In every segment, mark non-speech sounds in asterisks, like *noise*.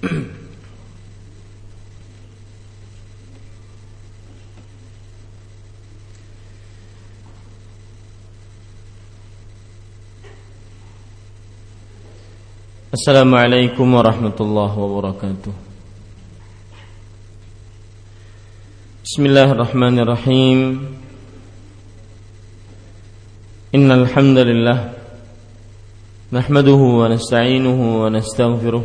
*clears throat* السلام عليكم ورحمة الله وبركاته. بسم الله الرحمن الرحيم. إن الحمد لله نحمده ونستعينه ونستغفره.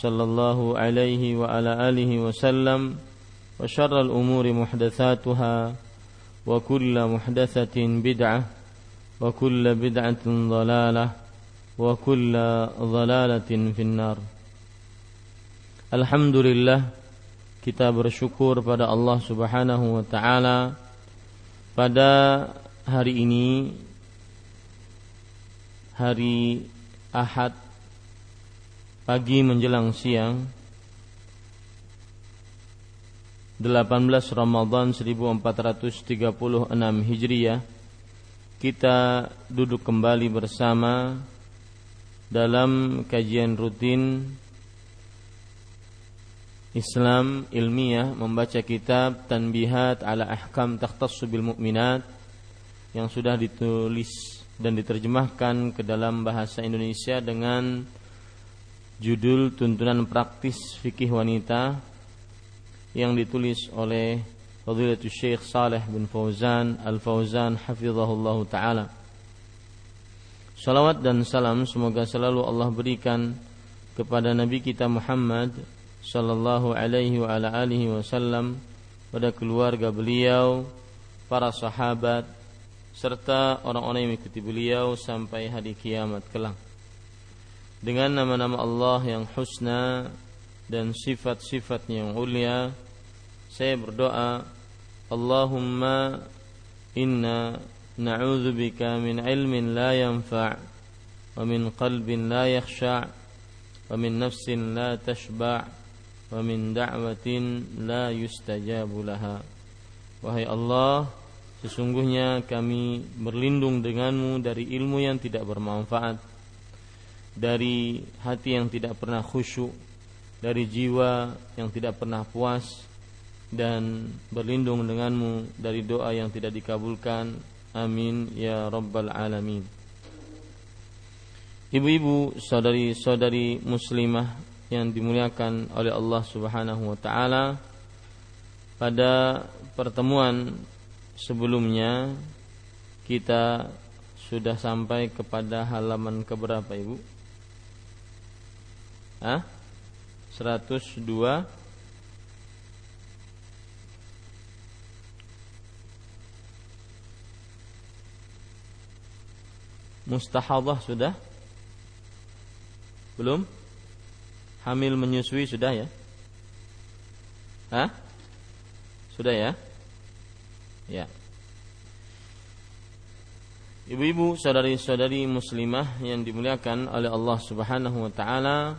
صلى الله عليه وعلى آله وسلم وشر الأمور محدثاتها وكل محدثة بدعة وكل بدعة ضلالة وكل ضلالة في النار Alhamdulillah kita bersyukur pada Allah Subhanahu wa taala pada hari ini hari Ahad pagi menjelang siang 18 Ramadan 1436 Hijriah kita duduk kembali bersama dalam kajian rutin Islam ilmiah membaca kitab Tanbihat ala Ahkam Takhtassu bil Mu'minat yang sudah ditulis dan diterjemahkan ke dalam bahasa Indonesia dengan judul Tuntunan Praktis Fikih Wanita yang ditulis oleh Fadilatul Syekh Saleh bin Fauzan Al-Fauzan hafizahullah taala. Salawat dan salam semoga selalu Allah berikan kepada Nabi kita Muhammad sallallahu alaihi wa ala alihi wasallam pada keluarga beliau, para sahabat serta orang-orang yang mengikuti beliau sampai hari kiamat kelak dengan nama-nama Allah yang husna dan sifat-sifatnya yang mulia saya berdoa Allahumma inna na'udzubika min ilmin la yanfa' wa min qalbin la yakhsha' wa min nafsin la tashba' wa min da'watin la yustajabu laha. Wahai Allah sesungguhnya kami berlindung denganmu dari ilmu yang tidak bermanfaat. Dari hati yang tidak pernah khusyuk Dari jiwa yang tidak pernah puas Dan berlindung denganmu dari doa yang tidak dikabulkan Amin ya rabbal alamin. Ibu-ibu, saudari-saudari muslimah yang dimuliakan oleh Allah Subhanahu wa taala, pada pertemuan sebelumnya kita sudah sampai kepada halaman keberapa Ibu? Hah? 102 Mustahadah sudah? Belum? Hamil menyusui sudah ya? Hah? Sudah ya? Ya. Ibu-ibu, saudari-saudari muslimah yang dimuliakan oleh Allah Subhanahu wa taala.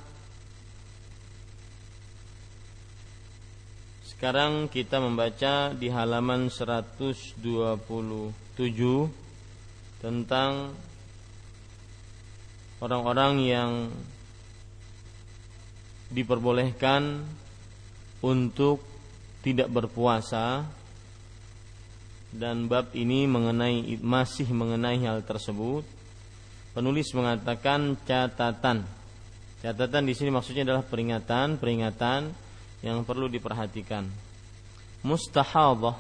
Sekarang kita membaca di halaman 127 tentang orang-orang yang diperbolehkan untuk tidak berpuasa dan bab ini mengenai masih mengenai hal tersebut. Penulis mengatakan catatan. Catatan di sini maksudnya adalah peringatan peringatan yang perlu diperhatikan. Mustahadah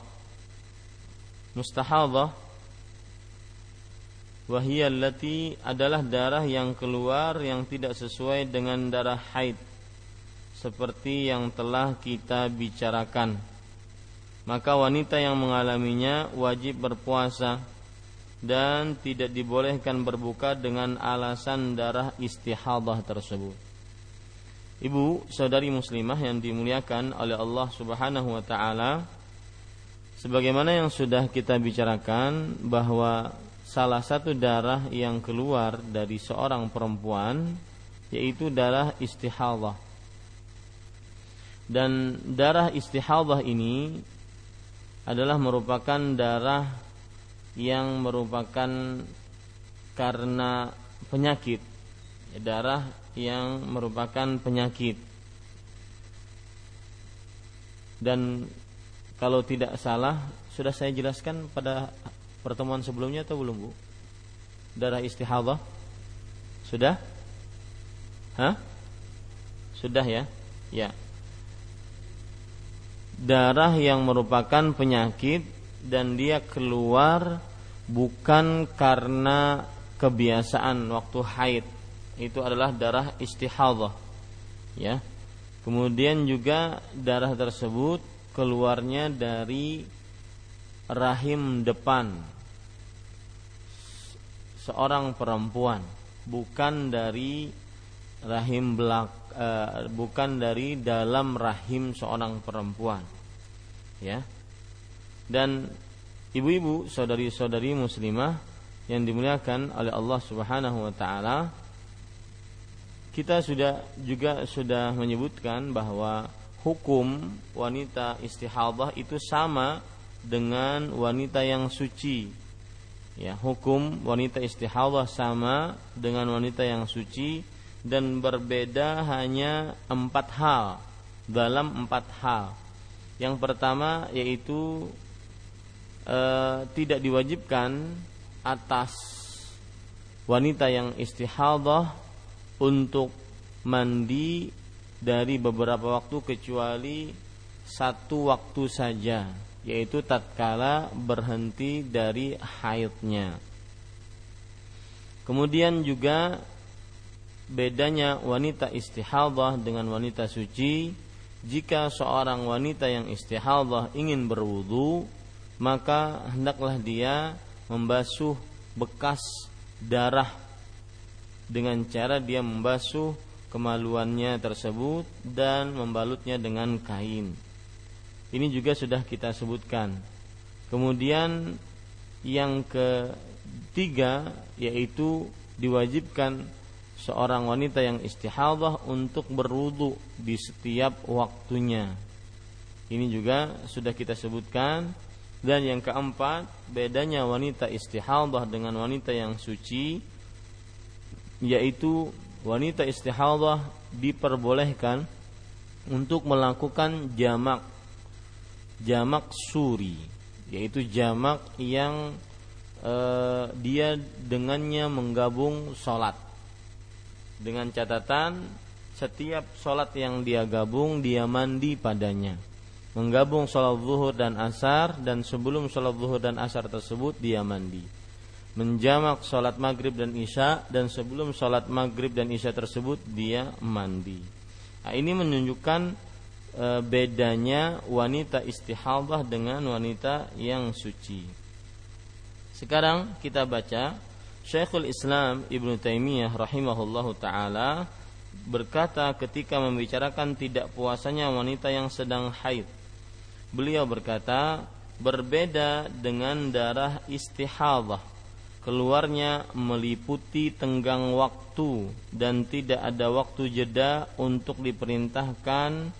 mustahadah wahiyallati adalah darah yang keluar yang tidak sesuai dengan darah haid seperti yang telah kita bicarakan. Maka wanita yang mengalaminya wajib berpuasa dan tidak dibolehkan berbuka dengan alasan darah istihadah tersebut. Ibu, saudari muslimah yang dimuliakan oleh Allah Subhanahu wa taala, sebagaimana yang sudah kita bicarakan bahwa salah satu darah yang keluar dari seorang perempuan yaitu darah istihadah. Dan darah istihadah ini adalah merupakan darah yang merupakan karena penyakit. Darah yang merupakan penyakit. Dan kalau tidak salah sudah saya jelaskan pada pertemuan sebelumnya atau belum Bu? Darah istihadah? Sudah? Hah? Sudah ya? Ya. Darah yang merupakan penyakit dan dia keluar bukan karena kebiasaan waktu haid. Itu adalah darah istihadah. Ya. Kemudian juga darah tersebut keluarnya dari rahim depan seorang perempuan bukan dari rahim belak uh, bukan dari dalam rahim seorang perempuan ya dan ibu-ibu saudari-saudari muslimah yang dimuliakan oleh Allah Subhanahu wa taala kita sudah juga sudah menyebutkan bahwa hukum wanita istihadah itu sama dengan wanita yang suci. Ya hukum wanita istihadah sama dengan wanita yang suci dan berbeda hanya empat hal dalam empat hal. Yang pertama yaitu e, tidak diwajibkan atas wanita yang istihadah untuk mandi dari beberapa waktu kecuali satu waktu saja yaitu tatkala berhenti dari haidnya. Kemudian juga bedanya wanita istihadah dengan wanita suci jika seorang wanita yang istihadah ingin berwudu maka hendaklah dia membasuh bekas darah dengan cara dia membasuh kemaluannya tersebut dan membalutnya dengan kain. Ini juga sudah kita sebutkan. Kemudian yang ketiga yaitu diwajibkan seorang wanita yang istihadah untuk berwudu di setiap waktunya. Ini juga sudah kita sebutkan dan yang keempat bedanya wanita istihadah dengan wanita yang suci yaitu wanita istihadah diperbolehkan untuk melakukan jamak jamak suri yaitu jamak yang e, dia dengannya menggabung sholat dengan catatan setiap sholat yang dia gabung dia mandi padanya. Menggabung sholat zuhur dan asar dan sebelum sholat zuhur dan asar tersebut dia mandi menjamak sholat maghrib dan isya dan sebelum sholat maghrib dan isya tersebut dia mandi nah, ini menunjukkan e, bedanya wanita istihadah dengan wanita yang suci. Sekarang kita baca Syekhul Islam Ibnu Taimiyah rahimahullahu taala berkata ketika membicarakan tidak puasanya wanita yang sedang haid. Beliau berkata, berbeda dengan darah istihadah. Keluarnya meliputi tenggang waktu dan tidak ada waktu jeda untuk diperintahkan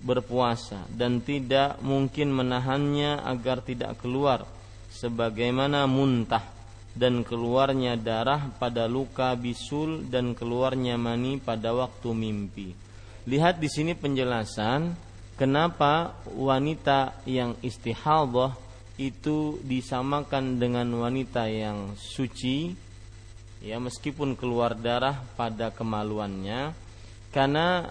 berpuasa dan tidak mungkin menahannya agar tidak keluar sebagaimana muntah dan keluarnya darah pada luka bisul dan keluarnya mani pada waktu mimpi. Lihat di sini penjelasan kenapa wanita yang istihadah itu disamakan dengan wanita yang suci ya meskipun keluar darah pada kemaluannya. Karena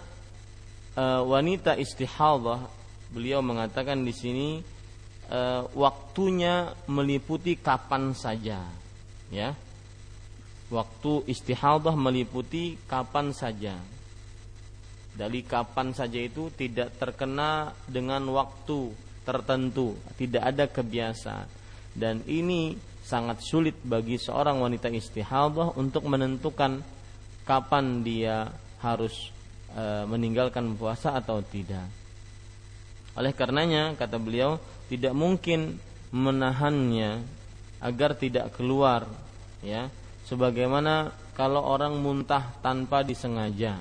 e, wanita istihadah beliau mengatakan di sini e, waktunya meliputi kapan saja ya. Waktu istihadah meliputi kapan saja. Dari kapan saja itu tidak terkena dengan waktu tertentu tidak ada kebiasaan dan ini sangat sulit bagi seorang wanita istihadah untuk menentukan kapan dia harus e, meninggalkan puasa atau tidak. Oleh karenanya kata beliau tidak mungkin menahannya agar tidak keluar ya sebagaimana kalau orang muntah tanpa disengaja.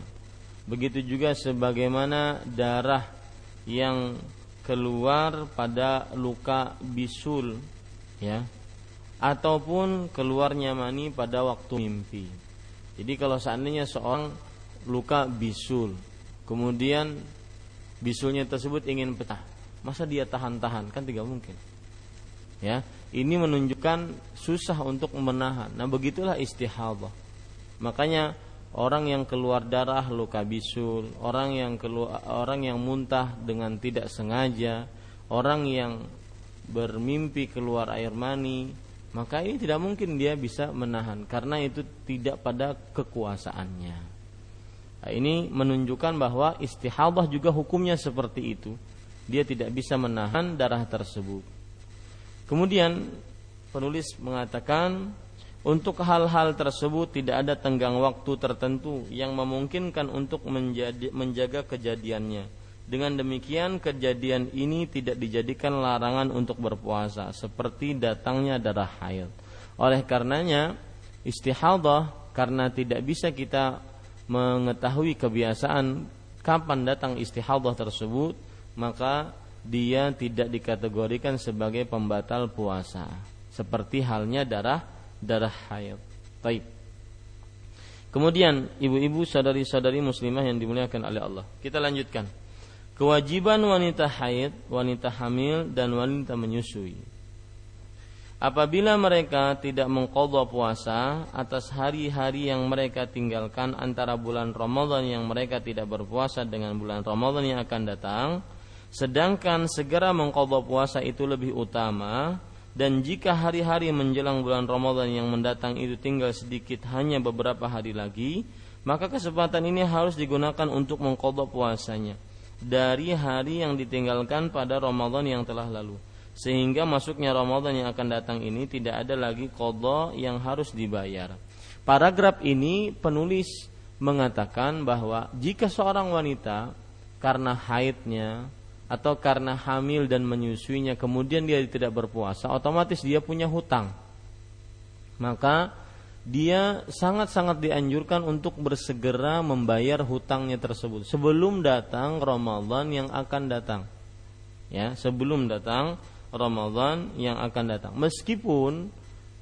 Begitu juga sebagaimana darah yang keluar pada luka bisul ya ataupun keluarnya mani pada waktu mimpi. Jadi kalau seandainya seorang luka bisul, kemudian bisulnya tersebut ingin pecah, masa dia tahan-tahan? Kan tidak mungkin. Ya, ini menunjukkan susah untuk menahan. Nah, begitulah istihadah. Makanya orang yang keluar darah luka bisul, orang yang keluar orang yang muntah dengan tidak sengaja, orang yang bermimpi keluar air mani, maka ini tidak mungkin dia bisa menahan karena itu tidak pada kekuasaannya. Nah, ini menunjukkan bahwa istihadah juga hukumnya seperti itu. Dia tidak bisa menahan darah tersebut. Kemudian penulis mengatakan untuk hal-hal tersebut tidak ada tenggang waktu tertentu yang memungkinkan untuk menjadi, menjaga kejadiannya dengan demikian kejadian ini tidak dijadikan larangan untuk berpuasa seperti datangnya darah haid. Oleh karenanya istihadah karena tidak bisa kita mengetahui kebiasaan kapan datang istihadah tersebut, maka dia tidak dikategorikan sebagai pembatal puasa. Seperti halnya darah darah haid. Taib. Kemudian ibu-ibu sadari-sadari muslimah yang dimuliakan oleh Allah. Kita lanjutkan kewajiban wanita haid, wanita hamil dan wanita menyusui. Apabila mereka tidak mengqadha puasa atas hari-hari yang mereka tinggalkan antara bulan Ramadan yang mereka tidak berpuasa dengan bulan Ramadan yang akan datang, sedangkan segera mengqadha puasa itu lebih utama dan jika hari-hari menjelang bulan Ramadan yang mendatang itu tinggal sedikit hanya beberapa hari lagi, maka kesempatan ini harus digunakan untuk mengqadha puasanya dari hari yang ditinggalkan pada Ramadan yang telah lalu. Sehingga masuknya Ramadan yang akan datang ini tidak ada lagi kodok yang harus dibayar. Paragraf ini penulis mengatakan bahwa jika seorang wanita karena haidnya atau karena hamil dan menyusuinya kemudian dia tidak berpuasa, otomatis dia punya hutang. Maka dia sangat-sangat dianjurkan untuk bersegera membayar hutangnya tersebut sebelum datang Ramadan yang akan datang. Ya, sebelum datang Ramadan yang akan datang. Meskipun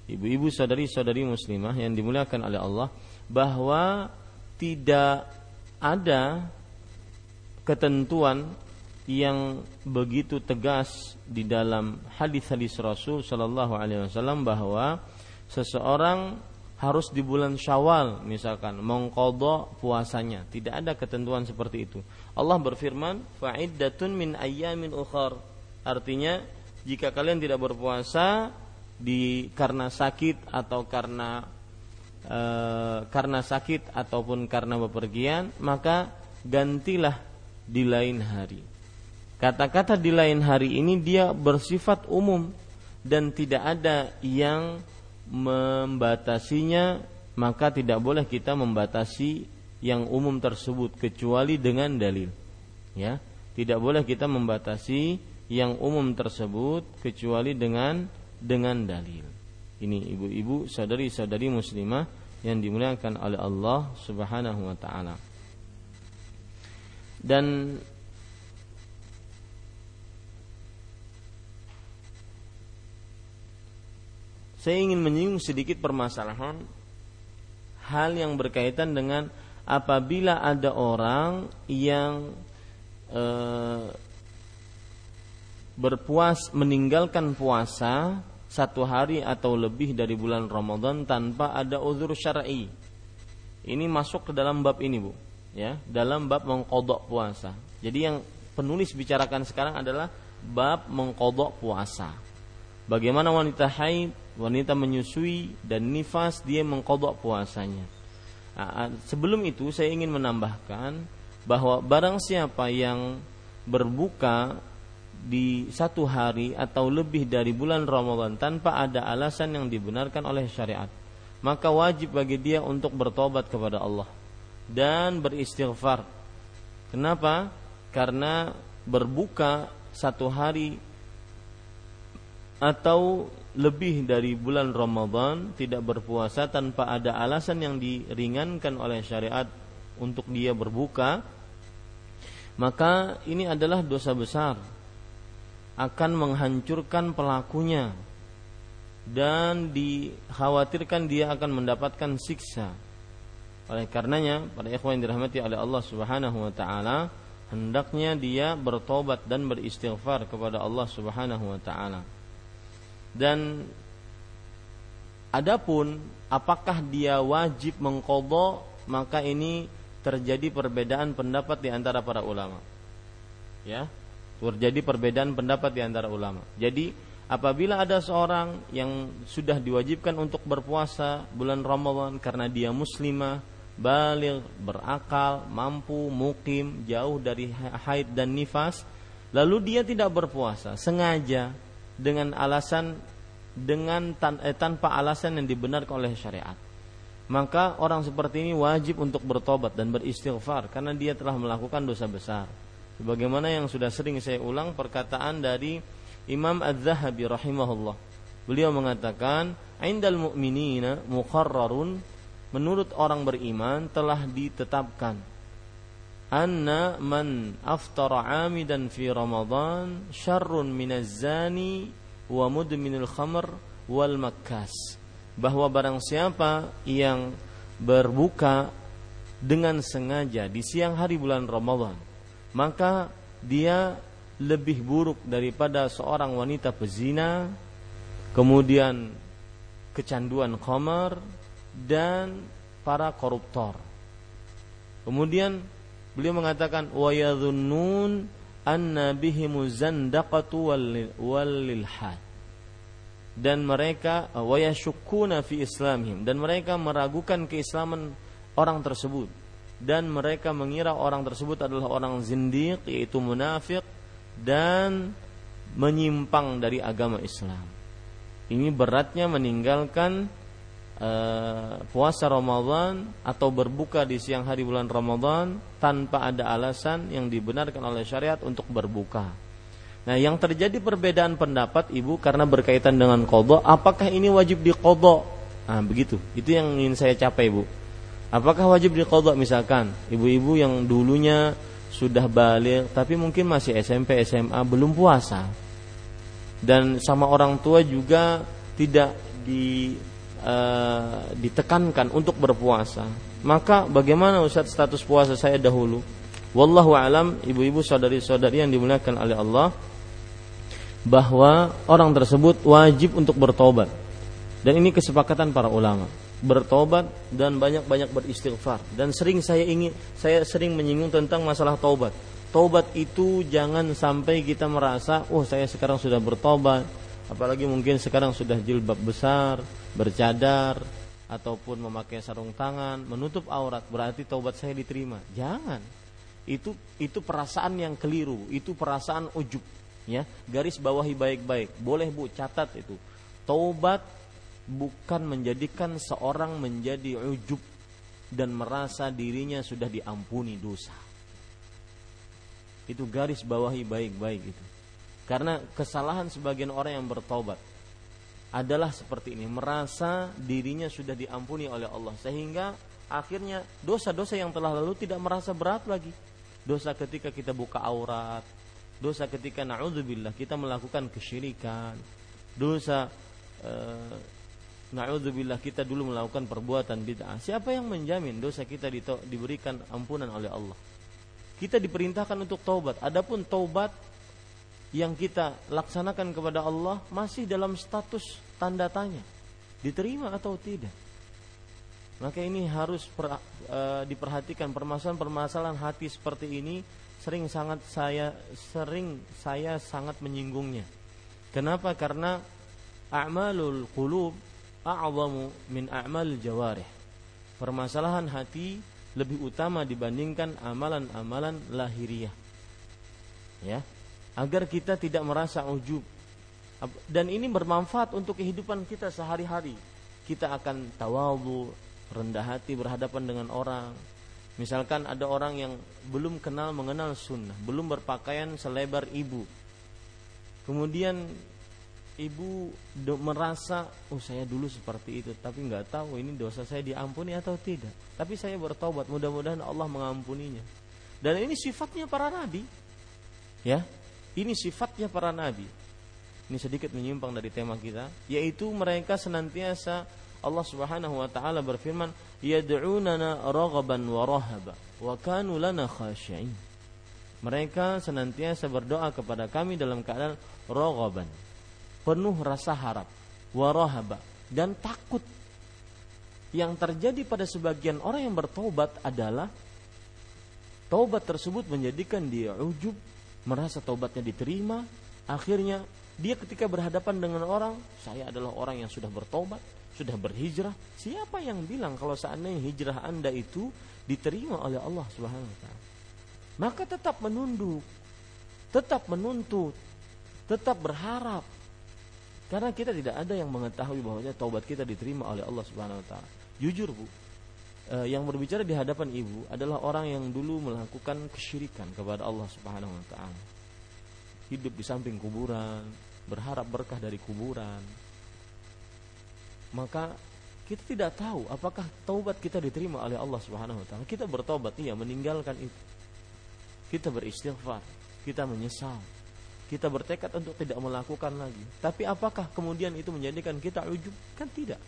ibu-ibu saudari-saudari muslimah yang dimuliakan oleh Allah bahwa tidak ada ketentuan yang begitu tegas di dalam hadis-hadis Rasul Shallallahu Alaihi Wasallam bahwa seseorang harus di bulan Syawal misalkan mengkodok puasanya. Tidak ada ketentuan seperti itu. Allah berfirman, "Fa'iddatun min ayyamin ukhar." Artinya, jika kalian tidak berpuasa di karena sakit atau karena e, karena sakit ataupun karena bepergian, maka gantilah di lain hari. Kata-kata di lain hari ini dia bersifat umum dan tidak ada yang membatasinya maka tidak boleh kita membatasi yang umum tersebut kecuali dengan dalil. Ya tidak boleh kita membatasi yang umum tersebut kecuali dengan dengan dalil. Ini ibu-ibu saudari-saudari muslimah yang dimuliakan oleh Allah Subhanahu wa taala. Dan saya ingin menyinggung sedikit permasalahan hal yang berkaitan dengan apabila ada orang yang e, berpuas meninggalkan puasa satu hari atau lebih dari bulan Ramadan tanpa ada uzur syar'i. Ini masuk ke dalam bab ini, Bu. Ya, dalam bab mengkodok puasa. Jadi yang penulis bicarakan sekarang adalah bab mengkodok puasa. Bagaimana wanita haid, wanita menyusui dan nifas dia mengkodok puasanya. Nah, sebelum itu saya ingin menambahkan bahwa barang siapa yang berbuka di satu hari atau lebih dari bulan Ramadan tanpa ada alasan yang dibenarkan oleh syariat, maka wajib bagi dia untuk bertobat kepada Allah dan beristighfar. Kenapa? Karena berbuka satu hari atau lebih dari bulan Ramadan tidak berpuasa tanpa ada alasan yang diringankan oleh syariat untuk dia berbuka maka ini adalah dosa besar. Akan menghancurkan pelakunya dan dikhawatirkan dia akan mendapatkan siksa. Oleh karenanya pada ikhwan yang dirahmati oleh Allah Subhanahu wa taala hendaknya dia bertobat dan beristighfar kepada Allah Subhanahu wa taala dan adapun apakah dia wajib mengkodok maka ini terjadi perbedaan pendapat di antara para ulama. Ya, terjadi perbedaan pendapat di antara ulama. Jadi apabila ada seorang yang sudah diwajibkan untuk berpuasa bulan Ramadan karena dia muslimah, balik, berakal, mampu, mukim, jauh dari haid dan nifas, lalu dia tidak berpuasa sengaja dengan alasan dengan tan, eh, tanpa alasan yang dibenarkan oleh syariat. Maka orang seperti ini wajib untuk bertobat dan beristighfar karena dia telah melakukan dosa besar. Sebagaimana yang sudah sering saya ulang perkataan dari Imam Az-Zahabi rahimahullah. Beliau mengatakan, "Indal mu'minina muqarrarun" menurut orang beriman telah ditetapkan anna man aftara amidan fi Ramadan syarrun minaz zani wa mudminul khamr wal makkas bahwa barang siapa yang berbuka dengan sengaja di siang hari bulan Ramadan maka dia lebih buruk daripada seorang wanita pezina kemudian kecanduan khamar dan para koruptor. Kemudian Beliau mengatakan wa anna bihimu zandaqatu dan mereka wa yashukkuna fi islamihim. Dan mereka meragukan keislaman orang tersebut. Dan mereka mengira orang tersebut adalah orang zindiq yaitu munafik dan menyimpang dari agama Islam. Ini beratnya meninggalkan uh, puasa Ramadan atau berbuka di siang hari bulan Ramadan tanpa ada alasan yang dibenarkan oleh syariat untuk berbuka. Nah, yang terjadi perbedaan pendapat Ibu karena berkaitan dengan kodok, apakah ini wajib dikodok? Nah, begitu. Itu yang ingin saya capai, Bu. Apakah wajib dikodok misalkan ibu-ibu yang dulunya sudah balik tapi mungkin masih SMP SMA belum puasa dan sama orang tua juga tidak di uh, ditekankan untuk berpuasa, maka bagaimana Ustaz status puasa saya dahulu? Wallahu alam, ibu-ibu saudari-saudari yang dimuliakan oleh Allah, bahwa orang tersebut wajib untuk bertobat. Dan ini kesepakatan para ulama bertobat dan banyak-banyak beristighfar dan sering saya ingin saya sering menyinggung tentang masalah taubat. Taubat itu jangan sampai kita merasa, "Oh, saya sekarang sudah bertobat." Apalagi mungkin sekarang sudah jilbab besar, bercadar ataupun memakai sarung tangan menutup aurat berarti taubat saya diterima. Jangan. Itu itu perasaan yang keliru itu perasaan ujub ya. Garis bawahi baik-baik. Boleh bu catat itu. Taubat bukan menjadikan seorang menjadi ujub dan merasa dirinya sudah diampuni dosa. Itu garis bawahi baik-baik itu karena kesalahan sebagian orang yang bertobat adalah seperti ini, merasa dirinya sudah diampuni oleh Allah sehingga akhirnya dosa-dosa yang telah lalu tidak merasa berat lagi. Dosa ketika kita buka aurat, dosa ketika naudzubillah kita melakukan kesyirikan, dosa e, Na'udzubillah kita dulu melakukan perbuatan bid'ah. Siapa yang menjamin dosa kita diberikan ampunan oleh Allah? Kita diperintahkan untuk taubat. Adapun taubat yang kita laksanakan kepada Allah masih dalam status tanda tanya. Diterima atau tidak? Maka ini harus per, e, diperhatikan permasalahan-permasalahan hati seperti ini sering sangat saya sering saya sangat menyinggungnya. Kenapa? Karena a'malul qulub a'zamu min a'mal jawarih. Permasalahan hati lebih utama dibandingkan amalan-amalan lahiriah. Ya. Agar kita tidak merasa ujub. Dan ini bermanfaat untuk kehidupan kita sehari-hari. Kita akan tawadhu, rendah hati berhadapan dengan orang. Misalkan ada orang yang belum kenal mengenal sunnah, belum berpakaian selebar ibu. Kemudian ibu merasa, oh saya dulu seperti itu, tapi nggak tahu ini dosa saya diampuni atau tidak. Tapi saya bertobat, mudah-mudahan Allah mengampuninya. Dan ini sifatnya para nabi, ya. Ini sifatnya para nabi. Ini sedikit menyimpang dari tema kita, yaitu mereka senantiasa Allah Subhanahu wa taala berfirman, "Yad'unana raghaban wa rahaba wa kanu lana khashi'in." Mereka senantiasa berdoa kepada kami dalam keadaan raghaban, penuh rasa harap, wa rahaba dan takut. Yang terjadi pada sebagian orang yang bertobat adalah taubat tersebut menjadikan dia ujub, merasa taubatnya diterima, akhirnya dia ketika berhadapan dengan orang, saya adalah orang yang sudah bertobat, sudah berhijrah, siapa yang bilang kalau seandainya hijrah Anda itu diterima oleh Allah Subhanahu wa taala? Maka tetap menunduk, tetap menuntut, tetap berharap. Karena kita tidak ada yang mengetahui bahwasanya taubat kita diterima oleh Allah Subhanahu wa taala. Jujur, Bu. Eh, yang berbicara di hadapan ibu adalah orang yang dulu melakukan kesyirikan kepada Allah Subhanahu wa taala. Hidup di samping kuburan, berharap berkah dari kuburan, maka kita tidak tahu apakah taubat kita diterima oleh Allah Subhanahu wa taala. Kita bertobat iya meninggalkan itu. Kita beristighfar, kita menyesal. Kita bertekad untuk tidak melakukan lagi. Tapi apakah kemudian itu menjadikan kita ujub? Kan tidak.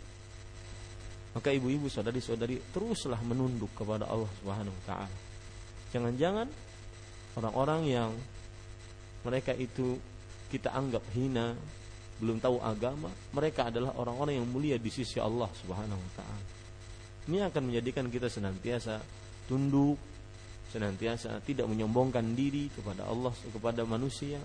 Maka ibu-ibu, saudari-saudari teruslah menunduk kepada Allah Subhanahu wa taala. Jangan-jangan orang-orang yang mereka itu kita anggap hina, belum tahu agama, mereka adalah orang-orang yang mulia di sisi Allah Subhanahu wa taala. Ini akan menjadikan kita senantiasa tunduk, senantiasa tidak menyombongkan diri kepada Allah kepada manusia.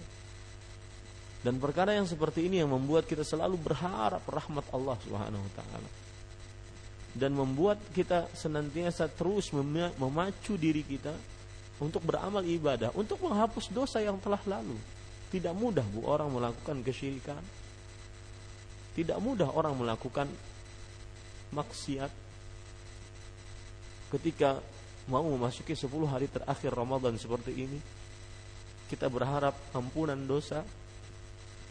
Dan perkara yang seperti ini yang membuat kita selalu berharap rahmat Allah Subhanahu wa taala. Dan membuat kita senantiasa terus memacu diri kita untuk beramal ibadah, untuk menghapus dosa yang telah lalu. Tidak mudah bu orang melakukan kesyirikan, tidak mudah orang melakukan maksiat ketika mau memasuki 10 hari terakhir Ramadan seperti ini. Kita berharap ampunan dosa,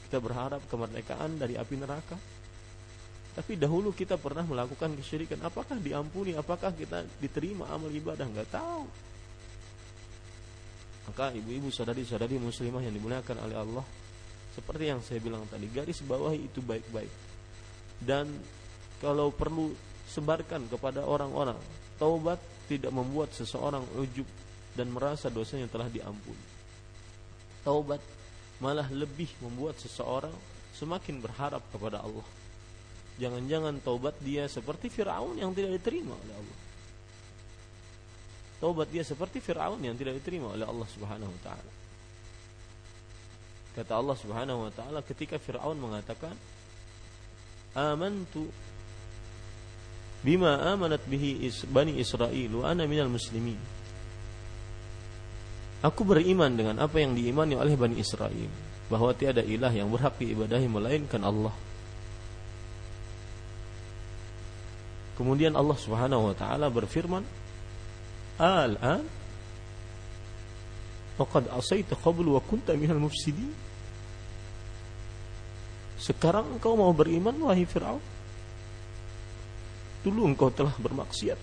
kita berharap kemerdekaan dari api neraka. Tapi dahulu kita pernah melakukan kesyirikan. Apakah diampuni? Apakah kita diterima amal ibadah? Enggak tahu. Maka ibu-ibu saudari-saudari muslimah yang dimuliakan oleh Allah, seperti yang saya bilang tadi, garis bawahi itu baik-baik. Dan kalau perlu sebarkan kepada orang-orang, taubat tidak membuat seseorang ujub dan merasa dosanya telah diampuni. Taubat malah lebih membuat seseorang semakin berharap kepada Allah. Jangan-jangan taubat dia seperti Firaun yang tidak diterima oleh Allah. Taubat dia seperti Firaun yang tidak diterima oleh Allah Subhanahu wa taala. Kata Allah Subhanahu wa taala ketika Firaun mengatakan amantu bima amanat bihi is, bani Israel wa ana minal muslimin. Aku beriman dengan apa yang diimani oleh Bani Israel bahwa tiada ilah yang berhak diibadahi melainkan Allah. Kemudian Allah Subhanahu wa taala berfirman, "Al-an Waqad asaita qablu wa kunta minal mufsidin. Sekarang engkau mau beriman wahai Fir'aun? Dulu engkau telah bermaksiat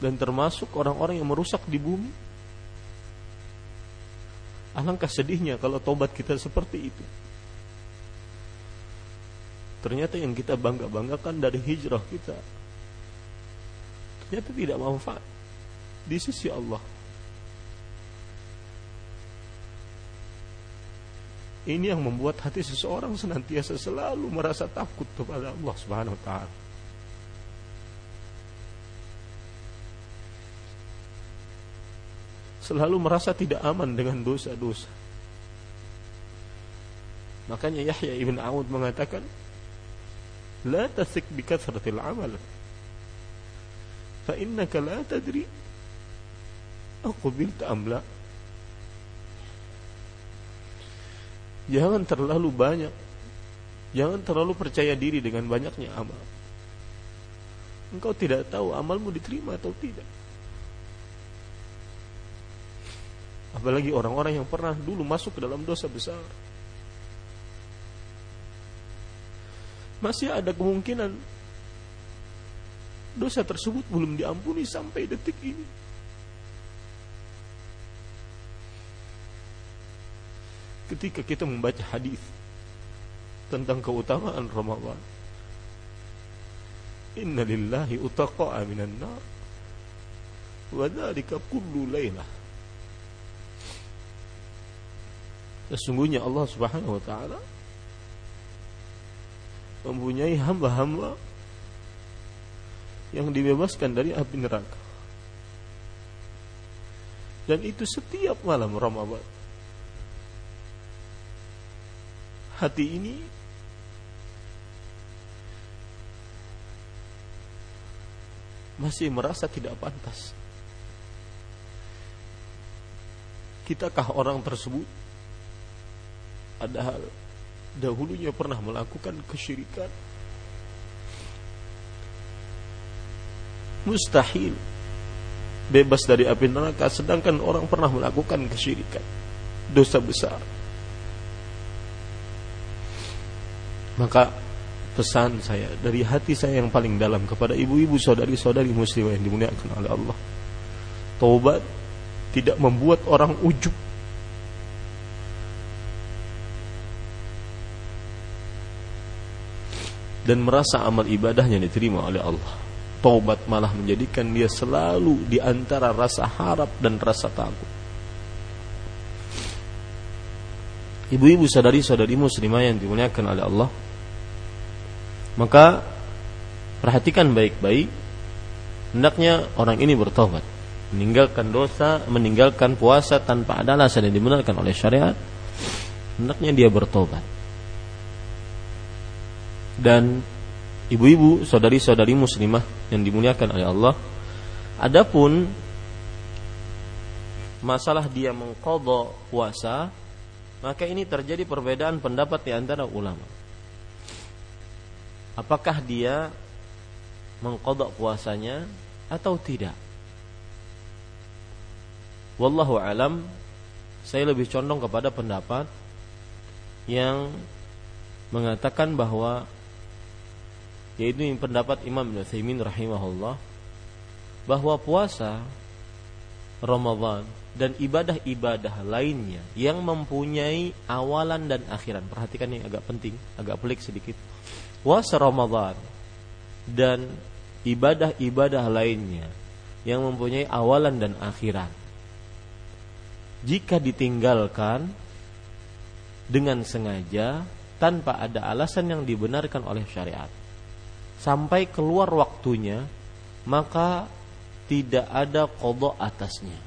dan termasuk orang-orang yang merusak di bumi. Alangkah sedihnya kalau tobat kita seperti itu. Ternyata yang kita bangga-banggakan dari hijrah kita ternyata tidak manfaat di sisi Allah. Ini yang membuat hati seseorang senantiasa selalu merasa takut kepada Allah Subhanahu wa taala. Selalu merasa tidak aman dengan dosa-dosa. Makanya Yahya ibn Aud mengatakan, "La tasik bi kathratil amal." Fa innaka la tadri aqbilta am la. Jangan terlalu banyak Jangan terlalu percaya diri dengan banyaknya amal Engkau tidak tahu amalmu diterima atau tidak Apalagi orang-orang yang pernah dulu masuk ke dalam dosa besar Masih ada kemungkinan Dosa tersebut belum diampuni sampai detik ini ketika kita membaca hadis tentang keutamaan Ramadan. Inna lillahi utaqa'a minan nar wa dzalika kullu lailah. Sesungguhnya Allah Subhanahu wa taala mempunyai hamba-hamba yang dibebaskan dari api neraka. Dan itu setiap malam Ramadan. hati ini masih merasa tidak pantas. Kitakah orang tersebut padahal dahulunya pernah melakukan kesyirikan? Mustahil bebas dari api neraka sedangkan orang pernah melakukan kesyirikan. Dosa besar. Maka pesan saya dari hati saya yang paling dalam kepada ibu-ibu saudari-saudari muslimah yang dimuliakan oleh Allah. Taubat tidak membuat orang ujub. Dan merasa amal ibadahnya diterima oleh Allah. Taubat malah menjadikan dia selalu di antara rasa harap dan rasa takut. Ibu-ibu sadari-sadari muslimah yang dimuliakan oleh Allah maka perhatikan baik-baik hendaknya orang ini bertobat meninggalkan dosa meninggalkan puasa tanpa ada alasan yang dibenarkan oleh syariat hendaknya dia bertobat dan ibu-ibu saudari-saudari muslimah yang dimuliakan oleh Allah adapun masalah dia mengkodok puasa maka ini terjadi perbedaan pendapat di antara ulama apakah dia mengkodok puasanya atau tidak. Wallahu alam, saya lebih condong kepada pendapat yang mengatakan bahwa yaitu pendapat Imam Ibn Thaymin rahimahullah bahwa puasa Ramadan dan ibadah-ibadah lainnya yang mempunyai awalan dan akhiran. Perhatikan ini agak penting, agak pelik sedikit puasa Ramadan dan ibadah-ibadah lainnya yang mempunyai awalan dan akhiran. Jika ditinggalkan dengan sengaja tanpa ada alasan yang dibenarkan oleh syariat sampai keluar waktunya maka tidak ada kodok atasnya.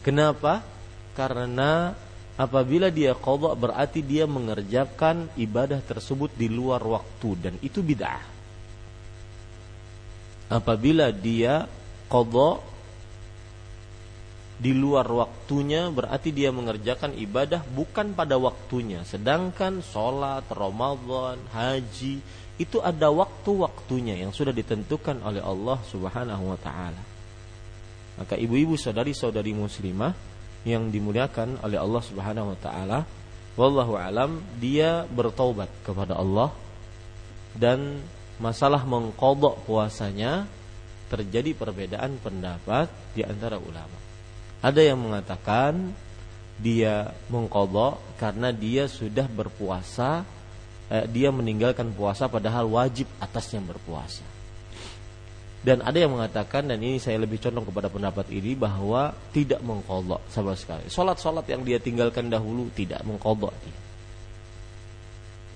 Kenapa? Karena apabila dia kodok berarti dia mengerjakan ibadah tersebut di luar waktu dan itu bid'ah. Apabila dia kodok di luar waktunya berarti dia mengerjakan ibadah bukan pada waktunya. Sedangkan sholat, Ramadan, haji itu ada waktu-waktunya yang sudah ditentukan oleh Allah Subhanahu wa taala. Maka ibu-ibu saudari-saudari muslimah yang dimuliakan oleh Allah Subhanahu wa taala wallahu alam dia bertaubat kepada Allah dan masalah mengkodok puasanya terjadi perbedaan pendapat di antara ulama. Ada yang mengatakan dia mengkodok karena dia sudah berpuasa eh, dia meninggalkan puasa padahal wajib atasnya berpuasa. Dan ada yang mengatakan dan ini saya lebih condong kepada pendapat ini bahwa tidak mengkodok sama sekali. Solat-solat yang dia tinggalkan dahulu tidak mengkodok dia.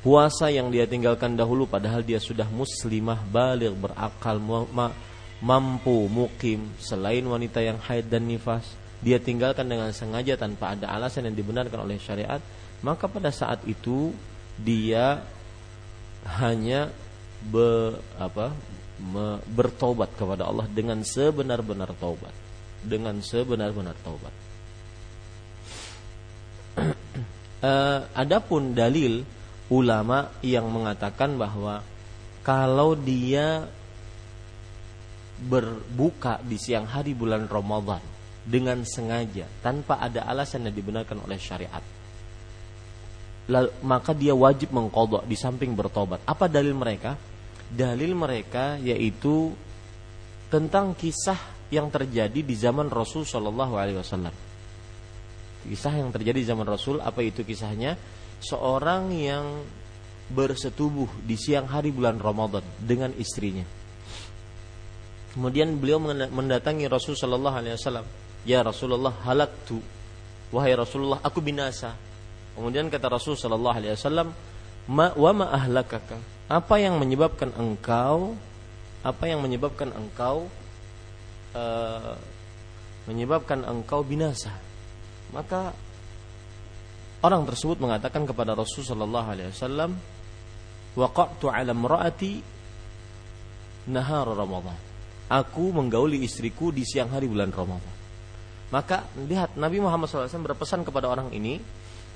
Puasa yang dia tinggalkan dahulu padahal dia sudah muslimah balik berakal ma mampu mukim selain wanita yang haid dan nifas dia tinggalkan dengan sengaja tanpa ada alasan yang dibenarkan oleh syariat maka pada saat itu dia hanya be, apa me, bertobat kepada Allah dengan sebenar-benar taubat. Dengan sebenar-benar taubat. Uh, *clears throat* adapun dalil ulama yang mengatakan bahwa kalau dia berbuka di siang hari bulan Ramadan dengan sengaja tanpa ada alasan yang dibenarkan oleh syariat maka dia wajib mengkodok di samping bertobat apa dalil mereka dalil mereka yaitu tentang kisah yang terjadi di zaman Rasul Shallallahu Alaihi Wasallam. Kisah yang terjadi di zaman Rasul apa itu kisahnya? Seorang yang bersetubuh di siang hari bulan Ramadan dengan istrinya. Kemudian beliau mendatangi Rasul Shallallahu Alaihi Wasallam. Ya Rasulullah halaktu. Wahai Rasulullah aku binasa. Kemudian kata Rasul Shallallahu Alaihi Wasallam, ma wa ma ahlakaka. Apa yang menyebabkan engkau apa yang menyebabkan engkau uh, menyebabkan engkau binasa? Maka orang tersebut mengatakan kepada Rasul sallallahu alaihi wasallam waqa'tu 'ala imra'ati nahar Ramadan. Aku menggauli istriku di siang hari bulan Ramadan. Maka lihat Nabi Muhammad SAW berpesan kepada orang ini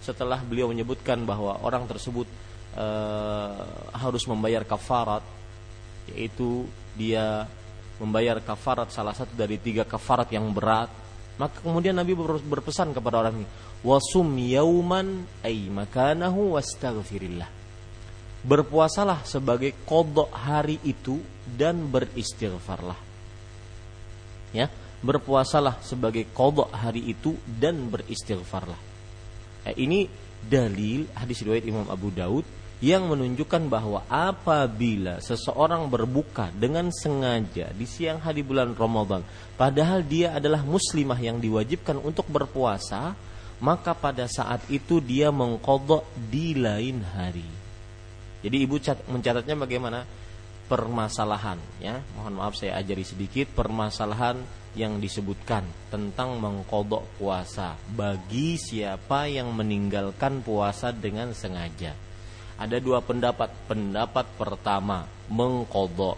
setelah beliau menyebutkan bahwa orang tersebut uh, harus membayar kafarat yaitu dia membayar kafarat salah satu dari tiga kafarat yang berat. Maka kemudian Nabi berpesan kepada orang ini wasum yauman ay makanahu wastaghfirillah. Berpuasalah sebagai kodok hari itu dan beristighfarlah. Ya berpuasalah sebagai kodok hari itu dan beristighfarlah eh, ini dalil hadis riwayat Imam Abu Daud yang menunjukkan bahwa apabila seseorang berbuka dengan sengaja di siang hari bulan Ramadan, padahal dia adalah muslimah yang diwajibkan untuk berpuasa, maka pada saat itu dia mengkodok di lain hari. Jadi ibu mencatatnya bagaimana? Permasalahan, ya. Mohon maaf saya ajari sedikit permasalahan yang disebutkan tentang mengkodok puasa bagi siapa yang meninggalkan puasa dengan sengaja ada dua pendapat. Pendapat pertama mengkodok,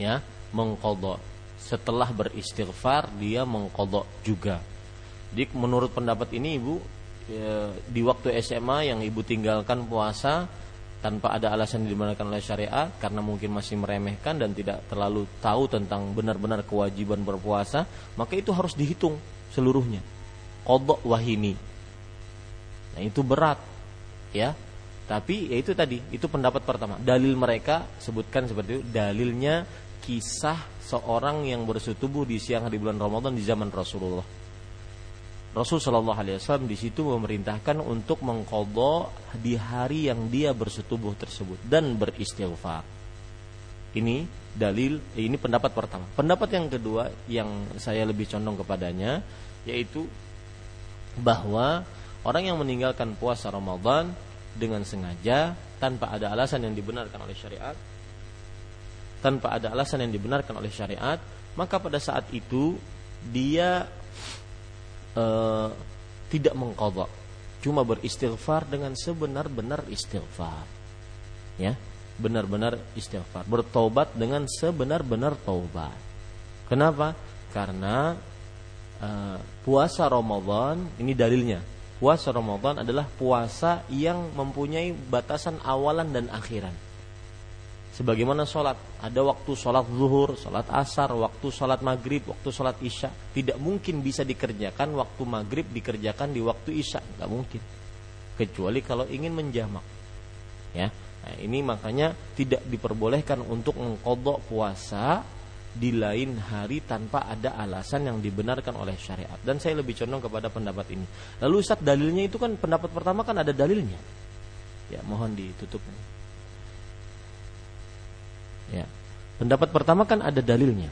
ya mengkodok. Setelah beristighfar dia mengkodok juga. Jadi menurut pendapat ini ibu ya, di waktu SMA yang ibu tinggalkan puasa tanpa ada alasan dibenarkan oleh syariat karena mungkin masih meremehkan dan tidak terlalu tahu tentang benar-benar kewajiban berpuasa, maka itu harus dihitung seluruhnya. Kodok wahini. Nah itu berat ya tapi ya itu tadi itu pendapat pertama dalil mereka sebutkan seperti itu dalilnya kisah seorang yang bersetubuh di siang hari bulan Ramadan di zaman Rasulullah Rasul Shallallahu Alaihi Wasallam di situ memerintahkan untuk mengkodok di hari yang dia bersetubuh tersebut dan beristighfar. Ini dalil, ini pendapat pertama. Pendapat yang kedua yang saya lebih condong kepadanya yaitu bahwa Orang yang meninggalkan puasa Ramadan dengan sengaja tanpa ada alasan yang dibenarkan oleh syariat tanpa ada alasan yang dibenarkan oleh syariat maka pada saat itu dia uh, tidak mengkodok. Cuma beristighfar dengan sebenar-benar istighfar. Ya benar-benar istighfar. Bertobat dengan sebenar-benar taubat. Kenapa? Karena uh, puasa Ramadan ini dalilnya. Puasa Ramadan adalah puasa yang mempunyai batasan awalan dan akhiran. Sebagaimana sholat, ada waktu sholat zuhur, sholat asar, waktu sholat maghrib, waktu sholat isya. Tidak mungkin bisa dikerjakan waktu maghrib dikerjakan di waktu isya, nggak mungkin. Kecuali kalau ingin menjamak. Ya, nah, ini makanya tidak diperbolehkan untuk mengkodok puasa di lain hari tanpa ada alasan yang dibenarkan oleh syariat dan saya lebih condong kepada pendapat ini lalu Ustaz dalilnya itu kan pendapat pertama kan ada dalilnya Ya, mohon ditutup. Ya. Pendapat pertama kan ada dalilnya.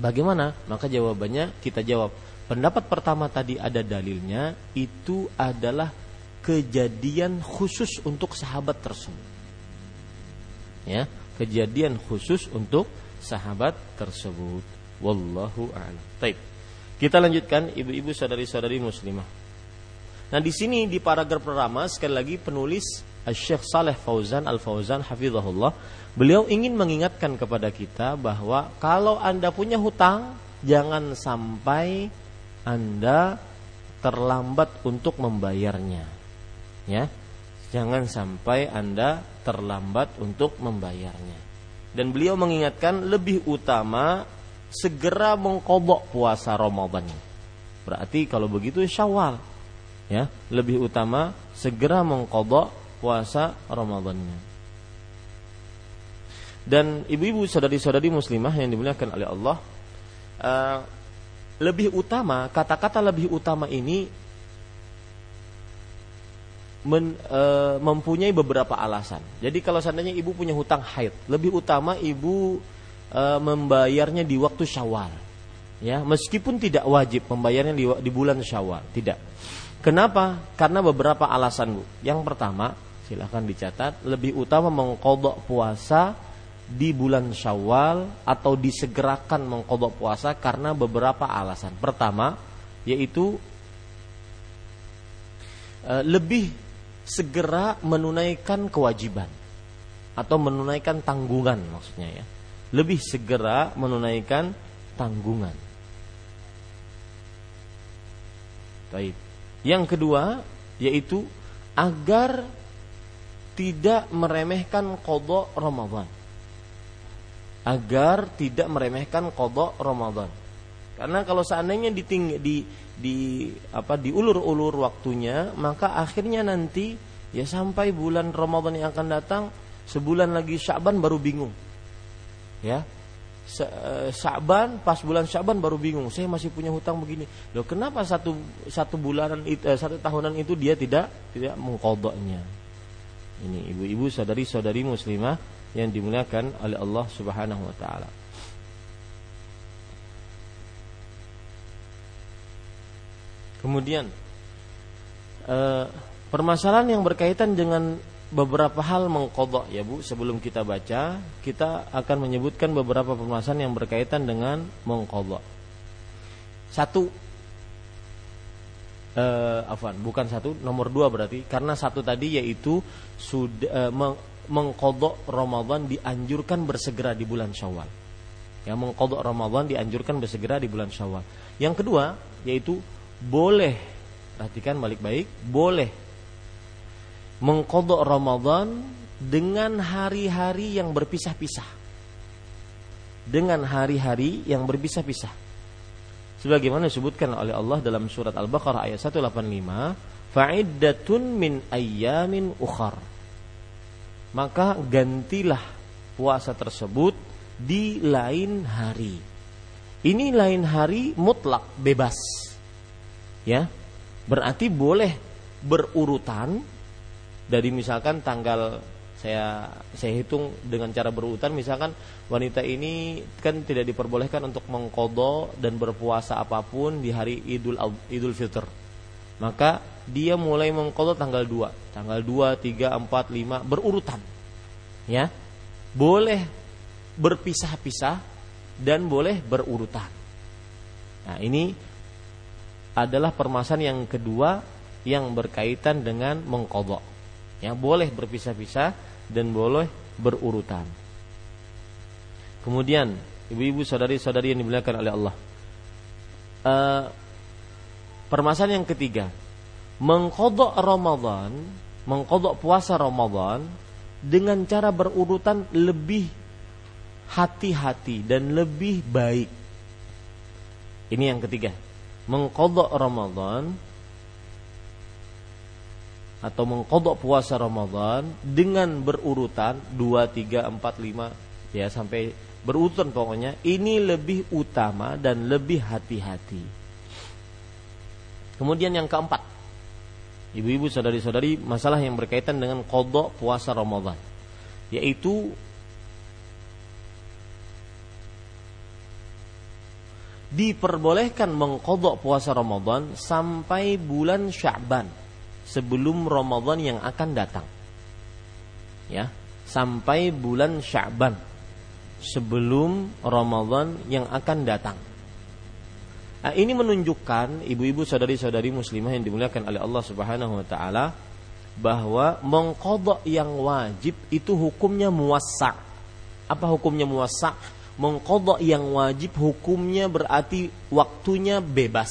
Bagaimana? Maka jawabannya kita jawab. Pendapat pertama tadi ada dalilnya itu adalah kejadian khusus untuk sahabat tersebut. Ya, kejadian khusus untuk sahabat tersebut. Wallahu a'lam. Baik. Kita lanjutkan ibu-ibu saudari-saudari muslimah. Nah di sini di paragraf pertama sekali lagi penulis Syekh Saleh Fauzan Al Fauzan Hafizahullah beliau ingin mengingatkan kepada kita bahwa kalau anda punya hutang jangan sampai anda terlambat untuk membayarnya. Ya jangan sampai anda terlambat untuk membayarnya. Dan beliau mengingatkan lebih utama segera mengkobok puasa Ramadan. Berarti kalau begitu Syawal. Ya lebih utama segera mengkodok puasa Ramadannya dan ibu-ibu saudari-saudari muslimah yang dimuliakan oleh Allah uh, lebih utama kata-kata lebih utama ini men, uh, mempunyai beberapa alasan jadi kalau seandainya ibu punya hutang haid lebih utama ibu uh, membayarnya di waktu syawal ya meskipun tidak wajib membayarnya di, di bulan syawal tidak Kenapa? Karena beberapa alasan bu. Yang pertama, silahkan dicatat, lebih utama mengkodok puasa di bulan Syawal atau disegerakan mengkodok puasa karena beberapa alasan. Pertama, yaitu e, lebih segera menunaikan kewajiban atau menunaikan tanggungan maksudnya ya. Lebih segera menunaikan tanggungan. Baik. Yang kedua yaitu agar tidak meremehkan kodok Ramadan. Agar tidak meremehkan kodok Ramadan. Karena kalau seandainya diting di di apa diulur-ulur waktunya, maka akhirnya nanti ya sampai bulan Ramadan yang akan datang sebulan lagi Syaban baru bingung. Ya, Eh, Sa'ban pas bulan Sa'ban baru bingung saya masih punya hutang begini loh kenapa satu satu bulanan eh, satu tahunan itu dia tidak tidak mengkodoknya ini ibu-ibu saudari saudari muslimah yang dimuliakan oleh Allah Subhanahu Wa Taala. Kemudian eh, permasalahan yang berkaitan dengan beberapa hal mengkodok ya Bu sebelum kita baca kita akan menyebutkan beberapa permasalahan yang berkaitan dengan mengkodok. Satu eh, afan bukan satu nomor dua berarti karena satu tadi yaitu sudah eh, mengkodok Ramadan dianjurkan bersegera di bulan Syawal yang mengkodok Ramadan dianjurkan bersegera di bulan Syawal yang kedua yaitu boleh perhatikan balik baik boleh mengkodok Ramadan dengan hari-hari yang berpisah-pisah. Dengan hari-hari yang berpisah-pisah. Sebagaimana disebutkan oleh Allah dalam surat Al-Baqarah ayat 185, fa'iddatun min ayyamin ukhar. Maka gantilah puasa tersebut di lain hari. Ini lain hari mutlak bebas. Ya. Berarti boleh berurutan dari misalkan tanggal saya saya hitung dengan cara berurutan misalkan wanita ini kan tidak diperbolehkan untuk mengkodo dan berpuasa apa pun di hari Idul Idul Fitr. Maka dia mulai mengkodo tanggal 2, tanggal 2, 3, 4, 5 berurutan. Ya. Boleh berpisah-pisah dan boleh berurutan. Nah, ini adalah permasalahan yang kedua yang berkaitan dengan mengkodok yang boleh berpisah-pisah dan boleh berurutan. Kemudian ibu-ibu saudari-saudari yang dimuliakan oleh Allah. Uh, permasalahan yang ketiga, mengkodok Ramadan, mengkodok puasa Ramadan dengan cara berurutan lebih hati-hati dan lebih baik. Ini yang ketiga, mengkodok Ramadan atau mengkodok puasa Ramadan dengan berurutan 2, 3, 4, 5 ya sampai berurutan pokoknya ini lebih utama dan lebih hati-hati. Kemudian yang keempat Ibu-ibu saudari-saudari masalah yang berkaitan dengan kodok puasa Ramadan Yaitu Diperbolehkan mengkodok puasa Ramadan Sampai bulan Sya'ban Sebelum Ramadan yang akan datang Ya Sampai bulan Sya'ban Sebelum Ramadan yang akan datang Nah, ini menunjukkan ibu-ibu saudari-saudari muslimah yang dimuliakan oleh Allah Subhanahu wa taala bahwa mengkodok yang wajib itu hukumnya muwassa. Apa hukumnya muwassa? Mengkodok yang wajib hukumnya berarti waktunya bebas.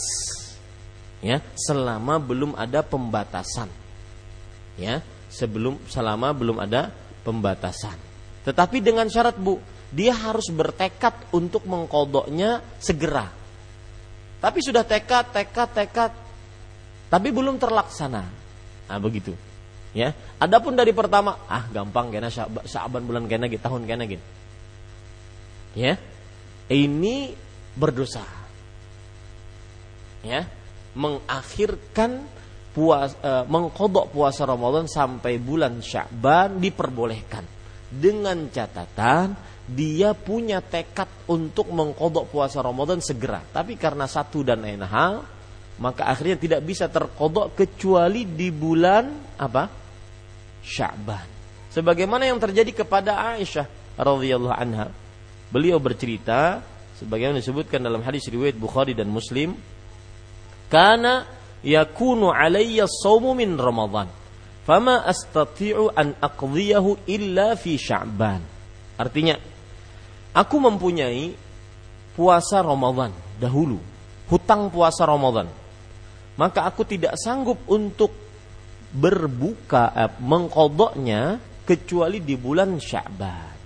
Ya, selama belum ada pembatasan. Ya, sebelum selama belum ada pembatasan. Tetapi dengan syarat Bu, dia harus bertekad untuk mengkodoknya segera tapi sudah tekad, tekad, tekad, tapi belum terlaksana. Nah, begitu. Ya. Adapun dari pertama, ah gampang kena Syaban bulan kena gitu, tahun kena gitu. Ya. Ini berdosa. Ya. Mengakhirkan puas eh, mengkodok puasa Ramadan sampai bulan Syaban diperbolehkan dengan catatan dia punya tekad untuk mengkodok puasa Ramadan segera. Tapi karena satu dan lain hal, maka akhirnya tidak bisa terkodok kecuali di bulan apa? Sya'ban. Sebagaimana yang terjadi kepada Aisyah radhiyallahu anha. Beliau bercerita sebagaimana disebutkan dalam hadis riwayat Bukhari dan Muslim, "Kana yakunu alayya shaumu min Ramadan, fama astati'u an aqdiyahu illa fi Sya'ban." Artinya, Aku mempunyai puasa Ramadan dahulu, hutang puasa Ramadan. Maka aku tidak sanggup untuk berbuka eh, mengkodoknya kecuali di bulan Sya'ban.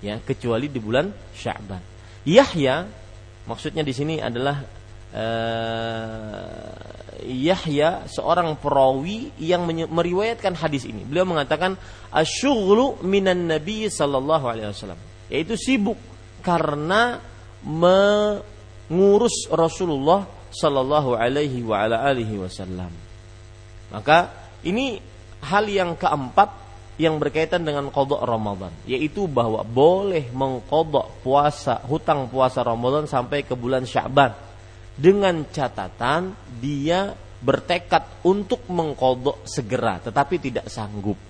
Ya, kecuali di bulan Sya'ban. Yahya maksudnya di sini adalah eh, Yahya seorang perawi yang meriwayatkan hadis ini. Beliau mengatakan asyughlu minan nabi sallallahu alaihi wasallam yaitu sibuk karena mengurus Rasulullah Sallallahu Alaihi wa ala alihi Wasallam. Maka ini hal yang keempat yang berkaitan dengan kodok Ramadan, yaitu bahwa boleh mengkodok puasa hutang puasa Ramadan sampai ke bulan Syaban dengan catatan dia bertekad untuk mengkodok segera, tetapi tidak sanggup.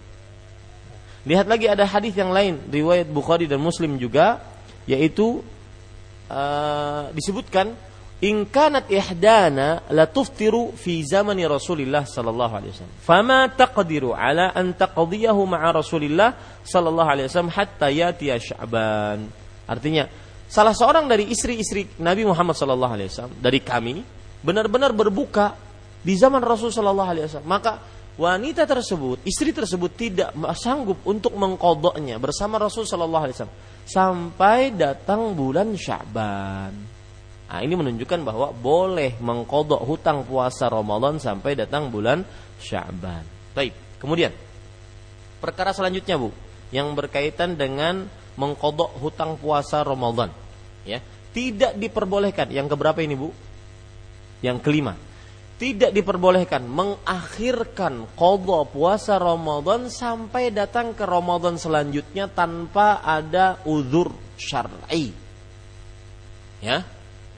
Lihat lagi ada hadis yang lain riwayat Bukhari dan Muslim juga yaitu uh, disebutkan in kanat ihdana la tuftiru fi zamani Rasulillah sallallahu alaihi wasallam fama taqdiru ala an taqdiyahu ma'a Rasulillah sallallahu alaihi wasallam hatta yatiya Sya'ban artinya salah seorang dari istri-istri Nabi Muhammad sallallahu alaihi wasallam dari kami benar-benar berbuka di zaman Rasul sallallahu alaihi wasallam maka wanita tersebut, istri tersebut tidak sanggup untuk mengkodoknya bersama Rasul Shallallahu Alaihi Wasallam sampai datang bulan Syaban. Nah, ini menunjukkan bahwa boleh mengkodok hutang puasa Ramadan sampai datang bulan Syaban. Baik, kemudian perkara selanjutnya bu, yang berkaitan dengan mengkodok hutang puasa Ramadan, ya tidak diperbolehkan. Yang keberapa ini bu? Yang kelima, tidak diperbolehkan mengakhirkan qadha puasa Ramadan sampai datang ke Ramadan selanjutnya tanpa ada uzur syar'i. Ya.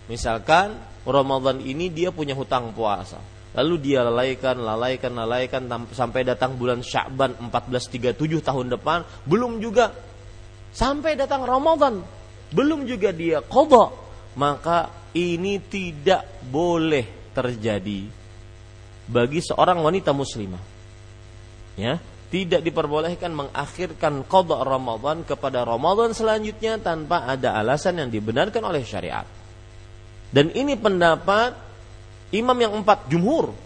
Misalkan Ramadan ini dia punya hutang puasa. Lalu dia lalaikan, lalaikan, lalaikan sampai datang bulan Sya'ban 1437 tahun depan, belum juga sampai datang Ramadan, belum juga dia qadha, maka ini tidak boleh terjadi bagi seorang wanita muslimah. Ya, tidak diperbolehkan mengakhirkan qada Ramadan kepada Ramadan selanjutnya tanpa ada alasan yang dibenarkan oleh syariat. Dan ini pendapat imam yang empat jumhur.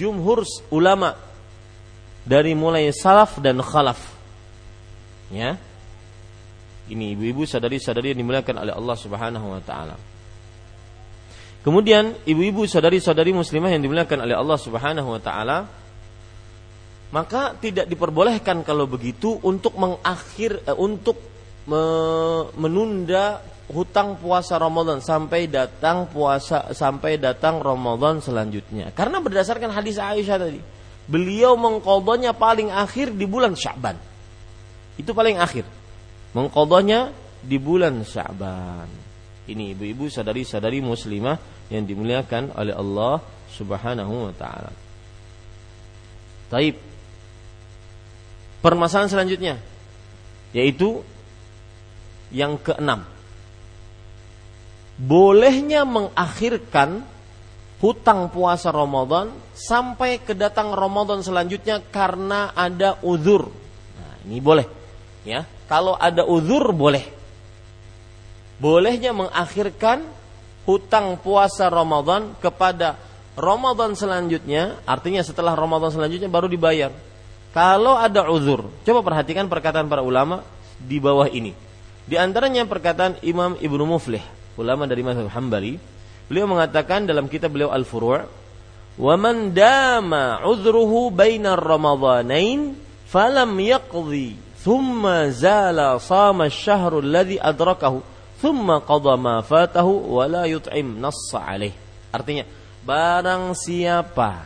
Jumhur ulama dari mulai salaf dan khalaf. Ya. Ini ibu-ibu sadari-sadari yang dimuliakan oleh Allah Subhanahu wa taala. Kemudian ibu-ibu saudari-saudari muslimah yang dimuliakan oleh Allah Subhanahu wa taala maka tidak diperbolehkan kalau begitu untuk mengakhir eh, untuk me, menunda hutang puasa Ramadan sampai datang puasa sampai datang Ramadan selanjutnya. Karena berdasarkan hadis Aisyah tadi, beliau mengkodonya paling akhir di bulan Syaban. Itu paling akhir. Mengkodonya di bulan Syaban. Ini ibu-ibu sadari-sadari muslimah yang dimuliakan oleh Allah Subhanahu wa taala. Taib. Permasalahan selanjutnya yaitu yang keenam bolehnya mengakhirkan hutang puasa Ramadan sampai kedatang Ramadan selanjutnya karena ada uzur. Nah, ini boleh. Ya, kalau ada uzur boleh. Bolehnya mengakhirkan hutang puasa Ramadan kepada Ramadan selanjutnya, artinya setelah Ramadan selanjutnya baru dibayar. Kalau ada uzur, coba perhatikan perkataan para ulama di bawah ini. Di antaranya perkataan Imam Ibnu Muflih ulama dari mazhab Hambali, beliau mengatakan dalam kitab beliau Al-Furu' wa man dama udhruhu baina ramadhanain falam yaqdi thumma zala sama alladhi adrakahu thumma qada ma fatahu wa la yut'im nassa alaih artinya barang siapa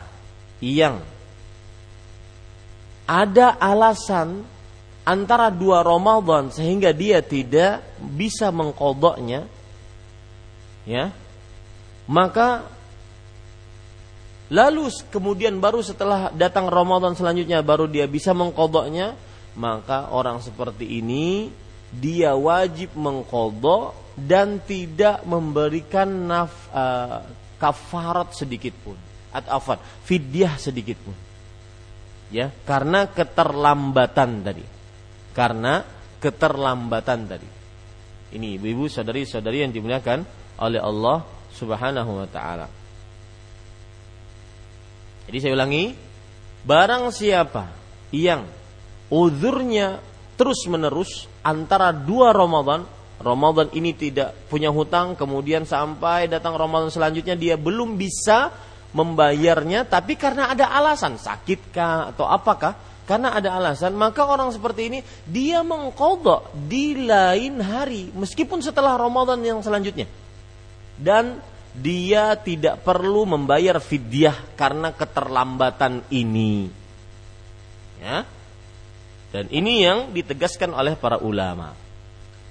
yang ada alasan antara dua Ramadan sehingga dia tidak bisa mengkodoknya ya maka lalu kemudian baru setelah datang Ramadan selanjutnya baru dia bisa mengkodoknya maka orang seperti ini dia wajib mengkodok dan tidak memberikan naf, uh, kafarat sedikit pun. Atau fidyah sedikit pun. Ya karena keterlambatan tadi. Karena keterlambatan tadi. Ini ibu-ibu saudari-saudari yang dimuliakan oleh Allah Subhanahu wa taala. Jadi saya ulangi, barang siapa yang uzurnya terus-menerus antara dua Ramadan, Ramadan ini tidak punya hutang, kemudian sampai datang Ramadan selanjutnya dia belum bisa membayarnya, tapi karena ada alasan, sakitkah atau apakah, karena ada alasan, maka orang seperti ini dia mengkodok di lain hari, meskipun setelah Ramadan yang selanjutnya dan dia tidak perlu membayar fidyah karena keterlambatan ini. Ya. Dan ini yang ditegaskan oleh para ulama.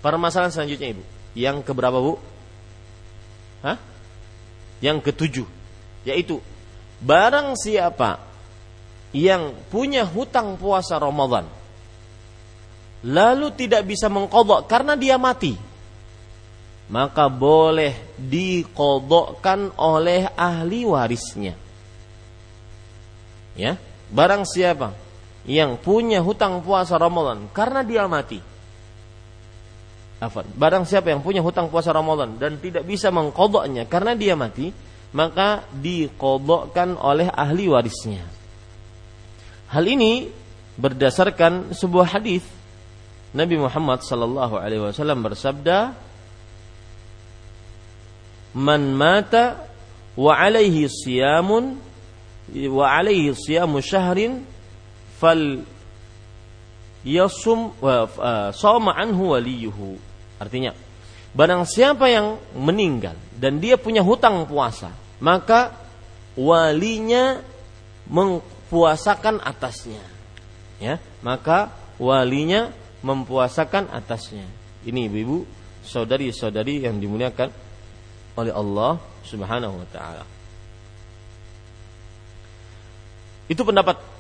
Permasalahan selanjutnya Ibu. Yang keberapa Bu? Hah? Yang ketujuh. Yaitu barang siapa yang punya hutang puasa Ramadan lalu tidak bisa mengkodok karena dia mati maka boleh dikodokkan oleh ahli warisnya. Ya, barang siapa yang punya hutang puasa Ramadan karena dia mati. Afan. Barang siapa yang punya hutang puasa Ramadan dan tidak bisa mengkodoknya karena dia mati, maka dikodokkan oleh ahli warisnya. Hal ini berdasarkan sebuah hadis Nabi Muhammad sallallahu alaihi wasallam bersabda, man mata wa alaihi siyamun wa alaihi siyamu syahrin fal yasum wa sama anhu waliyuhu. Artinya barang siapa yang meninggal dan dia punya hutang puasa maka walinya mempuasakan atasnya. Ya maka walinya mempuasakan atasnya. Ini ibu-ibu saudari-saudari yang dimuliakan oleh Allah Subhanahu wa taala. Itu pendapat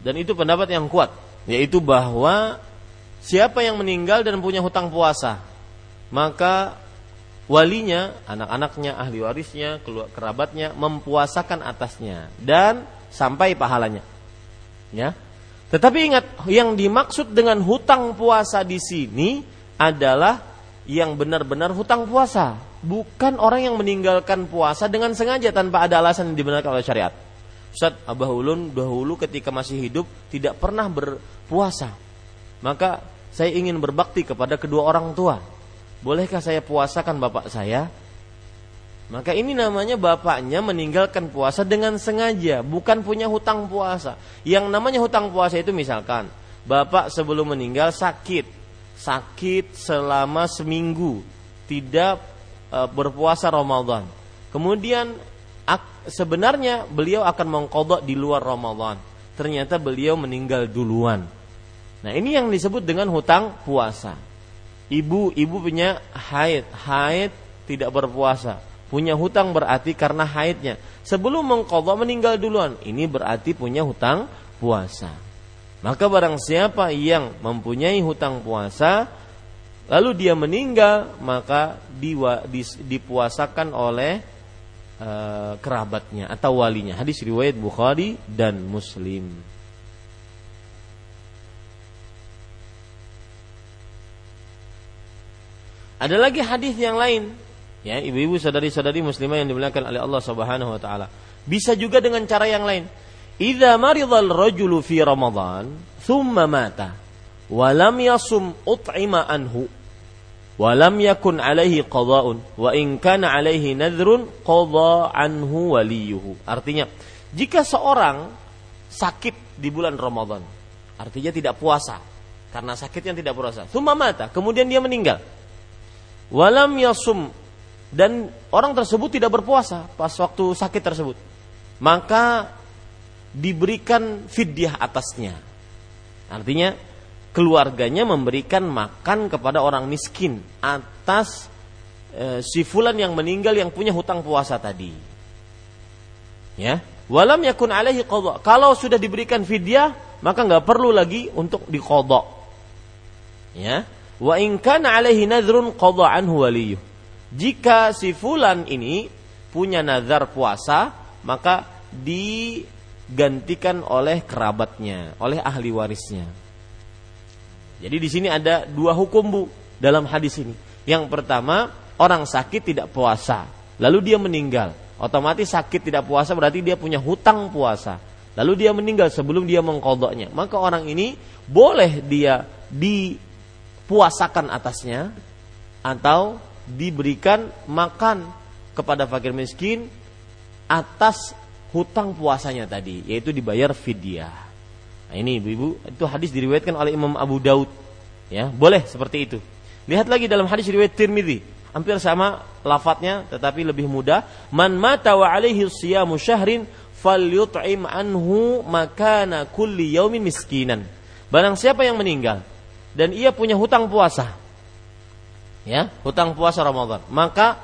dan itu pendapat yang kuat yaitu bahwa siapa yang meninggal dan punya hutang puasa maka walinya, anak-anaknya, ahli warisnya, kerabatnya mempuasakan atasnya dan sampai pahalanya. Ya. Tetapi ingat yang dimaksud dengan hutang puasa di sini adalah yang benar-benar hutang puasa, bukan orang yang meninggalkan puasa dengan sengaja tanpa ada alasan yang dibenarkan oleh syariat. Ustaz Abah Ulun dahulu ketika masih hidup tidak pernah berpuasa. Maka saya ingin berbakti kepada kedua orang tua. Bolehkah saya puasakan bapak saya? Maka ini namanya bapaknya meninggalkan puasa dengan sengaja, bukan punya hutang puasa. Yang namanya hutang puasa itu misalkan, bapak sebelum meninggal sakit, sakit selama seminggu, tidak e, berpuasa Ramadan. Kemudian sebenarnya beliau akan mengkodok di luar Ramadan. Ternyata beliau meninggal duluan. Nah ini yang disebut dengan hutang puasa. Ibu ibu punya haid, haid tidak berpuasa. Punya hutang berarti karena haidnya. Sebelum mengkodok meninggal duluan. Ini berarti punya hutang puasa. Maka barang siapa yang mempunyai hutang puasa lalu dia meninggal maka diwa, dipuasakan oleh uh, kerabatnya atau walinya. Hadis riwayat Bukhari dan Muslim. Ada lagi hadis yang lain, ya ibu-ibu saudari-saudari muslimah yang dimuliakan oleh Allah Subhanahu wa taala. Bisa juga dengan cara yang lain. Idza maridal rajulu fi Ramadan, thumma mata, wa lam yasum ut'ima anhu walam yakun alaihi qada'un wa in kana alaihi nadhrun qada anhu waliyuhu. Artinya, jika seorang sakit di bulan Ramadan, artinya tidak puasa karena sakitnya tidak puasa. Summa mata, kemudian dia meninggal. Walam yasum dan orang tersebut tidak berpuasa pas waktu sakit tersebut. Maka diberikan fidyah atasnya. Artinya keluarganya memberikan makan kepada orang miskin atas e, si fulan yang meninggal yang punya hutang puasa tadi. Ya, walam yakun alaihi qadha. Kalau sudah diberikan fidyah, maka nggak perlu lagi untuk diqadha. Ya, wa in kana alaihi nadhrun qadha anhu waliyuh. Jika si fulan ini punya nazar puasa, maka digantikan oleh kerabatnya, oleh ahli warisnya. Jadi di sini ada dua hukum bu dalam hadis ini. Yang pertama orang sakit tidak puasa, lalu dia meninggal. Otomatis sakit tidak puasa berarti dia punya hutang puasa. Lalu dia meninggal sebelum dia mengkodoknya. Maka orang ini boleh dia dipuasakan atasnya atau diberikan makan kepada fakir miskin atas hutang puasanya tadi, yaitu dibayar fidyah. Nah, ini ibu-ibu itu hadis diriwayatkan oleh Imam Abu Daud. Ya, boleh seperti itu. Lihat lagi dalam hadis riwayat Tirmidzi, hampir sama lafadznya tetapi lebih mudah. Man mata wa alaihi siyamu syahrin falyut'im anhu makana kulli yaumin miskinan. Barang siapa yang meninggal dan ia punya hutang puasa. Ya, hutang puasa Ramadan. Maka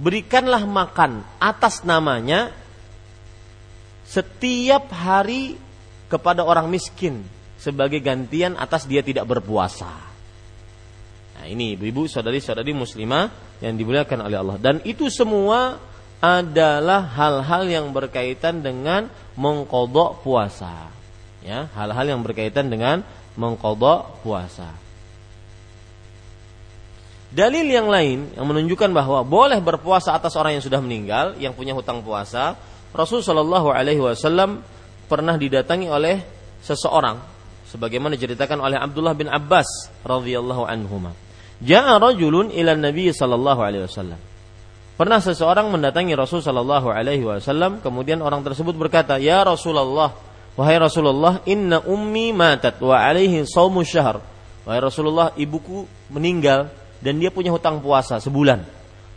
berikanlah makan atas namanya setiap hari kepada orang miskin sebagai gantian atas dia tidak berpuasa. Nah, ini ibu-ibu, saudari-saudari muslimah yang dimuliakan oleh Allah. Dan itu semua adalah hal-hal yang berkaitan dengan mengkodok puasa. Ya, hal-hal yang berkaitan dengan mengkodok puasa. Dalil yang lain yang menunjukkan bahwa boleh berpuasa atas orang yang sudah meninggal, yang punya hutang puasa, Rasulullah Shallallahu Alaihi Wasallam pernah didatangi oleh seseorang sebagaimana diceritakan oleh Abdullah bin Abbas radhiyallahu anhuma. Ja'a rajulun ila Nabi sallallahu alaihi wasallam. Pernah seseorang mendatangi Rasul sallallahu alaihi wasallam kemudian orang tersebut berkata, "Ya Rasulullah, wahai Rasulullah, inna ummi matat wa alaihi shaumu syahr." Wahai Rasulullah, ibuku meninggal dan dia punya hutang puasa sebulan.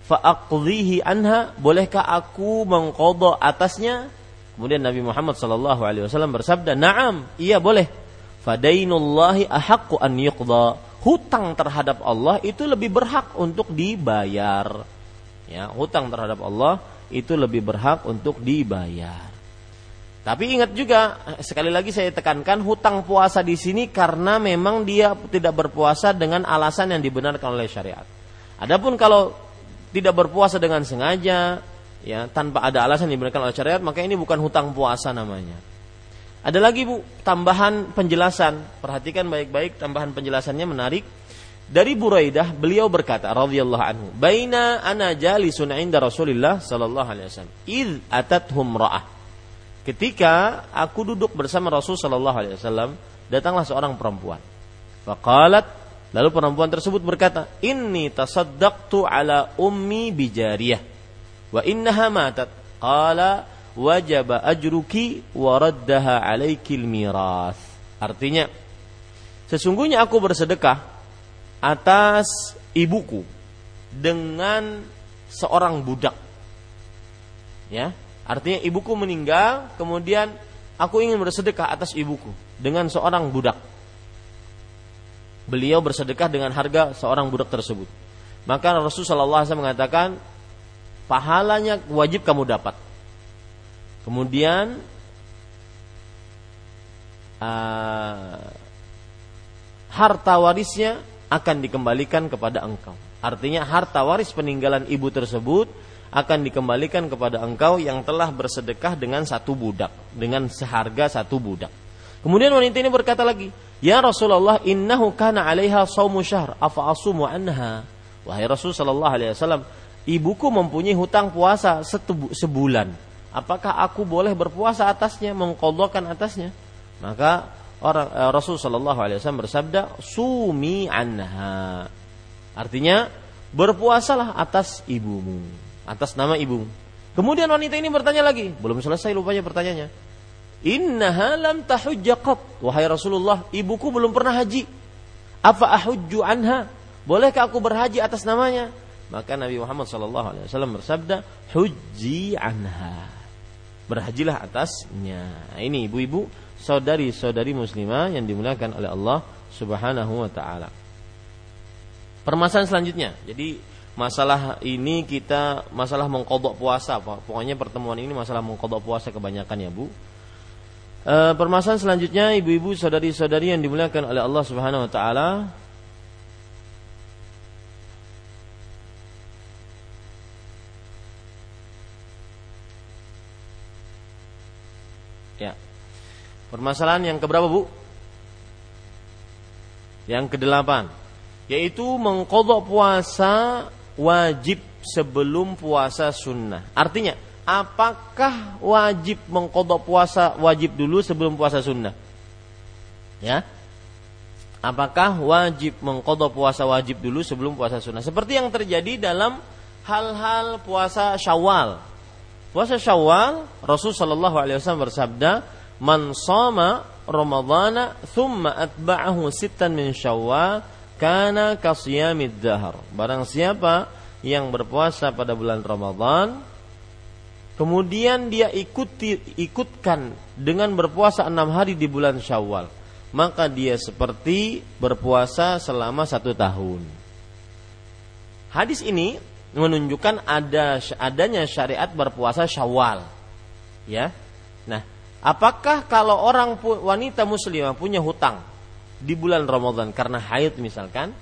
Fa'aqdhihi anha, bolehkah aku mengqadha atasnya? Kemudian Nabi Muhammad sallallahu alaihi wasallam bersabda, "Na'am, iya boleh. Fadainullahi ahaqqu an yuqda." Hutang terhadap Allah itu lebih berhak untuk dibayar. Ya, hutang terhadap Allah itu lebih berhak untuk dibayar. Tapi ingat juga sekali lagi saya tekankan hutang puasa di sini karena memang dia tidak berpuasa dengan alasan yang dibenarkan oleh syariat. Adapun kalau tidak berpuasa dengan sengaja, ya tanpa ada alasan diberikan oleh syariat maka ini bukan hutang puasa namanya. Ada lagi Bu tambahan penjelasan. Perhatikan baik-baik tambahan penjelasannya menarik. Dari Buraidah beliau berkata radhiyallahu anhu, "Baina ana jalisun inda Rasulillah sallallahu alaihi wasallam, id atathum ra'ah." Ketika aku duduk bersama Rasul sallallahu alaihi wasallam, datanglah seorang perempuan. Faqalat lalu perempuan tersebut berkata, "Inni tasaddaqtu ala ummi bijariyah." Wa innaha matat qala wajaba ajruki wa raddaha alaikil miras artinya sesungguhnya aku bersedekah atas ibuku dengan seorang budak. Ya, artinya ibuku meninggal, kemudian aku ingin bersedekah atas ibuku dengan seorang budak. Beliau bersedekah dengan harga seorang budak tersebut. Maka Rasulullah SAW mengatakan, pahalanya wajib kamu dapat. Kemudian uh, harta warisnya akan dikembalikan kepada engkau. Artinya harta waris peninggalan ibu tersebut akan dikembalikan kepada engkau yang telah bersedekah dengan satu budak, dengan seharga satu budak. Kemudian wanita ini berkata lagi, "Ya Rasulullah, innahu kana 'alaiha shaumu syahr, afa asumu anha?" Wahai Rasul sallallahu alaihi wasallam, ibuku mempunyai hutang puasa sebulan. Apakah aku boleh berpuasa atasnya, mengkodokkan atasnya? Maka orang eh, Rasul Shallallahu Alaihi Wasallam bersabda, sumi anha. Artinya berpuasalah atas ibumu, atas nama ibumu. Kemudian wanita ini bertanya lagi, belum selesai lupanya pertanyaannya. Inna halam tahujjaqat. Wahai Rasulullah, ibuku belum pernah haji. Apa ahujju anha? Bolehkah aku berhaji atas namanya? Maka Nabi Muhammad SAW bersabda, Huji anha. Berhajilah atasnya. Ini ibu-ibu, saudari-saudari muslimah yang dimuliakan oleh Allah Subhanahu wa taala. Permasalahan selanjutnya. Jadi masalah ini kita masalah mengkodok puasa. Pokoknya pertemuan ini masalah mengkodok puasa kebanyakan ya, Bu. E, permasalahan selanjutnya ibu-ibu saudari-saudari yang dimuliakan oleh Allah Subhanahu wa taala Ya. Permasalahan yang keberapa bu? Yang kedelapan, yaitu mengkodok puasa wajib sebelum puasa sunnah. Artinya, apakah wajib mengkodok puasa wajib dulu sebelum puasa sunnah? Ya, apakah wajib mengkodok puasa wajib dulu sebelum puasa sunnah? Seperti yang terjadi dalam hal-hal puasa syawal Puasa Syawal, Rasul sallallahu alaihi wasallam bersabda, "Man shoma Ramadhana thumma atba'ahu sittan min Syawal, kana kasiyamid dahar." Barang siapa yang berpuasa pada bulan Ramadan, kemudian dia ikuti ikutkan dengan berpuasa enam hari di bulan Syawal, maka dia seperti berpuasa selama satu tahun. Hadis ini menunjukkan ada adanya syariat berpuasa Syawal. Ya. Nah, apakah kalau orang wanita muslimah punya hutang di bulan Ramadan karena haid misalkan,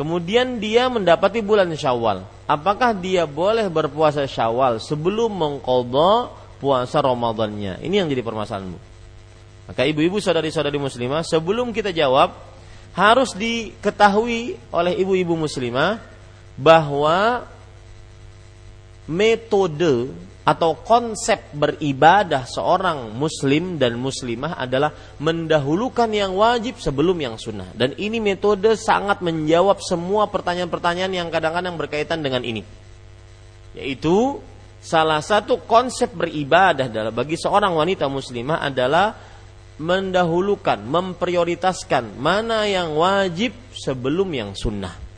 kemudian dia mendapati bulan Syawal, apakah dia boleh berpuasa Syawal sebelum mengqadha puasa Ramadannya? Ini yang jadi permasalahanmu. Maka ibu-ibu saudari-saudari muslimah, sebelum kita jawab harus diketahui oleh ibu-ibu muslimah bahwa metode atau konsep beribadah seorang muslim dan muslimah adalah mendahulukan yang wajib sebelum yang sunnah. Dan ini metode sangat menjawab semua pertanyaan-pertanyaan yang kadang-kadang berkaitan dengan ini. Yaitu salah satu konsep beribadah adalah bagi seorang wanita muslimah adalah mendahulukan memprioritaskan mana yang wajib sebelum yang sunnah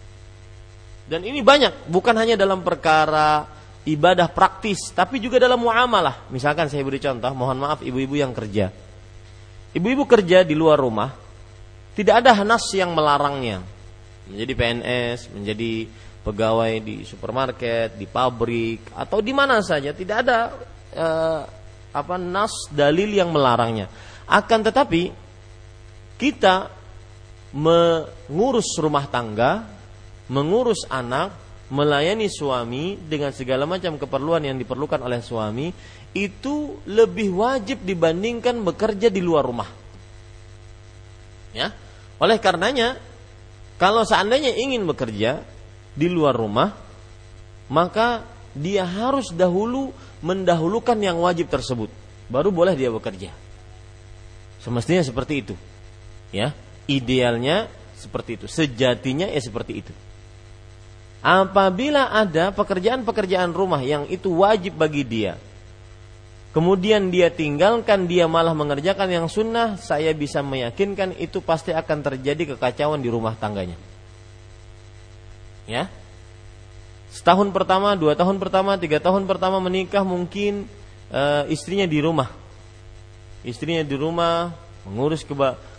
dan ini banyak, bukan hanya dalam perkara ibadah praktis, tapi juga dalam muamalah. Misalkan saya beri contoh, mohon maaf ibu-ibu yang kerja. Ibu-ibu kerja di luar rumah, tidak ada nas yang melarangnya. Menjadi PNS, menjadi pegawai di supermarket, di pabrik, atau di mana saja, tidak ada eh, apa nas dalil yang melarangnya. Akan tetapi kita mengurus rumah tangga mengurus anak, melayani suami dengan segala macam keperluan yang diperlukan oleh suami itu lebih wajib dibandingkan bekerja di luar rumah. Ya. Oleh karenanya kalau seandainya ingin bekerja di luar rumah maka dia harus dahulu mendahulukan yang wajib tersebut baru boleh dia bekerja. Semestinya seperti itu. Ya, idealnya seperti itu. Sejatinya ya seperti itu. Apabila ada pekerjaan-pekerjaan rumah yang itu wajib bagi dia, kemudian dia tinggalkan, dia malah mengerjakan yang sunnah, saya bisa meyakinkan itu pasti akan terjadi kekacauan di rumah tangganya. Ya, Setahun pertama, dua tahun pertama, tiga tahun pertama menikah mungkin uh, istrinya di rumah. Istrinya di rumah mengurus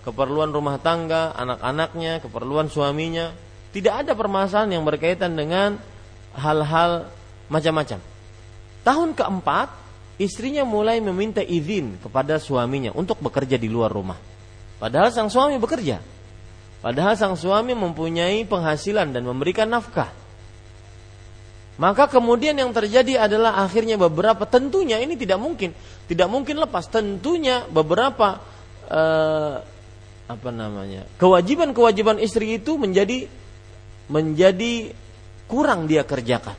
keperluan rumah tangga, anak-anaknya, keperluan suaminya. Tidak ada permasalahan yang berkaitan dengan hal-hal macam-macam. Tahun keempat, istrinya mulai meminta izin kepada suaminya untuk bekerja di luar rumah. Padahal sang suami bekerja. Padahal sang suami mempunyai penghasilan dan memberikan nafkah. Maka kemudian yang terjadi adalah akhirnya beberapa tentunya ini tidak mungkin, tidak mungkin lepas. Tentunya beberapa eh, apa namanya kewajiban-kewajiban istri itu menjadi menjadi kurang dia kerjakan.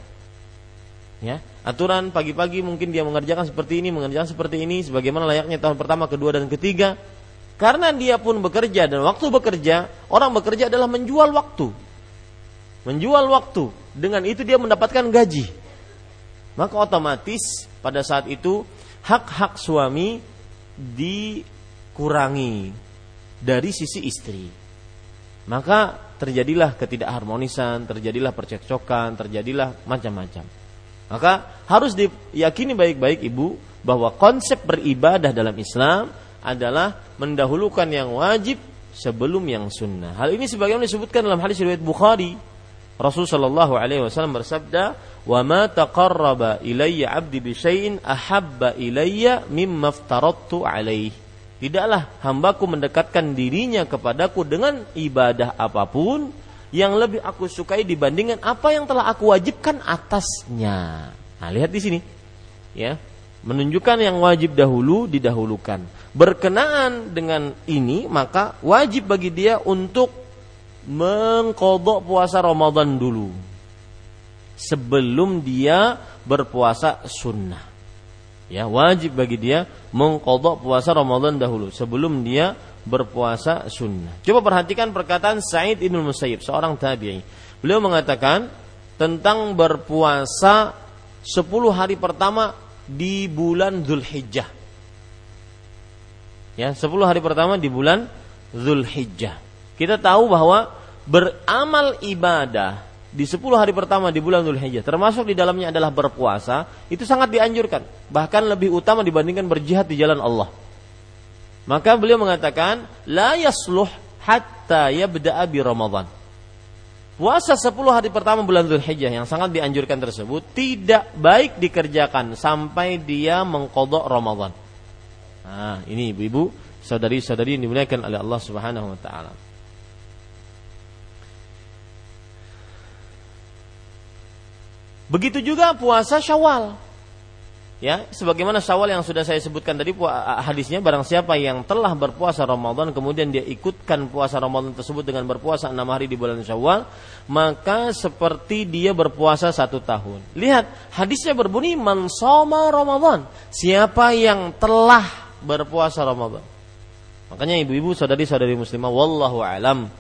Ya, aturan pagi-pagi mungkin dia mengerjakan seperti ini, mengerjakan seperti ini, sebagaimana layaknya tahun pertama, kedua dan ketiga. Karena dia pun bekerja dan waktu bekerja, orang bekerja adalah menjual waktu. Menjual waktu, dengan itu dia mendapatkan gaji. Maka otomatis pada saat itu hak-hak suami dikurangi dari sisi istri. Maka terjadilah ketidakharmonisan, terjadilah percekcokan, terjadilah macam-macam. Maka harus diyakini baik-baik ibu bahwa konsep beribadah dalam Islam adalah mendahulukan yang wajib sebelum yang sunnah. Hal ini sebagaimana disebutkan dalam hadis riwayat Bukhari. Rasul sallallahu alaihi wasallam bersabda, "Wa ma taqarraba 'abdi bi ahabba ilayya mimma alaihi." Tidaklah hambaku mendekatkan dirinya kepadaku dengan ibadah apa pun yang lebih aku sukai dibandingkan apa yang telah aku wajibkan atasnya. Nah, lihat di sini. Ya. Menunjukkan yang wajib dahulu didahulukan. Berkenaan dengan ini, maka wajib bagi dia untuk mengkodok puasa Ramadan dulu. Sebelum dia berpuasa sunnah ya wajib bagi dia mengkodok puasa Ramadan dahulu sebelum dia berpuasa sunnah. Coba perhatikan perkataan Said ibn Musayyib, seorang tabi'i. Beliau mengatakan tentang berpuasa 10 hari pertama di bulan Zulhijjah. Ya, 10 hari pertama di bulan Zulhijjah. Kita tahu bahwa beramal ibadah di 10 hari pertama di bulan Dhul Hijjah termasuk di dalamnya adalah berpuasa itu sangat dianjurkan. Bahkan lebih utama dibandingkan berjihad di jalan Allah. Maka beliau mengatakan la yasluh hatta yabda'a bi Ramadan. Puasa 10 hari pertama bulan Dhul Hijjah yang sangat dianjurkan tersebut tidak baik dikerjakan sampai dia mengkodok Ramadan. Nah ini ibu-ibu saudari-saudari yang dimuliakan oleh Allah Subhanahu wa taala Begitu juga puasa Syawal. Ya, sebagaimana Syawal yang sudah saya sebutkan tadi hadisnya barang siapa yang telah berpuasa Ramadan kemudian dia ikutkan puasa Ramadan tersebut dengan berpuasa enam hari di bulan Syawal, maka seperti dia berpuasa satu tahun. Lihat, hadisnya berbunyi man soma Ramadan. Siapa yang telah berpuasa Ramadan. Makanya ibu-ibu saudari-saudari muslimah wallahu alam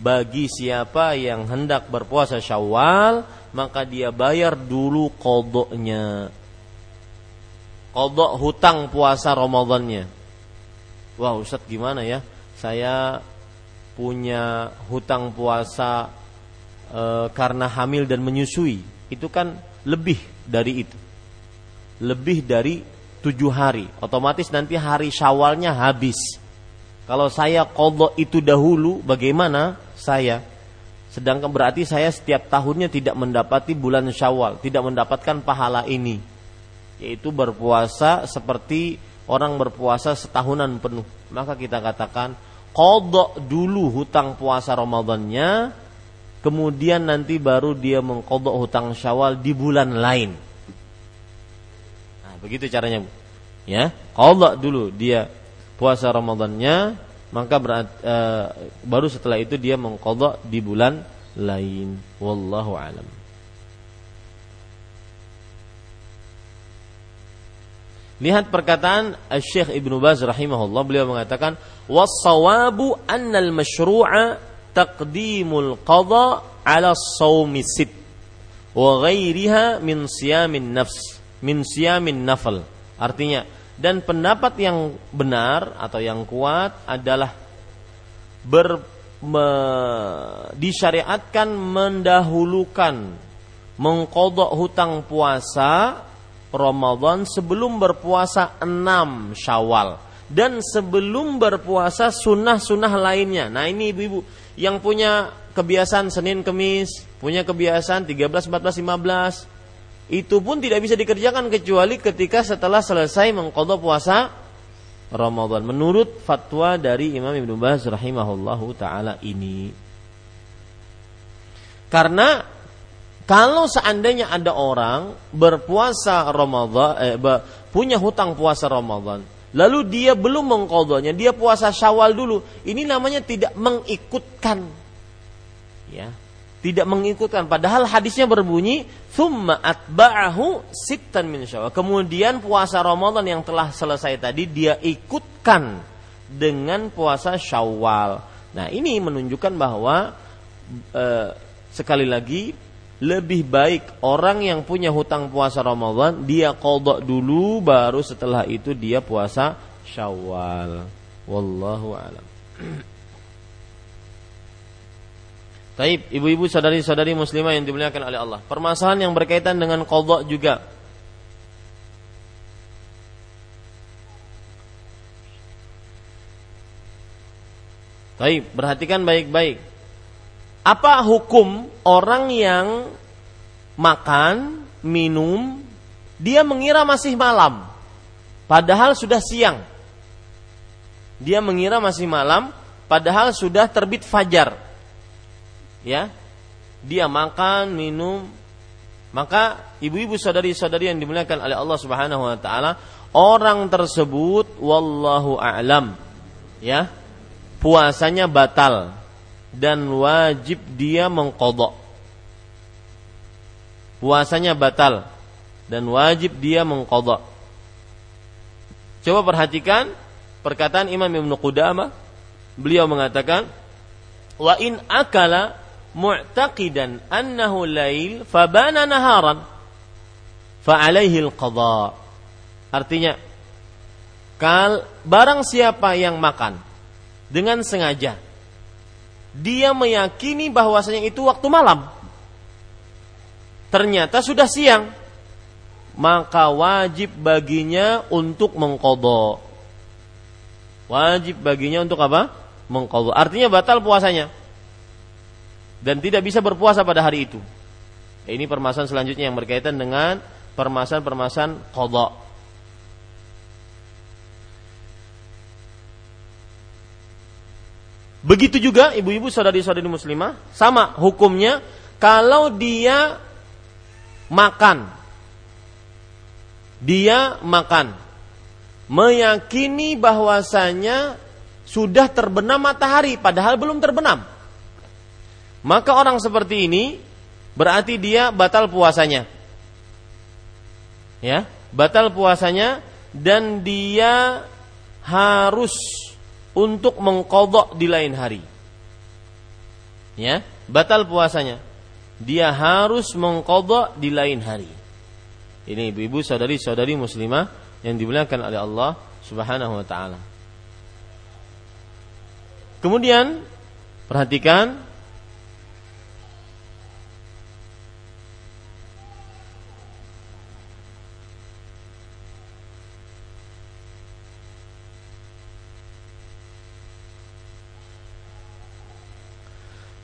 bagi siapa yang hendak berpuasa Syawal maka dia bayar dulu kodoknya. Kodok hutang puasa Ramadannya. Wah Ustadz gimana ya? Saya punya hutang puasa e, karena hamil dan menyusui. Itu kan lebih dari itu. Lebih dari tujuh hari. Otomatis nanti hari syawalnya habis. Kalau saya kodok itu dahulu bagaimana saya Sedangkan berarti saya setiap tahunnya tidak mendapati bulan Syawal, tidak mendapatkan pahala ini. Yaitu berpuasa seperti orang berpuasa setahunan penuh. Maka kita katakan kodok dulu hutang puasa Ramadannya, kemudian nanti baru dia mengkodok hutang Syawal di bulan lain. Nah, begitu caranya. Ya, kodok dulu dia puasa Ramadannya, maka berat, e, baru setelah itu dia mengkodok di bulan lain. Wallahu alam. Lihat perkataan Syekh Ibnu Baz rahimahullah. Beliau mengatakan was-sawabu annal masyru'a taqdimul qada 'ala shaumi sit wa ghairiha min siyamin nafs min siyamin nafal. Artinya dan pendapat yang benar atau yang kuat adalah ber, me, disyariatkan mendahulukan mengkodok hutang puasa Ramadan sebelum berpuasa 6 Syawal dan sebelum berpuasa sunnah-sunnah lainnya. Nah, ini ibu-ibu yang punya kebiasaan Senin Kemis, punya kebiasaan 13 14 15 itu pun tidak bisa dikerjakan kecuali ketika setelah selesai mengkodok puasa Ramadan. Menurut fatwa dari Imam Ibnu Baz rahimahullahu taala ini. Karena kalau seandainya ada orang berpuasa Ramadan, eh, punya hutang puasa Ramadan, lalu dia belum mengkodoknya, dia puasa Syawal dulu, ini namanya tidak mengikutkan, ya, tidak mengikutkan. Padahal hadisnya berbunyi, "Thumma atba'ahu sittan min Syawal." Kemudian puasa Ramadan yang telah selesai tadi dia ikutkan dengan puasa Syawal. Nah, ini menunjukkan bahwa eh, sekali lagi lebih baik orang yang punya hutang puasa Ramadan dia kodok dulu baru setelah itu dia puasa Syawal. Wallahu alam. *clears throat* Taib, ibu-ibu saudari-saudari muslimah yang dimuliakan oleh Allah. Permasalahan yang berkaitan dengan kodok juga. Taib, perhatikan baik-baik apa hukum orang yang makan, minum, dia mengira masih malam, padahal sudah siang. Dia mengira masih malam, padahal sudah terbit fajar. Ya, dia makan, minum, maka ibu-ibu saudari-saudari yang dimuliakan oleh Allah Subhanahu wa taala, orang tersebut wallahu a'lam ya, puasanya batal dan wajib dia mengkodok. Puasanya batal dan wajib dia mengkodok. Coba perhatikan perkataan Imam Ibnu Qudamah. Beliau mengatakan, "Wa in akala mu'taqidan annahu lail fabana naharan fa alaihi al-qadha." Artinya, kal barang siapa yang makan dengan sengaja dia meyakini bahwasanya itu waktu malam. Ternyata sudah siang. Maka wajib baginya untuk mengkodok. Wajib baginya untuk apa? Mengkodok. Artinya batal puasanya. Dan tidak bisa berpuasa pada hari itu. Ini permasalahan selanjutnya yang berkaitan dengan permasalahan-permasalahan kodok. Begitu juga ibu-ibu saudari-saudari muslimah sama hukumnya kalau dia makan dia makan meyakini bahwasanya sudah terbenam matahari padahal belum terbenam maka orang seperti ini berarti dia batal puasanya ya batal puasanya dan dia harus untuk mengkodok di lain hari. Ya, batal puasanya. Dia harus mengkodok di lain hari. Ini ibu-ibu saudari-saudari muslimah yang dimuliakan oleh Allah Subhanahu wa taala. Kemudian perhatikan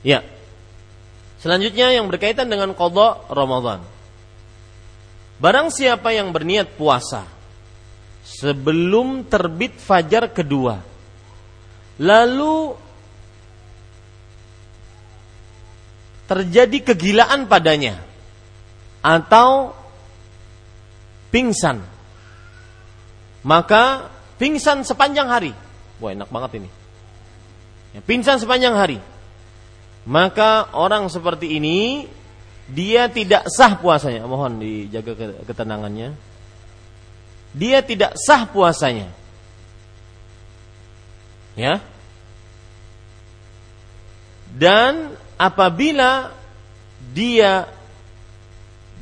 Ya. Selanjutnya yang berkaitan dengan kodok Ramadan. Barang siapa yang berniat puasa sebelum terbit fajar kedua, lalu terjadi kegilaan padanya atau pingsan, maka pingsan sepanjang hari. Wah enak banget ini. Ya, pingsan sepanjang hari maka orang seperti ini dia tidak sah puasanya. Mohon dijaga ketenangannya. Dia tidak sah puasanya. Ya. Dan apabila dia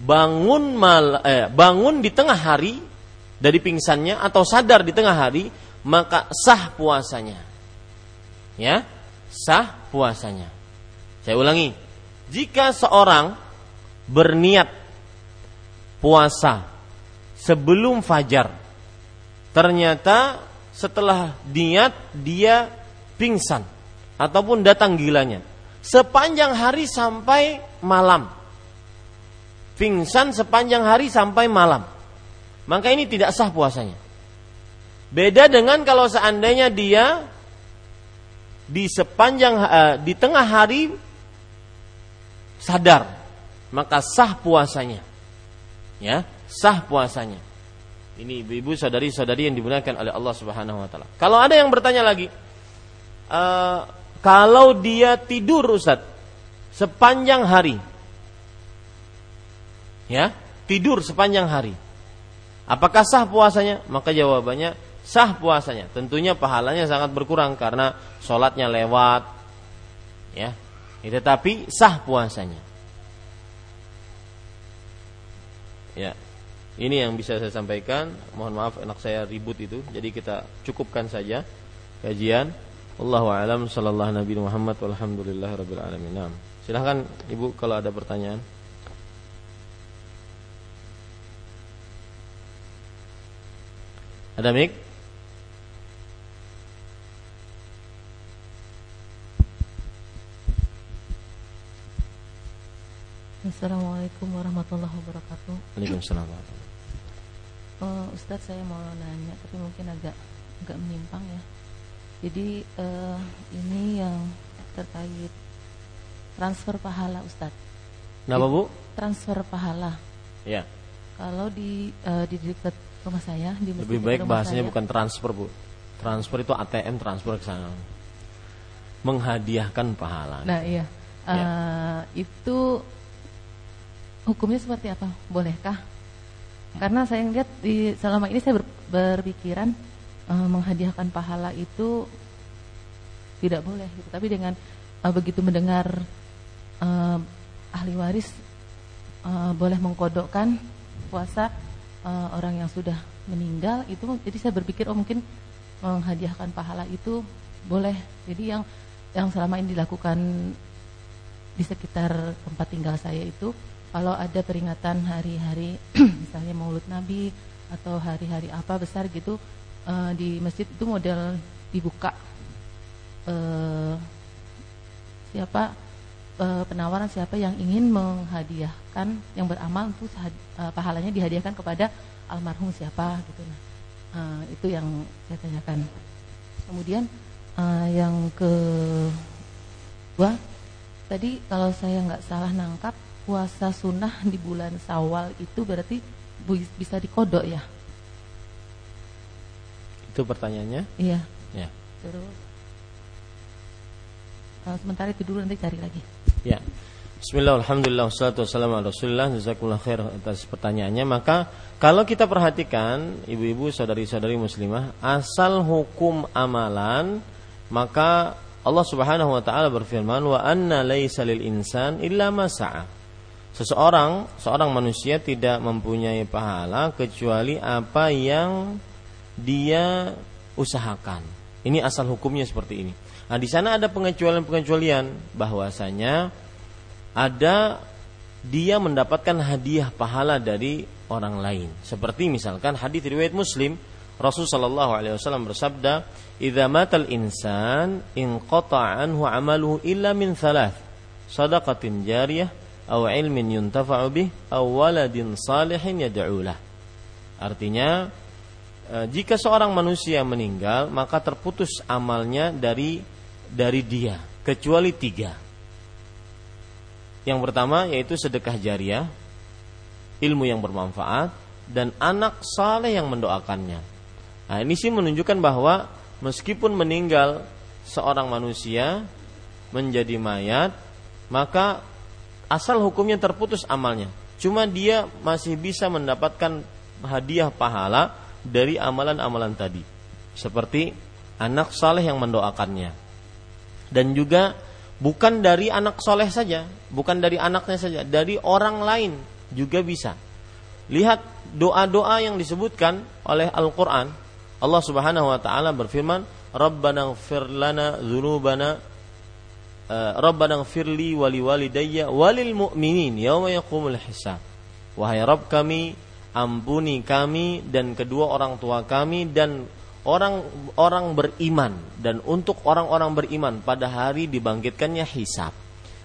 bangun mal eh, bangun di tengah hari dari pingsannya atau sadar di tengah hari, maka sah puasanya. Ya, sah puasanya. Saya ulangi, jika seorang berniat puasa sebelum fajar. Ternyata setelah niat dia pingsan ataupun datang gilanya. Sepanjang hari sampai malam. Pingsan sepanjang hari sampai malam. Maka ini tidak sah puasanya. Beda dengan kalau seandainya dia di sepanjang uh, di tengah hari sadar, maka sah puasanya. Ya, sah puasanya. Ini ibu-ibu saudari-saudari yang dimuliakan oleh Allah Subhanahu wa taala. Kalau ada yang bertanya lagi, uh, kalau dia tidur Ustaz sepanjang hari. Ya, tidur sepanjang hari. Apakah sah puasanya? Maka jawabannya sah puasanya. Tentunya pahalanya sangat berkurang karena sholatnya lewat. Ya, tetapi sah puasanya. Ya. Ini yang bisa saya sampaikan. Mohon maaf anak saya ribut itu. Jadi kita cukupkan saja kajian. Allahu a'lam sallallahu nabi Muhammad walhamdulillah rabbil alamin. Silahkan Ibu kalau ada pertanyaan. Ada mic? Assalamualaikum warahmatullahi wabarakatuh. Waalaikumsalam uh, Ustadz saya mau nanya tapi mungkin agak agak menyimpang ya. Jadi uh, ini yang terkait transfer pahala Ustadz Kenapa Bu? transfer pahala. Ya. Kalau di uh, di dekat rumah saya di lebih baik bahasanya saya, bukan transfer Bu. Transfer itu ATM transfer ke sana. Menghadiahkan pahala. Nah iya. Uh, ya. itu hukumnya seperti apa bolehkah karena saya lihat di selama ini saya ber, berpikiran uh, menghadiahkan pahala itu tidak boleh gitu. Tapi dengan uh, begitu mendengar uh, ahli waris uh, boleh mengkodokkan puasa uh, orang yang sudah meninggal itu jadi saya berpikir oh mungkin menghadiahkan pahala itu boleh. Jadi yang yang selama ini dilakukan di sekitar tempat tinggal saya itu kalau ada peringatan hari-hari *clears throat* misalnya Maulud Nabi atau hari-hari apa besar gitu uh, di masjid itu model dibuka. Uh, siapa uh, penawaran siapa yang ingin menghadiahkan yang beramal untuk uh, pahalanya dihadiahkan kepada almarhum siapa gitu. Nah uh, itu yang saya tanyakan. Kemudian uh, yang ke dua tadi kalau saya nggak salah nangkap puasa sunnah di bulan Sawal itu berarti bisa dikodok ya? Itu pertanyaannya? Iya. Ya. Terus uh, sementara itu dulu nanti cari lagi. Ya. Bismillah, alhamdulillah, wassalatu wassalamu ala rasulillah Jazakumullah khair atas pertanyaannya Maka kalau kita perhatikan Ibu-ibu, saudari-saudari muslimah Asal hukum amalan Maka Allah subhanahu wa ta'ala berfirman Wa anna laysa lil insan illa masa'a seseorang seorang manusia tidak mempunyai pahala kecuali apa yang dia usahakan. Ini asal hukumnya seperti ini. Nah, di sana ada pengecualian-pengecualian bahwasanya ada dia mendapatkan hadiah pahala dari orang lain. Seperti misalkan hadis riwayat Muslim, Rasul sallallahu alaihi wasallam bersabda, "Idza matal insan in anhu amaluhu illa min thalath, sadaqatin jariyah au ilmin yuntafa'u bih au waladin salihin yad'ulah. Artinya e, jika seorang manusia meninggal maka terputus amalnya dari dari dia kecuali tiga. Yang pertama yaitu sedekah jariah, ilmu yang bermanfaat dan anak saleh yang mendoakannya. Nah, ini sih menunjukkan bahwa meskipun meninggal seorang manusia menjadi mayat, maka asal hukumnya terputus amalnya. Cuma dia masih bisa mendapatkan hadiah pahala dari amalan-amalan tadi. Seperti anak soleh yang mendoakannya. Dan juga bukan dari anak soleh saja, bukan dari anaknya saja, dari orang lain juga bisa. Lihat doa-doa yang disebutkan oleh Al-Quran. Allah subhanahu wa ta'ala berfirman, Rabbana gfir lana Rabbana firli wali walidayya walil mu'minin yauma yaqumul hisab. Wahai Rabb kami, ampuni kami dan kedua orang tua kami dan orang-orang beriman dan untuk orang-orang beriman pada hari dibangkitkannya hisab.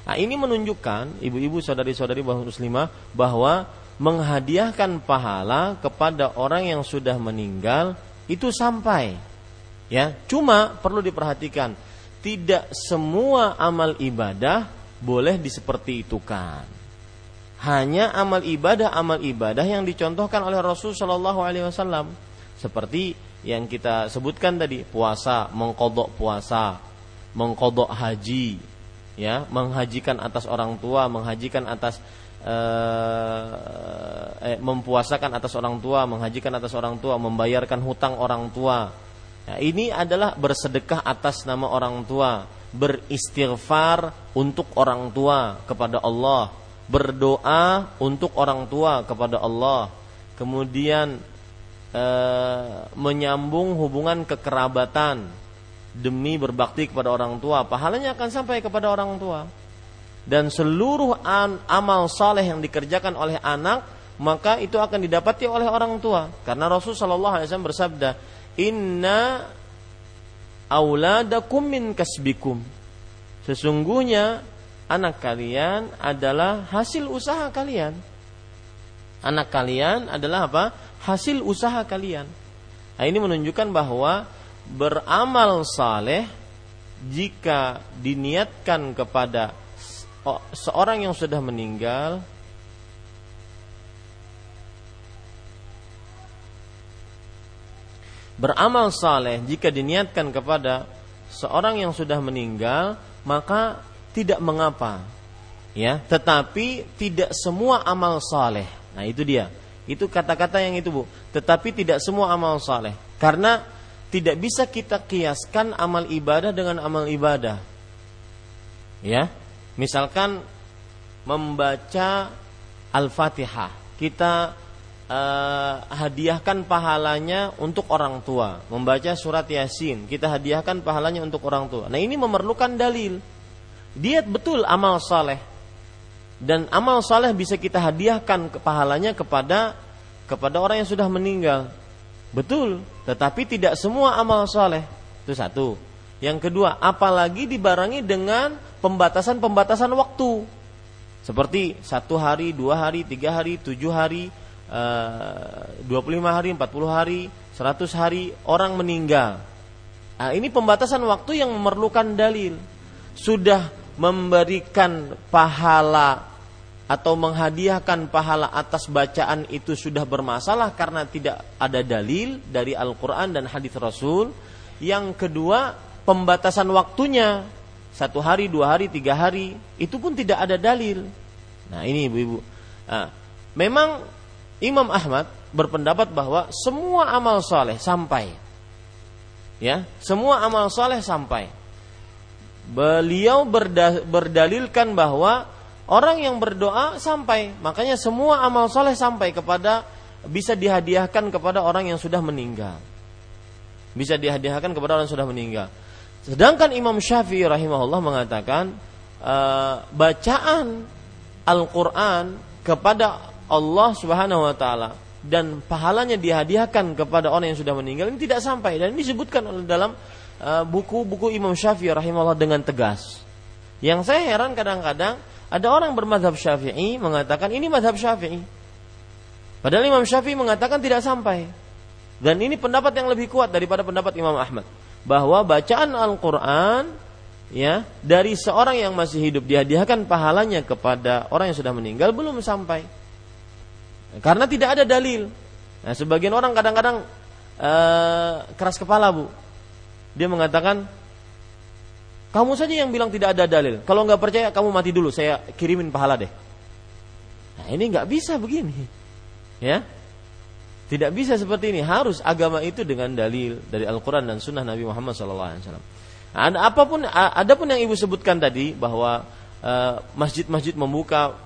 Nah, ini menunjukkan ibu-ibu saudari-saudari bahwa muslimah bahwa menghadiahkan pahala kepada orang yang sudah meninggal itu sampai ya. Cuma perlu diperhatikan tidak semua amal ibadah boleh diseperti itu kan. Hanya amal ibadah amal ibadah yang dicontohkan oleh Rasul Shallallahu Alaihi Wasallam seperti yang kita sebutkan tadi puasa, mengkodok puasa, mengkodok haji, ya, menghajikan atas orang tua, menghajikan atas eh, eh, mempuasakan atas orang tua, menghajikan atas orang tua, membayarkan hutang orang tua, Nah, ini adalah bersedekah atas nama orang tua, beristighfar untuk orang tua kepada Allah, berdoa untuk orang tua kepada Allah, kemudian e, menyambung hubungan kekerabatan demi berbakti kepada orang tua, pahalanya akan sampai kepada orang tua. Dan seluruh an, amal saleh yang dikerjakan oleh anak maka itu akan didapati oleh orang tua karena Rasul Shallallahu Alaihi Wasallam bersabda Inna auladakum min kasbikum. Sesungguhnya anak kalian adalah hasil usaha kalian. Anak kalian adalah apa? Hasil usaha kalian. Nah, ini menunjukkan bahwa beramal saleh jika diniatkan kepada seorang yang sudah meninggal beramal saleh jika diniatkan kepada seorang yang sudah meninggal maka tidak mengapa ya. Tetapi tidak semua amal saleh. Nah itu dia. Itu kata-kata yang itu Bu. Tetapi tidak semua amal saleh. Karena tidak bisa kita kiaskan amal ibadah dengan amal ibadah ya. Misalkan membaca Al-Fatihah. Kita uh, hadiahkan pahalanya untuk orang tua. Membaca surat Yasin, kita hadiahkan pahalanya untuk orang tua. Nah, ini memerlukan dalil. Dia betul amal saleh. Dan amal saleh bisa kita hadiahkan ke pahalanya kepada kepada orang yang sudah meninggal. Betul, tetapi tidak semua amal saleh. Itu satu. Yang kedua, apalagi dibarengi dengan pembatasan-pembatasan waktu. Seperti satu hari, dua hari, tiga hari, tujuh hari, 25 eh, hari, 40 hari, 100 hari orang meninggal. Nah, ini pembatasan waktu yang memerlukan dalil. Sudah memberikan pahala atau menghadiahkan pahala atas bacaan itu sudah bermasalah karena tidak ada dalil dari Al-Quran dan hadis Rasul. Yang kedua, pembatasan waktunya satu hari, dua hari, tiga hari itu pun tidak ada dalil. Nah ini ibu-ibu. Nah, memang Imam Ahmad berpendapat bahwa semua amal soleh sampai. Ya, semua amal soleh sampai. Beliau berda, berdalilkan bahwa orang yang berdoa sampai, makanya semua amal soleh sampai kepada bisa dihadiahkan kepada orang yang sudah meninggal. Bisa dihadiahkan kepada orang yang sudah meninggal. Sedangkan Imam Syafi'i rahimahullah mengatakan uh, bacaan Al-Quran kepada Allah Subhanahu wa taala dan pahalanya dihadiahkan kepada orang yang sudah meninggal ini tidak sampai dan ini disebutkan oleh dalam uh, buku-buku uh, Imam Syafi'i rahimahullah dengan tegas. Yang saya heran kadang-kadang ada orang bermadhab Syafi'i mengatakan ini madhab Syafi'i. Padahal Imam Syafi'i mengatakan tidak sampai. Dan ini pendapat yang lebih kuat daripada pendapat Imam Ahmad bahwa bacaan Al-Qur'an ya dari seorang yang masih hidup dihadiahkan pahalanya kepada orang yang sudah meninggal belum sampai. Karena tidak ada dalil. Nah, sebagian orang kadang-kadang uh, keras kepala bu. Dia mengatakan, kamu saja yang bilang tidak ada dalil. Kalau nggak percaya, kamu mati dulu. Saya kirimin pahala deh. Nah, ini nggak bisa begini, ya. Tidak bisa seperti ini. Harus agama itu dengan dalil dari Al-Quran dan Sunnah Nabi Muhammad SAW. Nah, apa pun, ada pun yang ibu sebutkan tadi bahwa eh, masjid-masjid membuka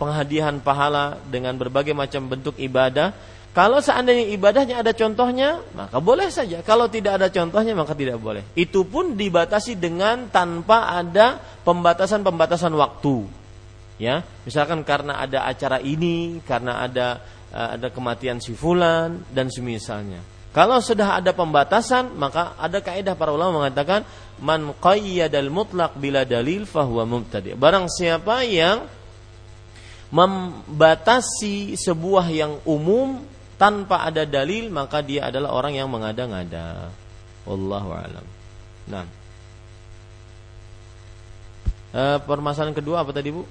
penghadiahan pahala dengan berbagai macam bentuk ibadah Kalau seandainya ibadahnya ada contohnya, maka boleh saja. Kalau tidak ada contohnya, maka tidak boleh. Itu pun dibatasi dengan tanpa ada pembatasan-pembatasan waktu. Ya, misalkan karena ada acara ini, karena ada eh, ada kematian si fulan dan semisalnya. Kalau sudah ada pembatasan, maka ada kaidah para ulama mengatakan man qayyadal mutlaq bila dalil fahuwa mubtadi. Barang siapa yang membatasi sebuah yang umum tanpa ada dalil maka dia adalah orang yang mengada-ngada. Wallahu alam. Nah. E, permasalahan kedua apa tadi, Bu?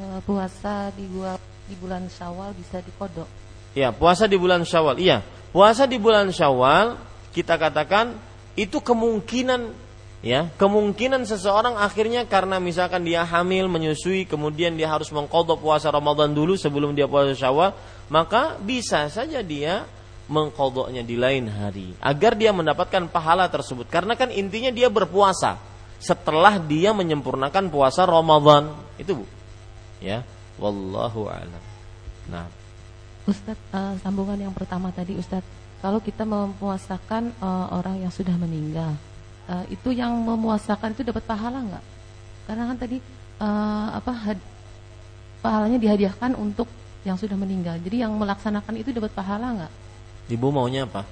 E, puasa di gua di bulan Syawal bisa dikodok. Ya, puasa di bulan Syawal. Iya, puasa di bulan Syawal kita katakan itu kemungkinan ya kemungkinan seseorang akhirnya karena misalkan dia hamil menyusui kemudian dia harus mengkodok puasa Ramadan dulu sebelum dia puasa Syawal maka bisa saja dia mengkodoknya di lain hari agar dia mendapatkan pahala tersebut. Karena kan intinya dia berpuasa setelah dia menyempurnakan puasa Ramadan. Itu bu. Ya wallahu alam. Nah. Ustadz uh, sambungan yang pertama tadi Ustadz. Kalau kita mempuasakan uh, orang yang sudah meninggal uh, itu yang memuasakan itu dapat pahala nggak karena kan tadi uh, apa had, pahalanya dihadiahkan untuk yang sudah meninggal. Jadi yang melaksanakan itu dapat pahala nggak? Ibu maunya apa?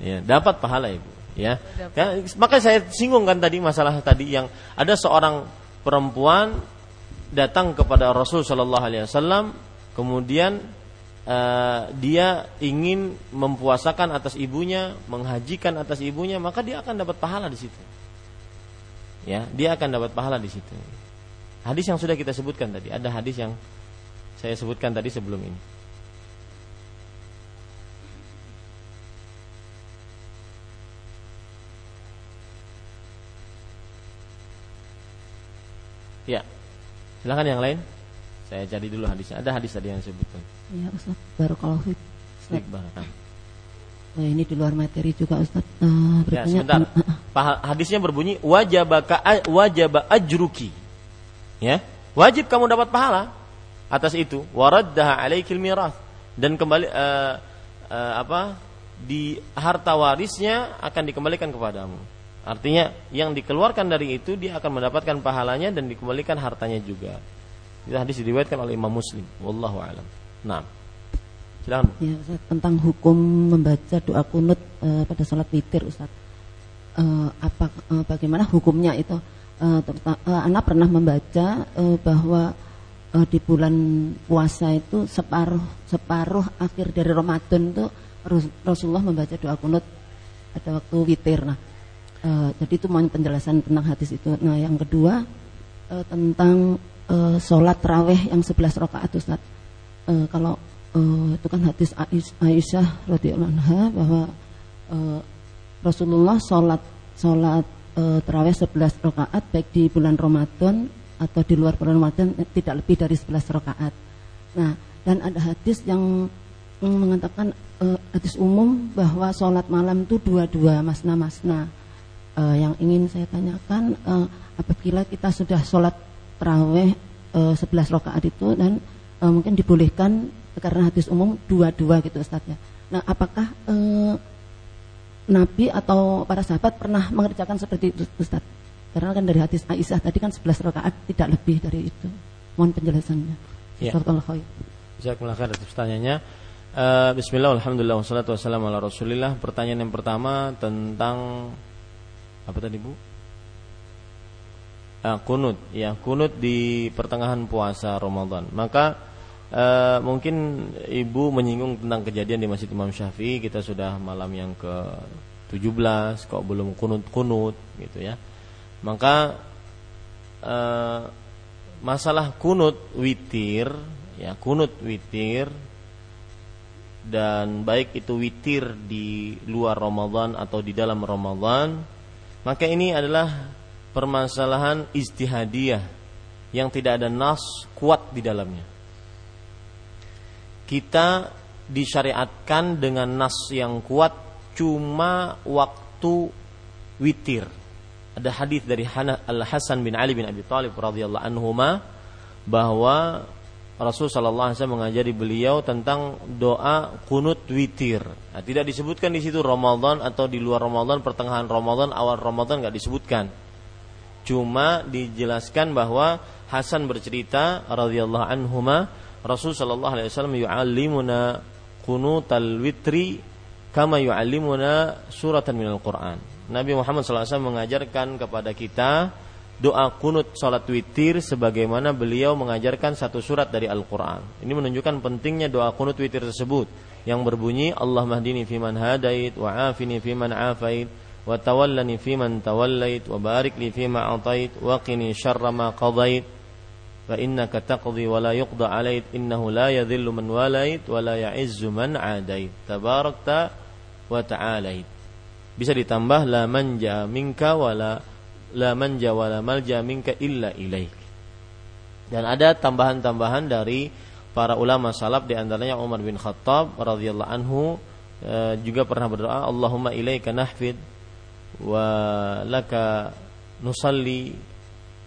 Ya, dapat pahala ibu. Ya, ya maka saya singgung kan tadi masalah tadi yang ada seorang perempuan datang kepada Rasul Shallallahu Alaihi Wasallam, kemudian uh, dia ingin mempuasakan atas ibunya, menghajikan atas ibunya, maka dia akan dapat pahala di situ. Ya, dia akan dapat pahala di situ. Hadis yang sudah kita sebutkan tadi, ada hadis yang saya sebutkan tadi sebelum ini. Ya, silakan yang lain. Saya cari dulu hadisnya. Ada hadis tadi yang sebutkan. Iya Ustaz, Barakallahu fiik. Ustaz. Barakallahu. Nah, ini di luar materi juga Ustaz. Uh, ya, sebentar. Uh, hadisnya berbunyi wajaba wajaba ajruki. Ya, wajib kamu dapat pahala atas itu waraddaha alaikil miras dan kembali uh, uh, apa di harta warisnya akan dikembalikan kepadamu. Artinya yang dikeluarkan dari itu dia akan mendapatkan pahalanya dan dikembalikan hartanya juga. Itu hadis diriwayatkan oleh Imam Muslim. Wallahu alam. Nah. Silakan. Ya, Ustaz, tentang hukum membaca doa kunut uh, pada salat witir Ustaz. Uh, apa uh, bagaimana hukumnya itu? Uh, uh, anak pernah membaca uh, bahwa uh, di bulan puasa itu separuh separuh akhir dari Ramadan itu Rasulullah membaca doa kunut pada waktu witir. Nah, uh, jadi itu mau penjelasan tentang hadis itu. Nah, yang kedua tentang uh, sholat raweh yang 11 rakaat Ustaz. Uh, kalau uh, itu kan hadis Aisyah radhiyallahu anha bahwa uh, Rasulullah sholat sholat uh, terawih 11 rakaat baik di bulan Ramadan atau di luar bulan Ramadan tidak lebih dari 11 rakaat. Nah, dan ada hadis yang mengatakan uh, hadis umum bahwa sholat malam itu dua-dua masna-masna. Uh, yang ingin saya tanyakan uh, apabila kita sudah sholat terawih uh, 11 rakaat itu dan uh, mungkin dibolehkan karena hadis umum dua-dua gitu Ustaz ya. Nah, apakah uh, Nabi atau para sahabat pernah mengerjakan seperti itu Ustaz? Karena kan dari hadis Aisyah tadi kan 11 rakaat tidak lebih dari itu. Mohon penjelasannya. Ya. Atas pertanyaannya. Uh, Bismillah, Alhamdulillah, wassalatu wassalamu ala rasulillah Pertanyaan yang pertama tentang Apa tadi bu? Uh, kunut. Ya, kunut di pertengahan puasa Ramadan. Maka uh, mungkin ibu menyinggung tentang kejadian di Masjid Imam Syafi'i. Kita sudah malam yang ke 17 Kok belum kunut-kunut gitu ya. Maka uh, masalah kunut witir ya kunut witir dan baik itu witir di luar Ramadan atau di dalam Ramadan maka ini adalah permasalahan istihadiyah yang tidak ada nas kuat di dalamnya kita disyariatkan dengan nas yang kuat cuma waktu witir ada hadis dari Al Hasan bin Ali bin Abi Thalib radhiyallahu anhuma bahwa Rasul Shallallahu Alaihi Wasallam mengajari beliau tentang doa kunut witir. Nah, tidak disebutkan di situ Ramadan atau di luar Ramadan, pertengahan Ramadan, awal Ramadan nggak disebutkan. Cuma dijelaskan bahwa Hasan bercerita radhiyallahu anhuma Rasul Shallallahu Alaihi Wasallam yu'allimuna kunutal witri kama yu'allimuna suratan minal Quran. Nabi Muhammad SAW mengajarkan kepada kita doa kunut salat witir sebagaimana beliau mengajarkan satu surat dari Al-Qur'an. Ini menunjukkan pentingnya doa kunut witir tersebut yang berbunyi Allah mahdini fiman hadait wa afini fiman afait fima atait wa qini syarra ma qadait. Fa innaka taqdi wa la yuqda alait innahu la yadhillu man walait wa la ya'izzu man adait. Tabarakta wa ta'alait. Bisa ditambah la manja minka wa la manja wa la malja minka illa ilaik. Dan ada tambahan-tambahan dari para ulama salaf di antaranya Umar bin Khattab radhiyallahu anhu e, juga pernah berdoa Allahumma ilaika nahfid laka nusalli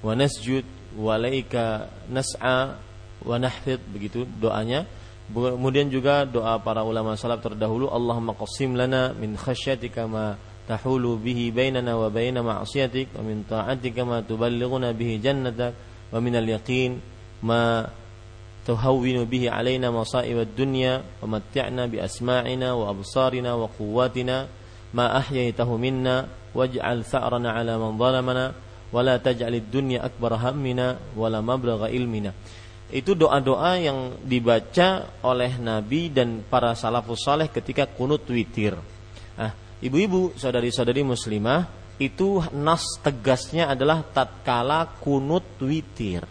wa nasjud wa laika nas'a wa nahfid begitu doanya. Kemudian juga doa para ulama salaf terdahulu Allahumma qasim lana min khasyatika ma tahulu bihi bainana wa baina ma'siyatik wa min ta'atika ma tuballighuna bihi jannatak wa min al-yaqin ma tuhawwinu bihi alaina masa'ib ad-dunya wa matti'na bi asma'ina wa absarina wa quwwatina minna waj'al tha'rana 'ala man zalamana wa la taj'al ad-dunya akbar hammina wa la mablagha ilmina itu doa-doa yang dibaca oleh Nabi dan para salafus saleh ketika kunut witir. Ah, Ibu-ibu, saudari-saudari muslimah, itu nas tegasnya adalah tatkala kunut witir.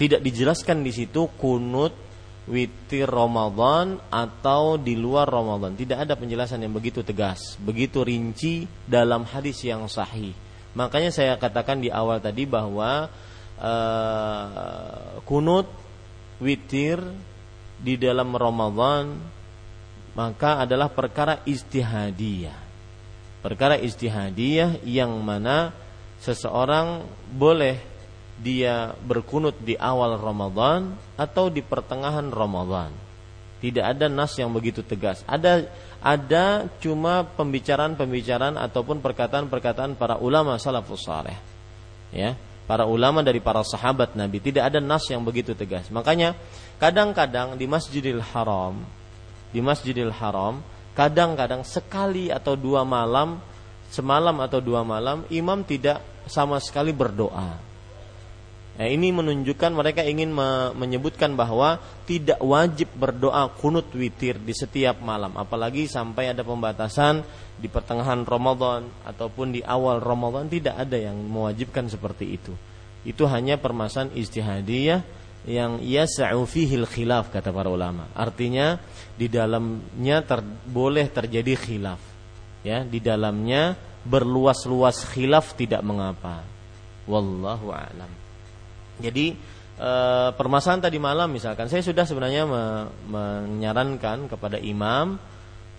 Tidak dijelaskan di situ kunut witir Ramadan atau di luar Ramadan. Tidak ada penjelasan yang begitu tegas, begitu rinci dalam hadis yang sahih. Makanya saya katakan di awal tadi bahwa uh, kunut witir di dalam Ramadan maka adalah perkara istihadiyah. Perkara istihadiyah yang mana seseorang boleh dia berkunut di awal Ramadan atau di pertengahan Ramadan. Tidak ada nas yang begitu tegas. Ada ada cuma pembicaraan-pembicaraan ataupun perkataan-perkataan para ulama salafus saleh. Ya, para ulama dari para sahabat Nabi tidak ada nas yang begitu tegas. Makanya kadang-kadang di Masjidil Haram di Masjidil Haram kadang-kadang sekali atau dua malam semalam atau dua malam imam tidak sama sekali berdoa. Nah, ini menunjukkan mereka ingin me menyebutkan bahwa tidak wajib berdoa kunut witir di setiap malam, apalagi sampai ada pembatasan di pertengahan Ramadan ataupun di awal Ramadan tidak ada yang mewajibkan seperti itu. Itu hanya permasalahan istihadiyah yang yas'u fihil khilaf kata para ulama. Artinya di dalamnya ter, boleh terjadi khilaf. Ya, di dalamnya berluas-luas khilaf tidak mengapa. Wallahu a'lam. Jadi e, permasalahan tadi malam misalkan saya sudah sebenarnya me, menyarankan kepada imam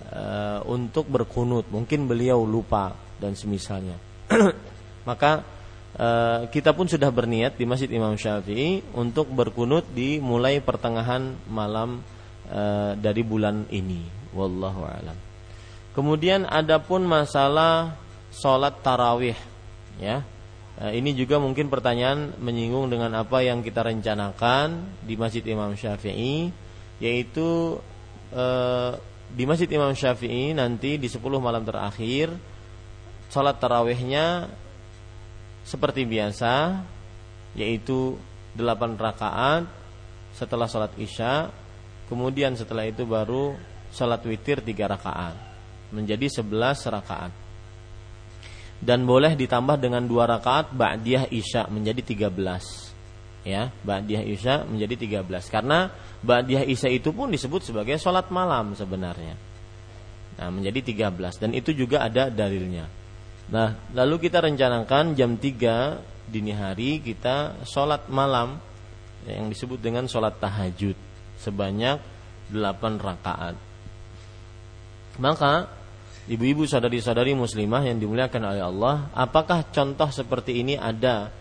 e, untuk berkunut. Mungkin beliau lupa dan semisalnya. *clears throat* Maka Eh, kita pun sudah berniat di Masjid Imam Syafi'i untuk berkunut di mulai pertengahan malam uh, dari bulan ini. Wallahu alam. Kemudian adapun masalah sholat tarawih, ya. Uh, ini juga mungkin pertanyaan menyinggung dengan apa yang kita rencanakan di Masjid Imam Syafi'i, yaitu uh, di Masjid Imam Syafi'i nanti di 10 malam terakhir sholat tarawihnya seperti biasa yaitu 8 rakaat setelah sholat isya kemudian setelah itu baru sholat witir 3 rakaat menjadi 11 rakaat dan boleh ditambah dengan dua rakaat ba'diyah isya menjadi 13 ya ba'diyah isya menjadi 13 karena ba'diyah isya itu pun disebut sebagai sholat malam sebenarnya. Nah menjadi 13 dan itu juga ada dalilnya. Nah, lalu kita rencanakan jam 3 dini hari kita sholat malam yang disebut dengan sholat tahajud sebanyak 8 rakaat. Maka ibu-ibu saudari-saudari muslimah yang dimuliakan oleh Allah, apakah contoh seperti ini ada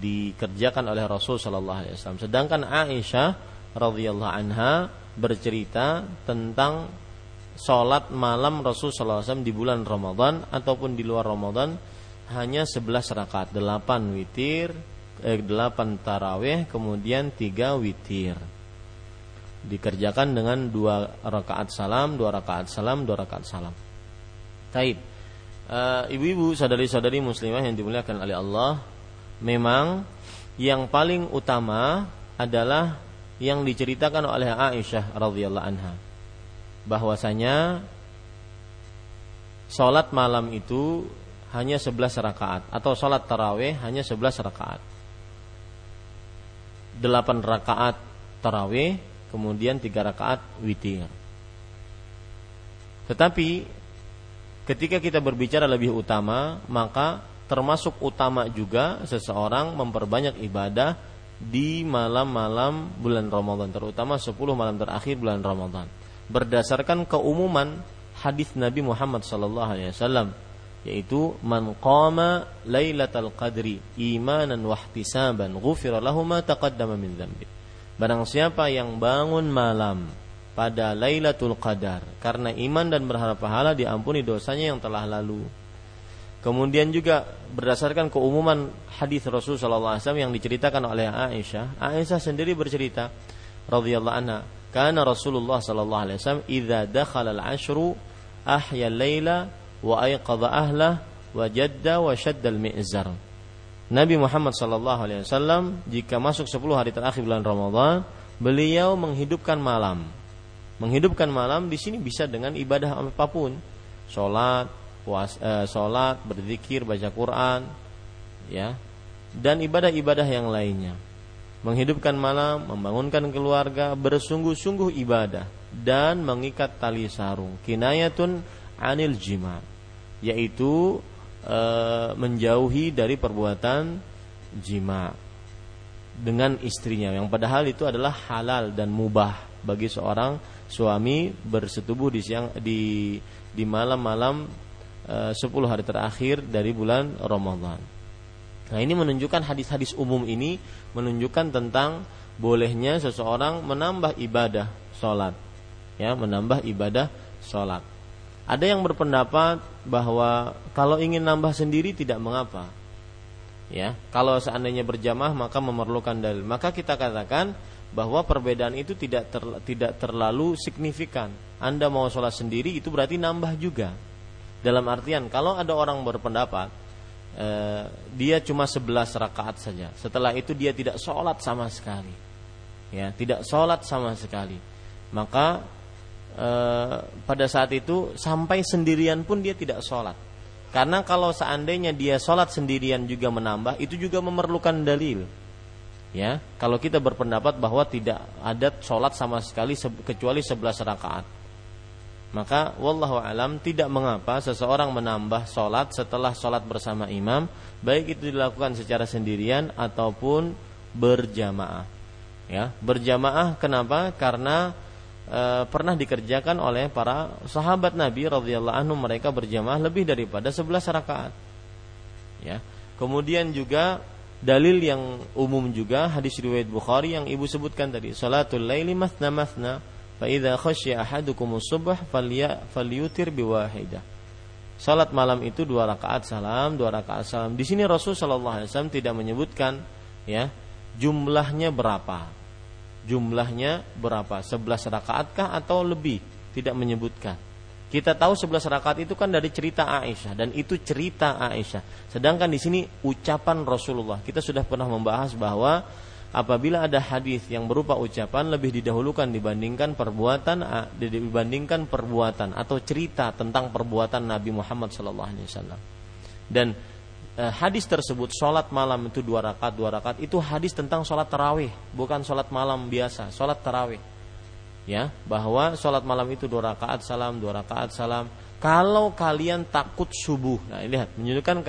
dikerjakan oleh Rasul Shallallahu Alaihi Wasallam? Sedangkan Aisyah radhiyallahu anha bercerita tentang sholat malam Rasul SAW di bulan Ramadan ataupun di luar Ramadan hanya 11 rakaat, 8 witir, eh, 8 taraweh, kemudian 3 witir. Dikerjakan dengan dua rakaat salam, dua rakaat salam, dua rakaat salam. Taib. Uh, ibu-ibu, saudari-saudari muslimah yang dimuliakan oleh Allah, memang yang paling utama adalah yang diceritakan oleh Aisyah radhiyallahu anha bahwasanya salat malam itu hanya 11 rakaat atau salat tarawih hanya 11 rakaat. 8 rakaat tarawih kemudian 3 rakaat witir. Tetapi ketika kita berbicara lebih utama, maka termasuk utama juga seseorang memperbanyak ibadah di malam-malam bulan Ramadan, terutama 10 malam terakhir bulan Ramadan. Berdasarkan keumuman hadis Nabi Muhammad wasallam yaitu man qama lailatal qadri imanan wa ihtisaban ghufira lahu ma taqaddama min dzambi. Barang siapa yang bangun malam pada Lailatul Qadar karena iman dan berharap pahala diampuni dosanya yang telah lalu. Kemudian juga berdasarkan keumuman hadis Rasul wasallam yang diceritakan oleh Aisyah, Aisyah sendiri bercerita radhiyallahu anha, karena Rasulullah sallallahu alaihi wasallam idza dakhala al-ashru ahya al-laila wa ayqadha ahlah wa jadda wa shadda al-mi'zar. Nabi Muhammad sallallahu alaihi wasallam jika masuk 10 hari terakhir bulan Ramadan, beliau menghidupkan malam. Menghidupkan malam di sini bisa dengan ibadah apa pun. Salat, puas, eh, sholat, berzikir, baca Quran, ya, dan ibadah-ibadah yang lainnya. Menghidupkan malam, membangunkan keluarga, bersungguh-sungguh ibadah dan mengikat tali sarung. Kinayatun anil jima, yaitu e, menjauhi dari perbuatan jima dengan istrinya yang padahal itu adalah halal dan mubah bagi seorang suami bersetubuh di siang di di malam-malam 10 eh, hari terakhir dari bulan Ramadan. Nah, ini menunjukkan hadis-hadis umum ini menunjukkan tentang bolehnya seseorang menambah ibadah sholat, ya, menambah ibadah sholat. Ada yang berpendapat bahwa kalau ingin nambah sendiri tidak mengapa, ya. Kalau seandainya berjamaah maka memerlukan dalil. Maka kita katakan bahwa perbedaan itu tidak ter, tidak terlalu signifikan. Anda mau sholat sendiri itu berarti nambah juga dalam artian kalau ada orang berpendapat eh, dia cuma 11 rakaat saja. Setelah itu dia tidak sholat sama sekali. Ya, tidak sholat sama sekali. Maka eh, pada saat itu sampai sendirian pun dia tidak sholat. Karena kalau seandainya dia sholat sendirian juga menambah, itu juga memerlukan dalil. Ya, kalau kita berpendapat bahwa tidak ada sholat sama sekali kecuali 11 rakaat. Maka wallahu alam tidak mengapa seseorang menambah sholat setelah sholat bersama imam baik itu dilakukan secara sendirian ataupun berjamaah. Ya berjamaah kenapa? Karena e, pernah dikerjakan oleh para sahabat Nabi radhiyallahu anhu mereka berjamaah lebih daripada 11 rakaat. Ya kemudian juga dalil yang umum juga hadis riwayat Bukhari yang ibu sebutkan tadi salatul laili masna masna Fa'idha khasya ahadukum subh falyutir biwahidah. Salat malam itu dua rakaat salam, dua rakaat salam. Di sini Rasul Shallallahu Alaihi Wasallam tidak menyebutkan ya jumlahnya berapa. Jumlahnya berapa? Sebelas rakaatkah atau lebih? Tidak menyebutkan. Kita tahu sebelas rakaat itu kan dari cerita Aisyah dan itu cerita Aisyah. Sedangkan di sini ucapan Rasulullah. Kita sudah pernah membahas bahwa apabila ada hadis yang berupa ucapan lebih didahulukan dibandingkan perbuatan dibandingkan perbuatan atau cerita tentang perbuatan Nabi Muhammad SAW. Dan eh, hadis tersebut sholat malam itu dua rakaat dua rakaat itu hadis tentang sholat tarawih bukan sholat malam biasa sholat tarawih ya bahwa sholat malam itu dua rakaat salam dua rakaat salam kalau kalian takut subuh nah lihat menunjukkan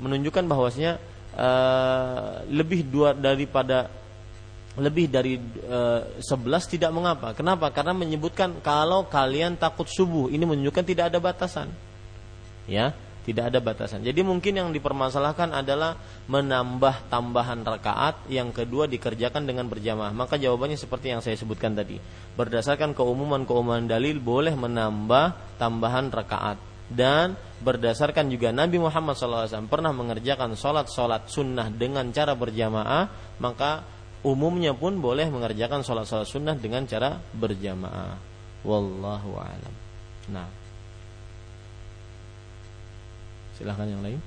menunjukkan bahwasanya uh, lebih dua daripada lebih dari e, sebelas tidak mengapa. Kenapa? Karena menyebutkan kalau kalian takut subuh, ini menunjukkan tidak ada batasan. Ya, tidak ada batasan. Jadi mungkin yang dipermasalahkan adalah menambah tambahan rakaat, yang kedua dikerjakan dengan berjamaah. Maka jawabannya seperti yang saya sebutkan tadi. Berdasarkan keumuman-keumuman dalil boleh menambah tambahan rakaat dan berdasarkan juga Nabi Muhammad SAW pernah mengerjakan sholat-sholat sunnah dengan cara berjamaah, maka umumnya pun boleh mengerjakan sholat-sholat sunnah dengan cara berjamaah. Wallahu a'lam. Nah, Silahkan yang lain.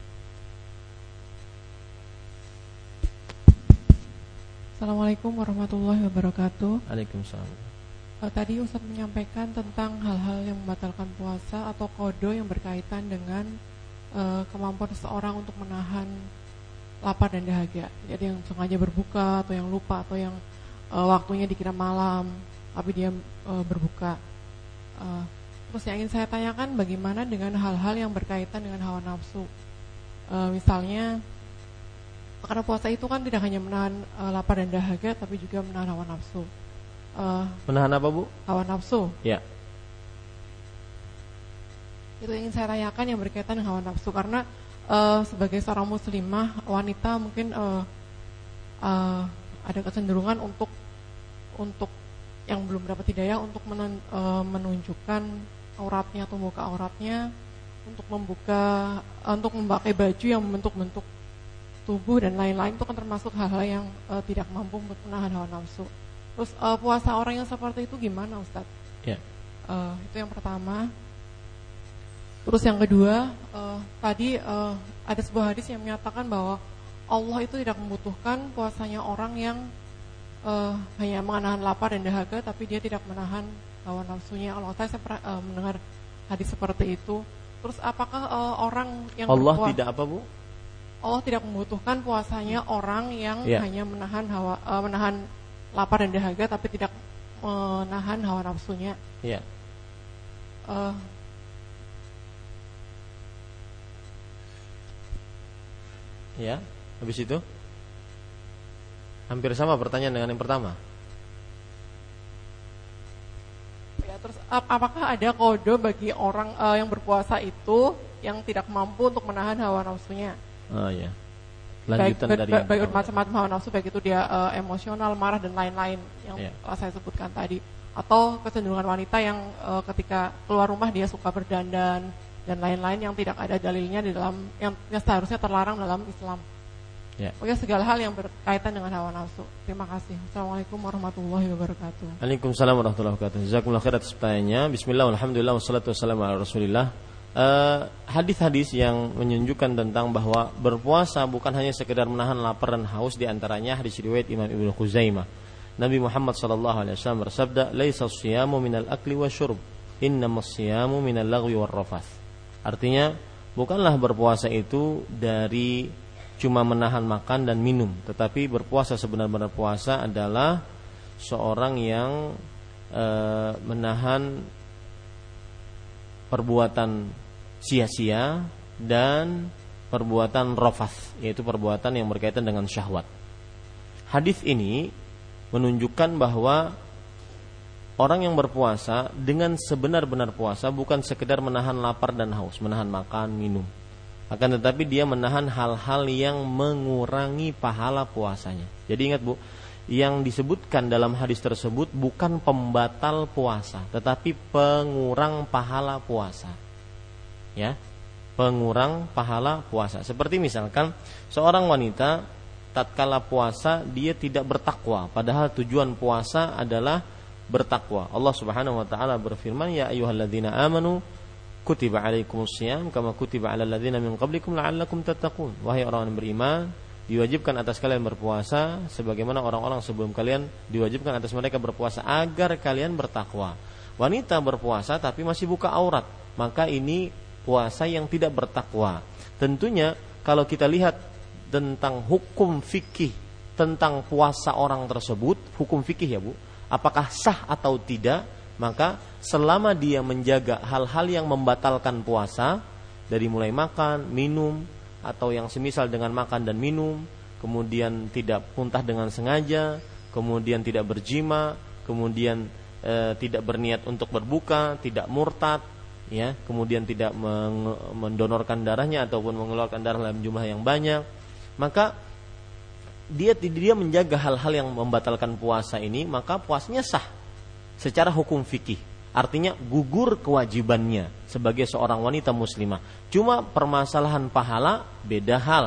Assalamualaikum warahmatullahi wabarakatuh. Waalaikumsalam. Uh, tadi Ustaz menyampaikan tentang hal-hal yang membatalkan puasa atau kodo yang berkaitan dengan uh, kemampuan seseorang untuk menahan lapar dan dahaga. Jadi yang sengaja berbuka atau yang lupa atau yang uh, waktunya dikira malam tapi dia uh, berbuka. Uh, Terus yang ingin saya tanyakan bagaimana dengan hal-hal yang berkaitan dengan hawa nafsu. E, misalnya karena puasa itu kan tidak hanya menahan e, lapar dan dahaga tapi juga menahan hawa nafsu. E, menahan apa Bu? Hawa nafsu. Ya. Itu yang ingin saya tanyakan yang berkaitan dengan hawa nafsu karena e, sebagai seorang muslimah wanita mungkin e, e, ada kecenderungan untuk untuk yang belum dapat hidayah untuk menunjukkan auratnya atau muka auratnya untuk membuka untuk memakai baju yang membentuk-bentuk tubuh dan lain-lain itu kan termasuk hal-hal yang uh, tidak mampu untuk menahan hawa nafsu. Terus uh, puasa orang yang seperti itu gimana Ustadz? Ya. Uh, itu yang pertama. Terus yang kedua, uh, tadi uh, ada sebuah hadis yang menyatakan bahwa Allah itu tidak membutuhkan puasanya orang yang uh, hanya menahan lapar dan dahaga, tapi dia tidak menahan hawa nafsunya Allah. Saya, saya pernah uh, mendengar hadis seperti itu. Terus apakah uh, orang yang Allah berpuasa, tidak apa bu? Allah tidak membutuhkan puasanya orang yang yeah. hanya menahan hawa uh, menahan lapar dan dahaga tapi tidak menahan hawa nafsunya. Iya. Yeah. Uh, ya, habis itu hampir sama pertanyaan dengan yang pertama. Terus apakah ada kode bagi orang uh, yang berpuasa itu yang tidak mampu untuk menahan hawa nafsunya? Oh ya. Lanjutan baik, dari baik, baik macam-macam hawa nafsu baik itu dia uh, emosional, marah dan lain-lain yang yeah. saya sebutkan tadi. Atau kecenderungan wanita yang uh, ketika keluar rumah dia suka berdandan dan lain-lain yang tidak ada dalilnya di dalam yang, yang seharusnya terlarang dalam Islam. Ya. Pokoknya segala hal yang berkaitan dengan hawa nafsu. Terima kasih. Assalamualaikum warahmatullahi wabarakatuh. Waalaikumsalam warahmatullahi wabarakatuh. Jazakumullah khair atas pertanyaannya. Bismillah, alhamdulillah, wassalatu wassalamu ala rasulillah. Uh, hadis-hadis yang menunjukkan tentang bahwa berpuasa bukan hanya sekedar menahan lapar dan haus di antaranya hadis riwayat Imam Ibnu Khuzaimah. Nabi Muhammad sallallahu alaihi wasallam bersabda, "Laisa siyamu minal akli wasyurb, innamas siyamu minal lagwi warrafath." Artinya, bukanlah berpuasa itu dari cuma menahan makan dan minum, tetapi berpuasa sebenar-benar puasa adalah seorang yang e, menahan perbuatan sia-sia dan perbuatan rofas, yaitu perbuatan yang berkaitan dengan syahwat. Hadis ini menunjukkan bahwa orang yang berpuasa dengan sebenar-benar puasa bukan sekedar menahan lapar dan haus, menahan makan, minum, akan tetapi dia menahan hal-hal yang mengurangi pahala puasanya. Jadi ingat Bu, yang disebutkan dalam hadis tersebut bukan pembatal puasa, tetapi pengurang pahala puasa. Ya, pengurang pahala puasa. Seperti misalkan seorang wanita tatkala puasa dia tidak bertakwa, padahal tujuan puasa adalah bertakwa. Allah Subhanahu wa taala berfirman, "Ya ayyuhalladzina amanu kutiba alaikumus siyam kama kutiba alal ladzina min qablikum la'allakum tattaqun. Wahai orang yang beriman, diwajibkan atas kalian berpuasa sebagaimana orang-orang sebelum kalian diwajibkan atas mereka berpuasa agar kalian bertakwa. Wanita berpuasa tapi masih buka aurat, maka ini puasa yang tidak bertakwa. Tentunya kalau kita lihat tentang hukum fikih tentang puasa orang tersebut, hukum fikih ya Bu, apakah sah atau tidak, maka selama dia menjaga hal-hal yang membatalkan puasa dari mulai makan, minum atau yang semisal dengan makan dan minum, kemudian tidak muntah dengan sengaja, kemudian tidak berjima, kemudian e, tidak berniat untuk berbuka, tidak murtad, ya kemudian tidak mendonorkan darahnya ataupun mengeluarkan darah dalam jumlah yang banyak maka dia dia menjaga hal-hal yang membatalkan puasa ini maka puasanya sah secara hukum fikih. Artinya gugur kewajibannya sebagai seorang wanita muslimah. Cuma permasalahan pahala beda hal.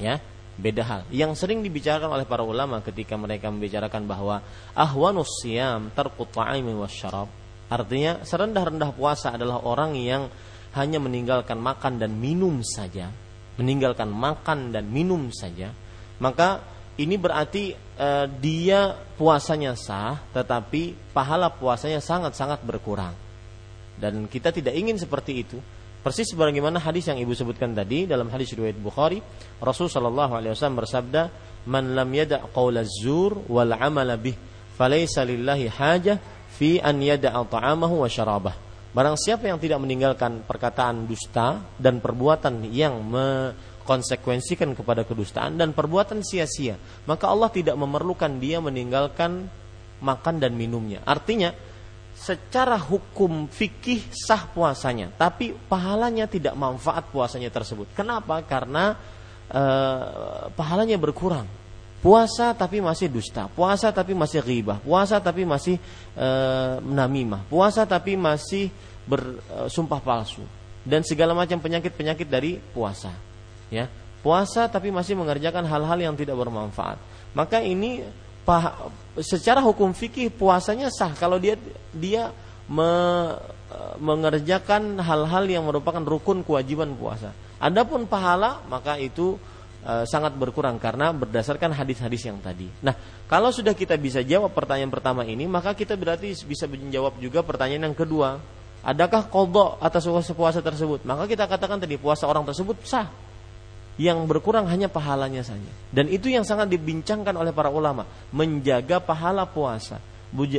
Ya beda hal. Yang sering dibicarakan oleh para ulama ketika mereka membicarakan bahwa ahwanus siyam tarqut ta'imi wasyarab Artinya serendah-rendah puasa adalah orang yang hanya meninggalkan makan dan minum saja, meninggalkan makan dan minum saja, maka ini berarti e, dia puasanya sah, tetapi pahala puasanya sangat-sangat berkurang. Dan kita tidak ingin seperti itu. Persis sebagaimana hadis yang ibu sebutkan tadi dalam hadis riwayat Bukhari, Rasul Shallallahu Alaihi Wasallam bersabda, "Man lam yada' qaula zur wal amala bih, falaysa lillahi hajah fi an yada'a ta'amahu wa syarabah. Barang siapa yang tidak meninggalkan perkataan dusta dan perbuatan yang mengkonsekuensikan kepada kedustaan dan perbuatan sia-sia, maka Allah tidak memerlukan dia meninggalkan makan dan minumnya. Artinya, secara hukum fikih sah puasanya, tapi pahalanya tidak manfaat puasanya tersebut. Kenapa? Karena e, pahalanya berkurang Puasa tapi masih dusta, puasa tapi masih ghibah, puasa tapi masih e, namimah, puasa tapi masih bersumpah palsu dan segala macam penyakit-penyakit dari puasa. Ya. Puasa tapi masih mengerjakan hal-hal yang tidak bermanfaat. Maka ini secara hukum fikih puasanya sah kalau dia dia me, mengerjakan hal-hal yang merupakan rukun kewajiban puasa. Adapun pahala maka itu e, sangat berkurang karena berdasarkan hadis-hadis yang tadi. Nah, kalau sudah kita bisa jawab pertanyaan pertama ini, maka kita berarti bisa menjawab juga pertanyaan yang kedua. Adakah kodok atas puasa tersebut? Maka kita katakan tadi puasa orang tersebut sah. Yang berkurang hanya pahalanya saja. Dan itu yang sangat dibincangkan oleh para ulama, menjaga pahala puasa.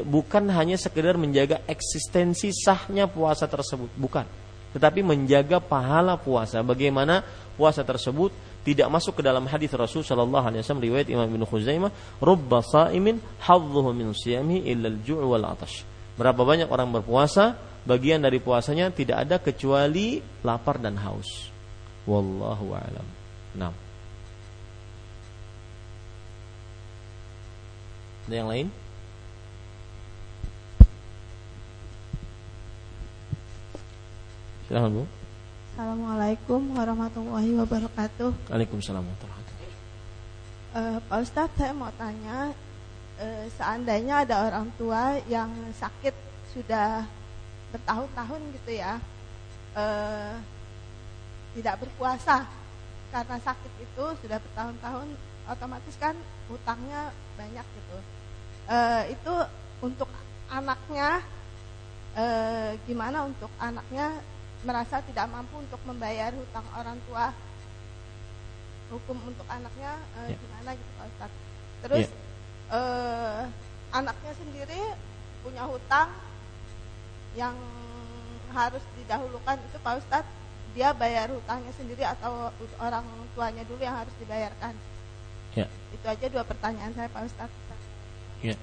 Bukan hanya sekedar menjaga eksistensi sahnya puasa tersebut, bukan. Tetapi menjaga pahala puasa. Bagaimana puasa tersebut tidak masuk ke dalam hadis Rasul sallallahu alaihi wasallam riwayat Imam Ibnu Khuzaimah, "Rubba sha'imin hadzuhu min siyamihi illa al-ju' wal 'atash." Berapa banyak orang berpuasa, bagian dari puasanya tidak ada kecuali lapar dan haus. Wallahu a'lam. Nah. Ada yang lain? Silahkan Bu. Assalamualaikum warahmatullahi wabarakatuh. Waalaikumsalam warahmatullahi wabarakatuh. Uh, Pak Ustadz, saya mau tanya, uh, seandainya ada orang tua yang sakit sudah bertahun-tahun gitu ya, uh, tidak berpuasa karena sakit itu sudah bertahun-tahun, otomatis kan hutangnya banyak gitu. Uh, itu untuk anaknya, uh, gimana untuk anaknya merasa tidak mampu untuk membayar hutang orang tua hukum untuk anaknya uh, ya. gimana gitu Pak Ustadz terus ya. uh, anaknya sendiri punya hutang yang harus didahulukan itu Pak Ustadz dia bayar hutangnya sendiri atau orang tuanya dulu yang harus dibayarkan ya. itu aja dua pertanyaan saya Pak Ustadz ya.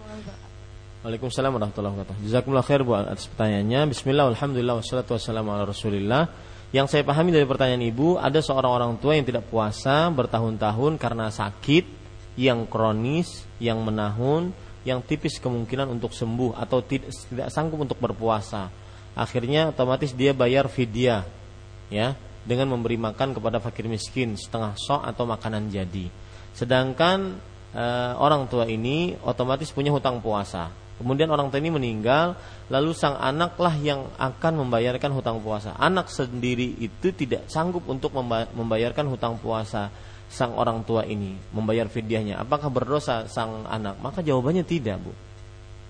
Waalaikumsalam warahmatullahi wabarakatuh. Jazakumullah khair bu atas pertanyaannya. Bismillah, alhamdulillah, wassalatu wassalamu ala rasulillah. Yang saya pahami dari pertanyaan ibu, ada seorang orang tua yang tidak puasa bertahun-tahun karena sakit yang kronis, yang menahun, yang tipis kemungkinan untuk sembuh atau tidak, tidak sanggup untuk berpuasa. Akhirnya otomatis dia bayar fidyah, ya, dengan memberi makan kepada fakir miskin setengah sok atau makanan jadi. Sedangkan e, orang tua ini otomatis punya hutang puasa Kemudian orang tua ini meninggal, lalu sang anaklah yang akan membayarkan hutang puasa. Anak sendiri itu tidak sanggup untuk membayarkan hutang puasa sang orang tua ini, membayar fidyahnya. Apakah berdosa sang anak? Maka jawabannya tidak, Bu.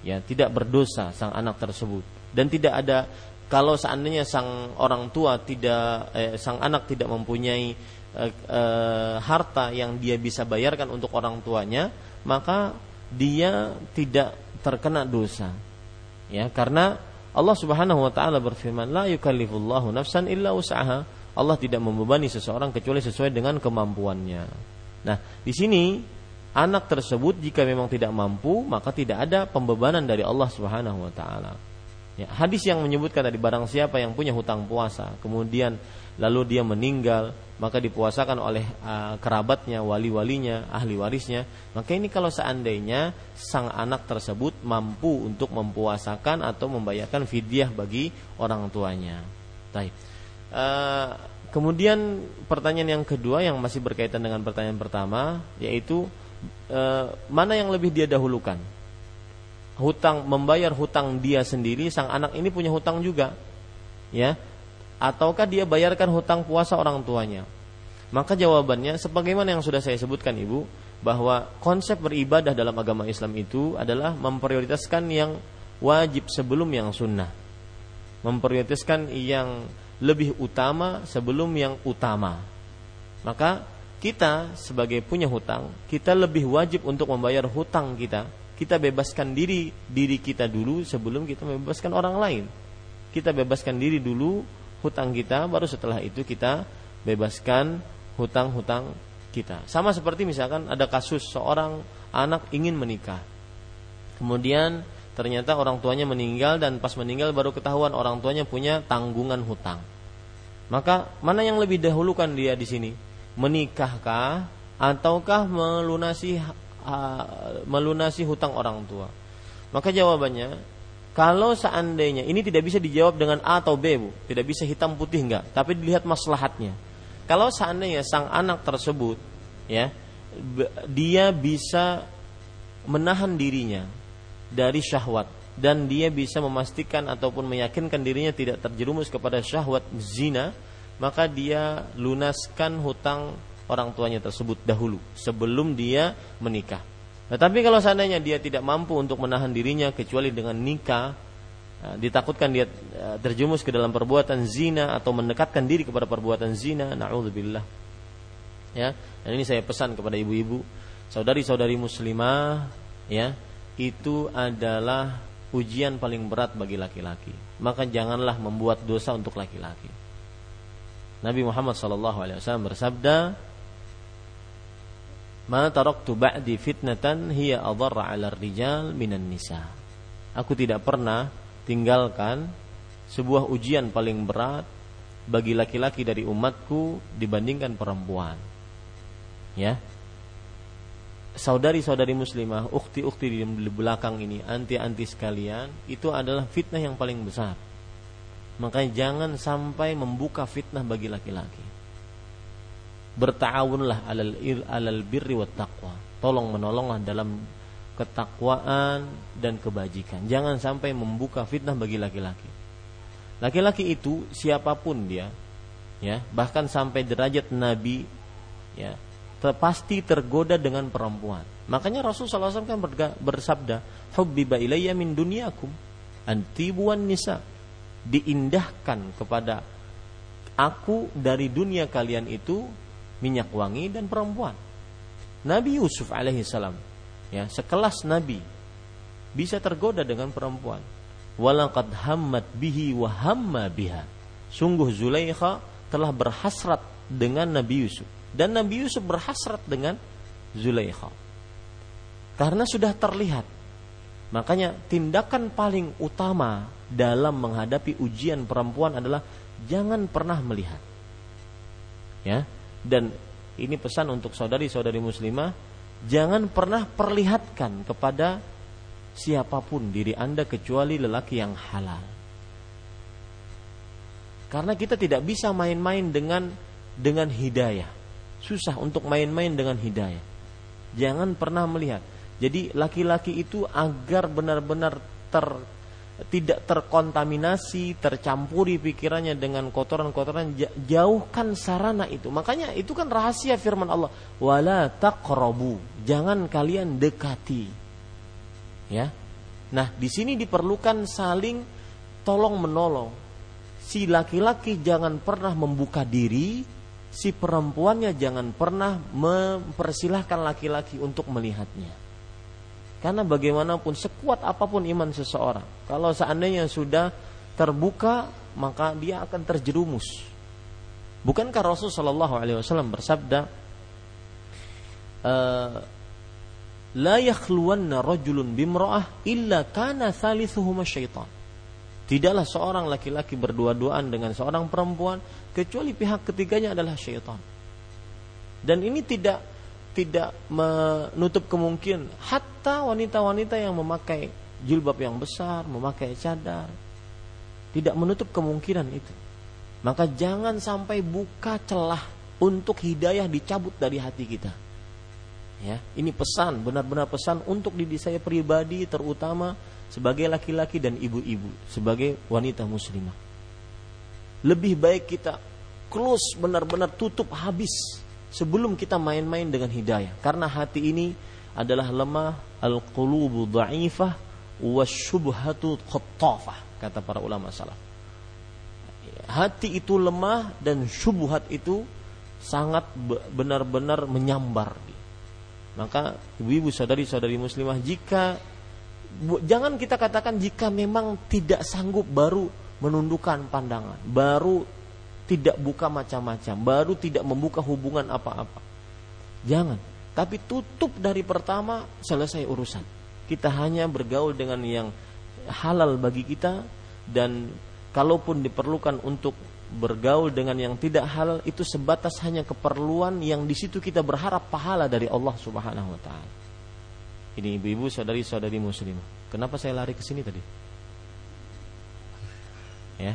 Ya, tidak berdosa sang anak tersebut. Dan tidak ada kalau seandainya sang orang tua tidak eh, sang anak tidak mempunyai eh, eh, harta yang dia bisa bayarkan untuk orang tuanya, maka dia tidak terkena dosa. Ya, karena Allah Subhanahu wa taala berfirman, "La yukallifullahu nafsan illa usaha." Allah tidak membebani seseorang kecuali sesuai dengan kemampuannya. Nah, di sini anak tersebut jika memang tidak mampu, maka tidak ada pembebanan dari Allah Subhanahu wa taala. Ya, hadis yang menyebutkan tadi barang siapa yang punya hutang puasa, kemudian lalu dia meninggal, maka dipuasakan oleh uh, kerabatnya, wali-walinya, ahli warisnya. Maka ini kalau seandainya sang anak tersebut mampu untuk mempuasakan atau membayarkan fidyah bagi orang tuanya. Baik. Uh, kemudian pertanyaan yang kedua yang masih berkaitan dengan pertanyaan pertama yaitu uh, mana yang lebih dia dahulukan? Hutang membayar hutang dia sendiri sang anak ini punya hutang juga ya. Ataukah dia bayarkan hutang puasa orang tuanya? Maka jawabannya sebagaimana yang sudah saya sebutkan ibu bahwa konsep beribadah dalam agama Islam itu adalah memprioritaskan yang wajib sebelum yang sunnah. Memprioritaskan yang lebih utama sebelum yang utama. Maka kita sebagai punya hutang kita lebih wajib untuk membayar hutang kita kita bebaskan diri diri kita dulu sebelum kita membebaskan orang lain. Kita bebaskan diri dulu hutang kita, baru setelah itu kita bebaskan hutang-hutang kita. Sama seperti misalkan ada kasus seorang anak ingin menikah. Kemudian ternyata orang tuanya meninggal dan pas meninggal baru ketahuan orang tuanya punya tanggungan hutang. Maka mana yang lebih dahulukan dia di sini? Menikahkah ataukah melunasi melunasi hutang orang tua? Maka jawabannya, kalau seandainya ini tidak bisa dijawab dengan A atau B, Bu, tidak bisa hitam putih enggak, tapi dilihat maslahatnya. Kalau seandainya sang anak tersebut ya, dia bisa menahan dirinya dari syahwat dan dia bisa memastikan ataupun meyakinkan dirinya tidak terjerumus kepada syahwat zina, maka dia lunaskan hutang orang tuanya tersebut dahulu sebelum dia menikah. Tetapi kalau seandainya dia tidak mampu untuk menahan dirinya kecuali dengan nikah, eh, ditakutkan dia eh, terjumus ke dalam perbuatan zina atau mendekatkan diri kepada perbuatan zina, naudzubillah. Ya, dan ini saya pesan kepada ibu-ibu, saudari-saudari muslimah, ya, itu adalah ujian paling berat bagi laki-laki. Maka janganlah membuat dosa untuk laki-laki. Nabi Muhammad SAW bersabda, Ma taraktu ba'di fitnatan hiya adharra 'ala rijal minan nisa. Aku tidak pernah tinggalkan sebuah ujian paling berat bagi laki-laki dari umatku dibandingkan perempuan. Ya. Saudari-saudari muslimah, ukti-ukti di belakang ini, anti-anti sekalian, itu adalah fitnah yang paling besar. Makanya jangan sampai membuka fitnah bagi laki-laki bertawunlah alal alal birri wat taqwa. Tolong menolonglah dalam ketakwaan dan kebajikan. Jangan sampai membuka fitnah bagi laki-laki. Laki-laki itu siapa pun dia, ya, bahkan sampai derajat nabi, ya, pasti tergoda dengan perempuan. Makanya Rasulullah SAW kan bersabda, "Hubbiba ilayya min dunyakum antibuan nisa." Diindahkan kepada aku dari dunia kalian itu minyak wangi dan perempuan. Nabi Yusuf alaihi salam ya sekelas nabi bisa tergoda dengan perempuan. Walaqad hammat bihi wa hamma biha. Sungguh Zulaikha telah berhasrat dengan Nabi Yusuf dan Nabi Yusuf berhasrat dengan Zulaikha. Karena sudah terlihat. Makanya tindakan paling utama dalam menghadapi ujian perempuan adalah jangan pernah melihat. Ya, dan ini pesan untuk saudari-saudari muslimah, jangan pernah perlihatkan kepada siapa pun diri Anda kecuali lelaki yang halal. Karena kita tidak bisa main-main dengan dengan hidayah. Susah untuk main-main dengan hidayah. Jangan pernah melihat. Jadi laki-laki itu agar benar-benar ter tidak terkontaminasi, tercampuri pikirannya dengan kotoran-kotoran, jauhkan sarana itu. Makanya itu kan rahasia firman Allah, wala taqrabu, jangan kalian dekati. Ya. Nah, di sini diperlukan saling tolong menolong. Si laki-laki jangan pernah membuka diri, si perempuannya jangan pernah mempersilahkan laki-laki untuk melihatnya. Karena bagaimanapun sekuat apa pun iman seseorang, kalau seandainya sudah terbuka, maka dia akan terjerumus. Bukankah Rasul Shallallahu Alaihi Wasallam bersabda, eh, La yakhluwanna rajulun bimra'ah illa kana thalithuhuma syaitan. Tidaklah seorang laki-laki berdua-duaan dengan seorang perempuan kecuali pihak ketiganya adalah syaitan. Dan ini tidak tidak menutup kemungkinan hatta wanita-wanita yang memakai jilbab yang besar, memakai cadar tidak menutup kemungkinan itu. Maka jangan sampai buka celah untuk hidayah dicabut dari hati kita. Ya, ini pesan, benar-benar pesan untuk diri saya pribadi terutama sebagai laki-laki dan ibu-ibu, sebagai wanita muslimah. Lebih baik kita close benar-benar tutup habis sebelum kita main-main dengan hidayah. Karena hati ini adalah lemah al-qulubu dha'ifah wasyubhatu khattafah kata para ulama salaf. Hati itu lemah dan syubhat itu sangat benar-benar menyambar. Maka ibu-ibu saudari-saudari muslimah jika jangan kita katakan jika memang tidak sanggup baru menundukkan pandangan baru tidak buka macam-macam, baru tidak membuka hubungan apa-apa. Jangan, tapi tutup dari pertama selesai urusan. Kita hanya bergaul dengan yang halal bagi kita dan kalaupun diperlukan untuk bergaul dengan yang tidak halal itu sebatas hanya keperluan yang di situ kita berharap pahala dari Allah Subhanahu wa taala. Ini ibu-ibu saudari-saudari muslimah. Kenapa saya lari ke sini tadi? Ya,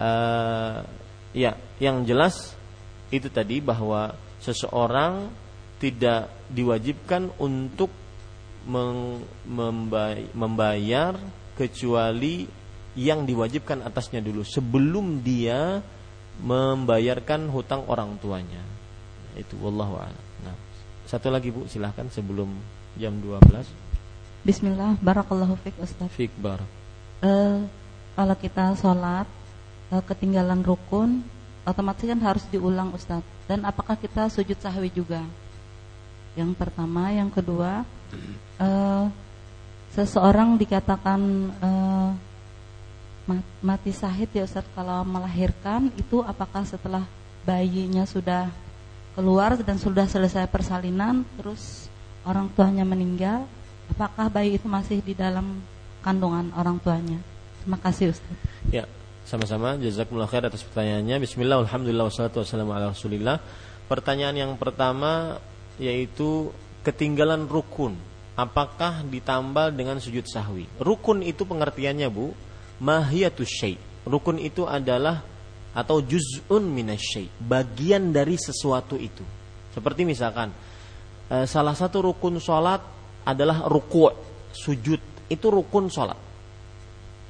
uh, ya yang jelas itu tadi bahwa seseorang tidak diwajibkan untuk membayar kecuali yang diwajibkan atasnya dulu sebelum dia membayarkan hutang orang tuanya. Itu wallahu a'lam. Nah, satu lagi Bu, silahkan sebelum jam 12. Bismillah, barakallahu fiik Ustaz. Fiik barak. Uh, kalau kita sholat Eh, ketinggalan rukun otomatis kan harus diulang Ustadz. Dan apakah kita sujud sahwi juga? Yang pertama yang kedua uh, seseorang dikatakan uh, mati sahid ya Ustadz kalau melahirkan itu apakah setelah bayinya sudah keluar dan sudah selesai persalinan terus orang tuanya meninggal apakah bayi itu masih di dalam kandungan orang tuanya? Terima kasih Ustadz. Ya sama-sama jazakumullah khair atas pertanyaannya. Bismillah, alhamdulillah, wassalatu wassalamu ala rasulillah. Pertanyaan yang pertama yaitu ketinggalan rukun. Apakah ditambal dengan sujud sahwi? Rukun itu pengertiannya Bu, mahiyatus syai. Rukun itu adalah atau juz'un minasyai, bagian dari sesuatu itu. Seperti misalkan eh, salah satu rukun sholat adalah ruku' sujud itu rukun sholat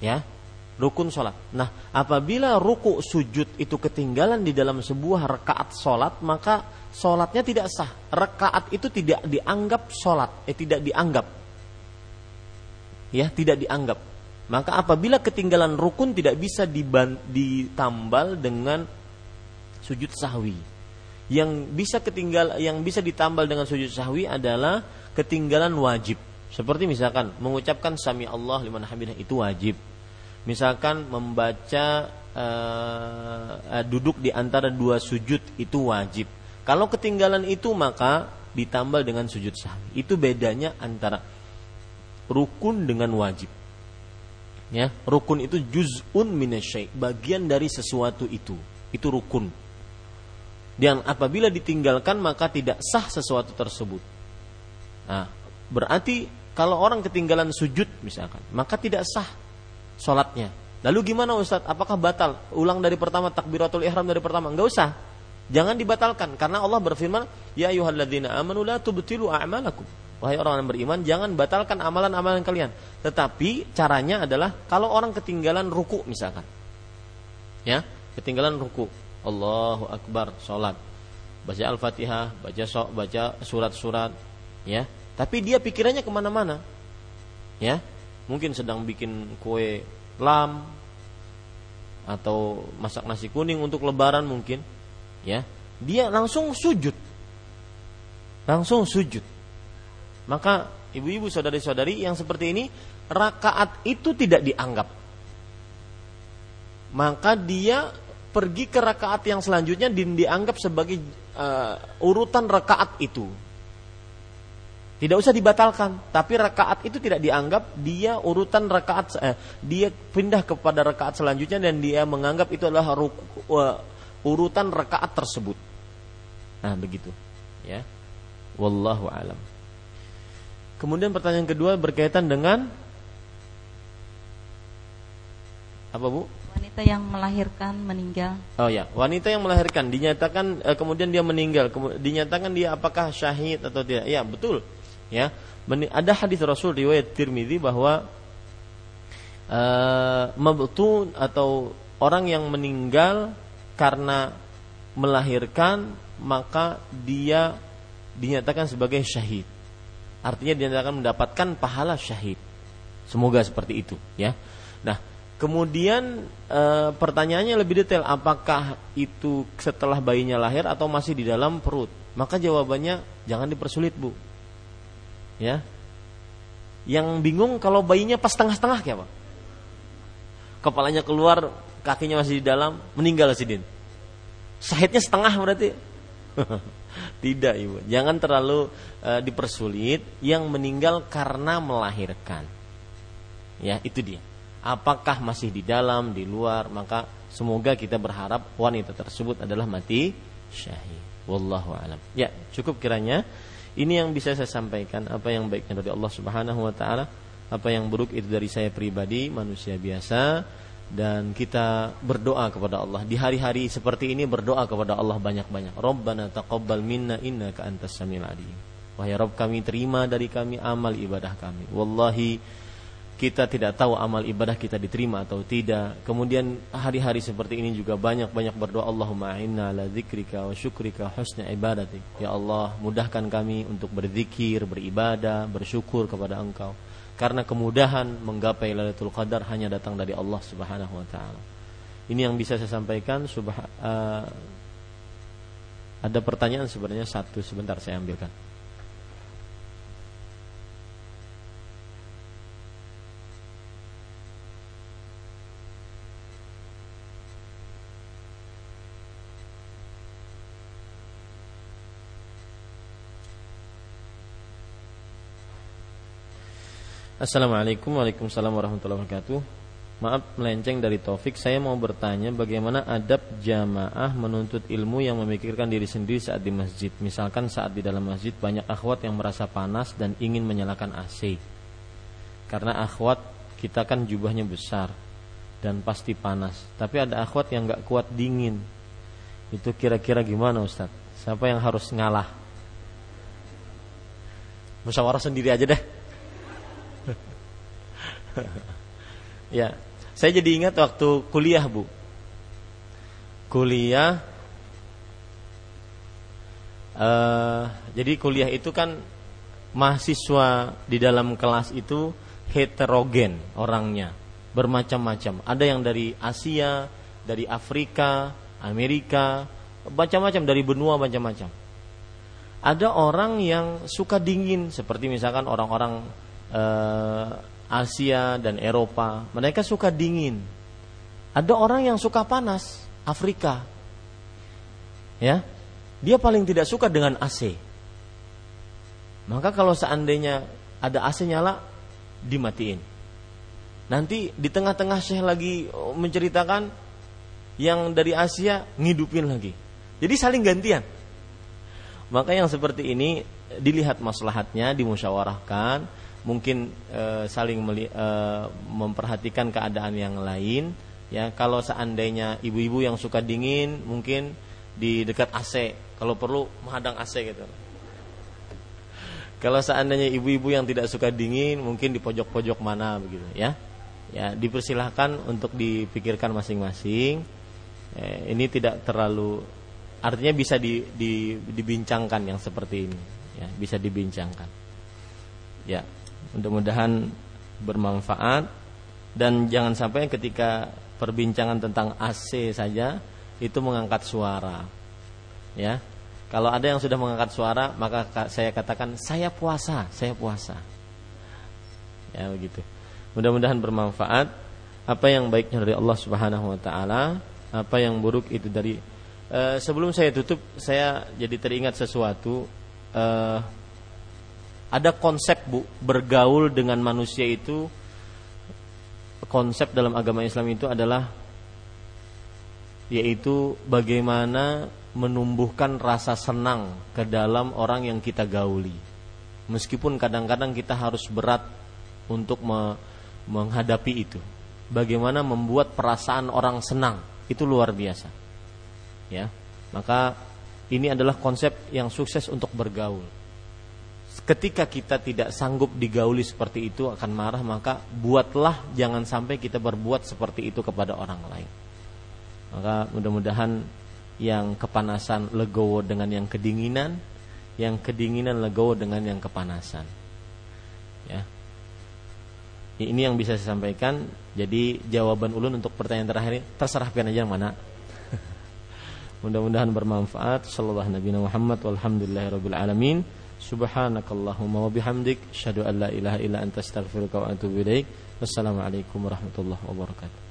ya rukun sholat. Nah, apabila ruku sujud itu ketinggalan di dalam sebuah rekaat sholat, maka sholatnya tidak sah. Rekaat itu tidak dianggap sholat, eh tidak dianggap. Ya, tidak dianggap. Maka apabila ketinggalan rukun tidak bisa ditambal dengan sujud sahwi. Yang bisa ketinggal, yang bisa ditambal dengan sujud sahwi adalah ketinggalan wajib. Seperti misalkan mengucapkan sami Allah liman hamidah itu wajib misalkan membaca uh, duduk di antara dua sujud itu wajib. Kalau ketinggalan itu maka ditambal dengan sujud sahwi. Itu bedanya antara rukun dengan wajib. Ya, rukun itu juz'un minasyai, bagian dari sesuatu itu. Itu rukun. Dan apabila ditinggalkan maka tidak sah sesuatu tersebut. Nah, berarti kalau orang ketinggalan sujud misalkan, maka tidak sah sholatnya. Lalu gimana Ustadz? Apakah batal? Ulang dari pertama takbiratul ihram dari pertama? Enggak usah. Jangan dibatalkan karena Allah berfirman, "Ya ayyuhalladzina amanu la tubtilu a'malakum." Wahai orang yang beriman, jangan batalkan amalan-amalan kalian. Tetapi caranya adalah kalau orang ketinggalan ruku misalkan. Ya, ketinggalan ruku. Allahu akbar, sholat. Baca Al-Fatihah, baca sok, baca surat-surat, ya. Tapi dia pikirannya ke mana-mana, ya mungkin sedang bikin kue lam atau masak nasi kuning untuk lebaran mungkin ya. Dia langsung sujud. Langsung sujud. Maka ibu-ibu saudari-saudari yang seperti ini rakaat itu tidak dianggap. Maka dia pergi ke rakaat yang selanjutnya dan dianggap sebagai uh, urutan rakaat itu Tidak usah dibatalkan, tapi rakaat itu tidak dianggap dia urutan rakaat eh, dia pindah kepada rakaat selanjutnya dan dia menganggap itu adalah ruku, uh, urutan rakaat tersebut. Nah, begitu. Ya. Wallahu alam. Kemudian pertanyaan kedua berkaitan dengan apa, Bu? Wanita yang melahirkan meninggal. Oh ya, wanita yang melahirkan dinyatakan eh, kemudian dia meninggal, kemu- dinyatakan dia apakah syahid atau tidak? Ya, betul. Ya, ada hadis Rasul riwayat Tirmidzi bahwa eh mabtun atau orang yang meninggal karena melahirkan maka dia dinyatakan sebagai syahid. Artinya dinyatakan mendapatkan pahala syahid. Semoga seperti itu, ya. Nah, kemudian e, pertanyaannya lebih detail, apakah itu setelah bayinya lahir atau masih di dalam perut? Maka jawabannya jangan dipersulit, Bu. Ya. Yang bingung kalau bayinya pas tengah-tengah kayak apa? Kepalanya keluar, kakinya masih di dalam, meninggal Sidin. Syahidnya setengah berarti. *laughs* Tidak ibu, jangan terlalu e, dipersulit. Yang meninggal karena melahirkan, ya itu dia. Apakah masih di dalam, di luar? Maka semoga kita berharap wanita tersebut adalah mati syahid. Wallahu alam. Ya cukup kiranya. Ini yang bisa saya sampaikan. Apa yang baiknya dari Allah Subhanahu Wa Taala, apa yang buruk itu dari saya pribadi, manusia biasa dan kita berdoa kepada Allah di hari-hari seperti ini berdoa kepada Allah banyak-banyak. Rabbana taqabbal minna innaka antas samiul alim. Wahai Rabb kami terima dari kami amal ibadah kami. Wallahi kita tidak tahu amal ibadah kita diterima atau tidak. Kemudian hari-hari seperti ini juga banyak-banyak berdoa Allahumma inna ala dzikrika wa syukrika husna ibadatik. Ya Allah, mudahkan kami untuk berzikir, beribadah, bersyukur kepada Engkau karena kemudahan menggapai Lailatul Qadar hanya datang dari Allah Subhanahu wa taala. Ini yang bisa saya sampaikan subha, uh, ada pertanyaan sebenarnya satu sebentar saya ambilkan. Assalamualaikum Waalaikumsalam warahmatullahi wabarakatuh. Maaf melenceng dari Taufik. Saya mau bertanya bagaimana adab jamaah menuntut ilmu yang memikirkan diri sendiri saat di masjid. Misalkan saat di dalam masjid banyak akhwat yang merasa panas dan ingin menyalakan AC Karena akhwat kita kan jubahnya besar dan pasti panas. Tapi ada akhwat yang gak kuat dingin. Itu kira-kira gimana Ustadz? Siapa yang harus ngalah? Musyawarah sendiri aja deh *laughs* ya, saya jadi ingat waktu kuliah bu. Kuliah, uh, jadi kuliah itu kan mahasiswa di dalam kelas itu heterogen orangnya, bermacam-macam. Ada yang dari Asia, dari Afrika, Amerika, macam-macam dari benua macam-macam. Ada orang yang suka dingin, seperti misalkan orang-orang uh, Asia dan Eropa, mereka suka dingin. Ada orang yang suka panas, Afrika. Ya. Dia paling tidak suka dengan AC. Maka kalau seandainya ada AC nyala, dimatiin. Nanti di tengah-tengah Syekh lagi menceritakan yang dari Asia ngidupin lagi. Jadi saling gantian. Maka yang seperti ini dilihat maslahatnya, dimusyawarahkan, mungkin e, saling meli, e, memperhatikan keadaan yang lain ya. Kalau seandainya ibu-ibu yang suka dingin mungkin di dekat AC kalau perlu menghadang AC gitu. Kalau seandainya ibu-ibu yang tidak suka dingin mungkin di pojok-pojok mana begitu ya. Ya dipersilahkan untuk dipikirkan masing-masing. Eh, ini tidak terlalu artinya bisa di, di, dibincangkan yang seperti ini ya. Bisa dibincangkan. Ya Mudah-mudahan bermanfaat dan jangan sampai ketika perbincangan tentang AC saja itu mengangkat suara. Ya. Kalau ada yang sudah mengangkat suara, maka saya katakan saya puasa, saya puasa. Ya begitu. Mudah-mudahan bermanfaat. Apa yang baiknya dari Allah Subhanahu wa taala, apa yang buruk itu dari uh, sebelum saya tutup saya jadi teringat sesuatu uh, Ada konsep Bu, bergaul dengan manusia itu konsep dalam agama Islam itu adalah yaitu bagaimana menumbuhkan rasa senang ke dalam orang yang kita gauli. Meskipun kadang-kadang kita harus berat untuk me menghadapi itu. Bagaimana membuat perasaan orang senang itu luar biasa. Ya. Maka ini adalah konsep yang sukses untuk bergaul ketika kita tidak sanggup digauli seperti itu akan marah maka buatlah jangan sampai kita berbuat seperti itu kepada orang lain. Maka mudah-mudahan yang kepanasan legowo dengan yang kedinginan yang kedinginan legowo dengan yang kepanasan. Ya. Ini yang bisa saya sampaikan. Jadi jawaban ulun untuk pertanyaan terakhir ini terserah pian aja yang mana. *laughs* Mudah-mudahan bermanfaat. Sallallahu nabi Muhammad walhamdulillahirabbil alamin Subhanakallahumma wa bihamdik asyhadu an la ilaha illa anta astaghfiruka wa atubu ilaik. Wassalamualaikum warahmatullahi wabarakatuh.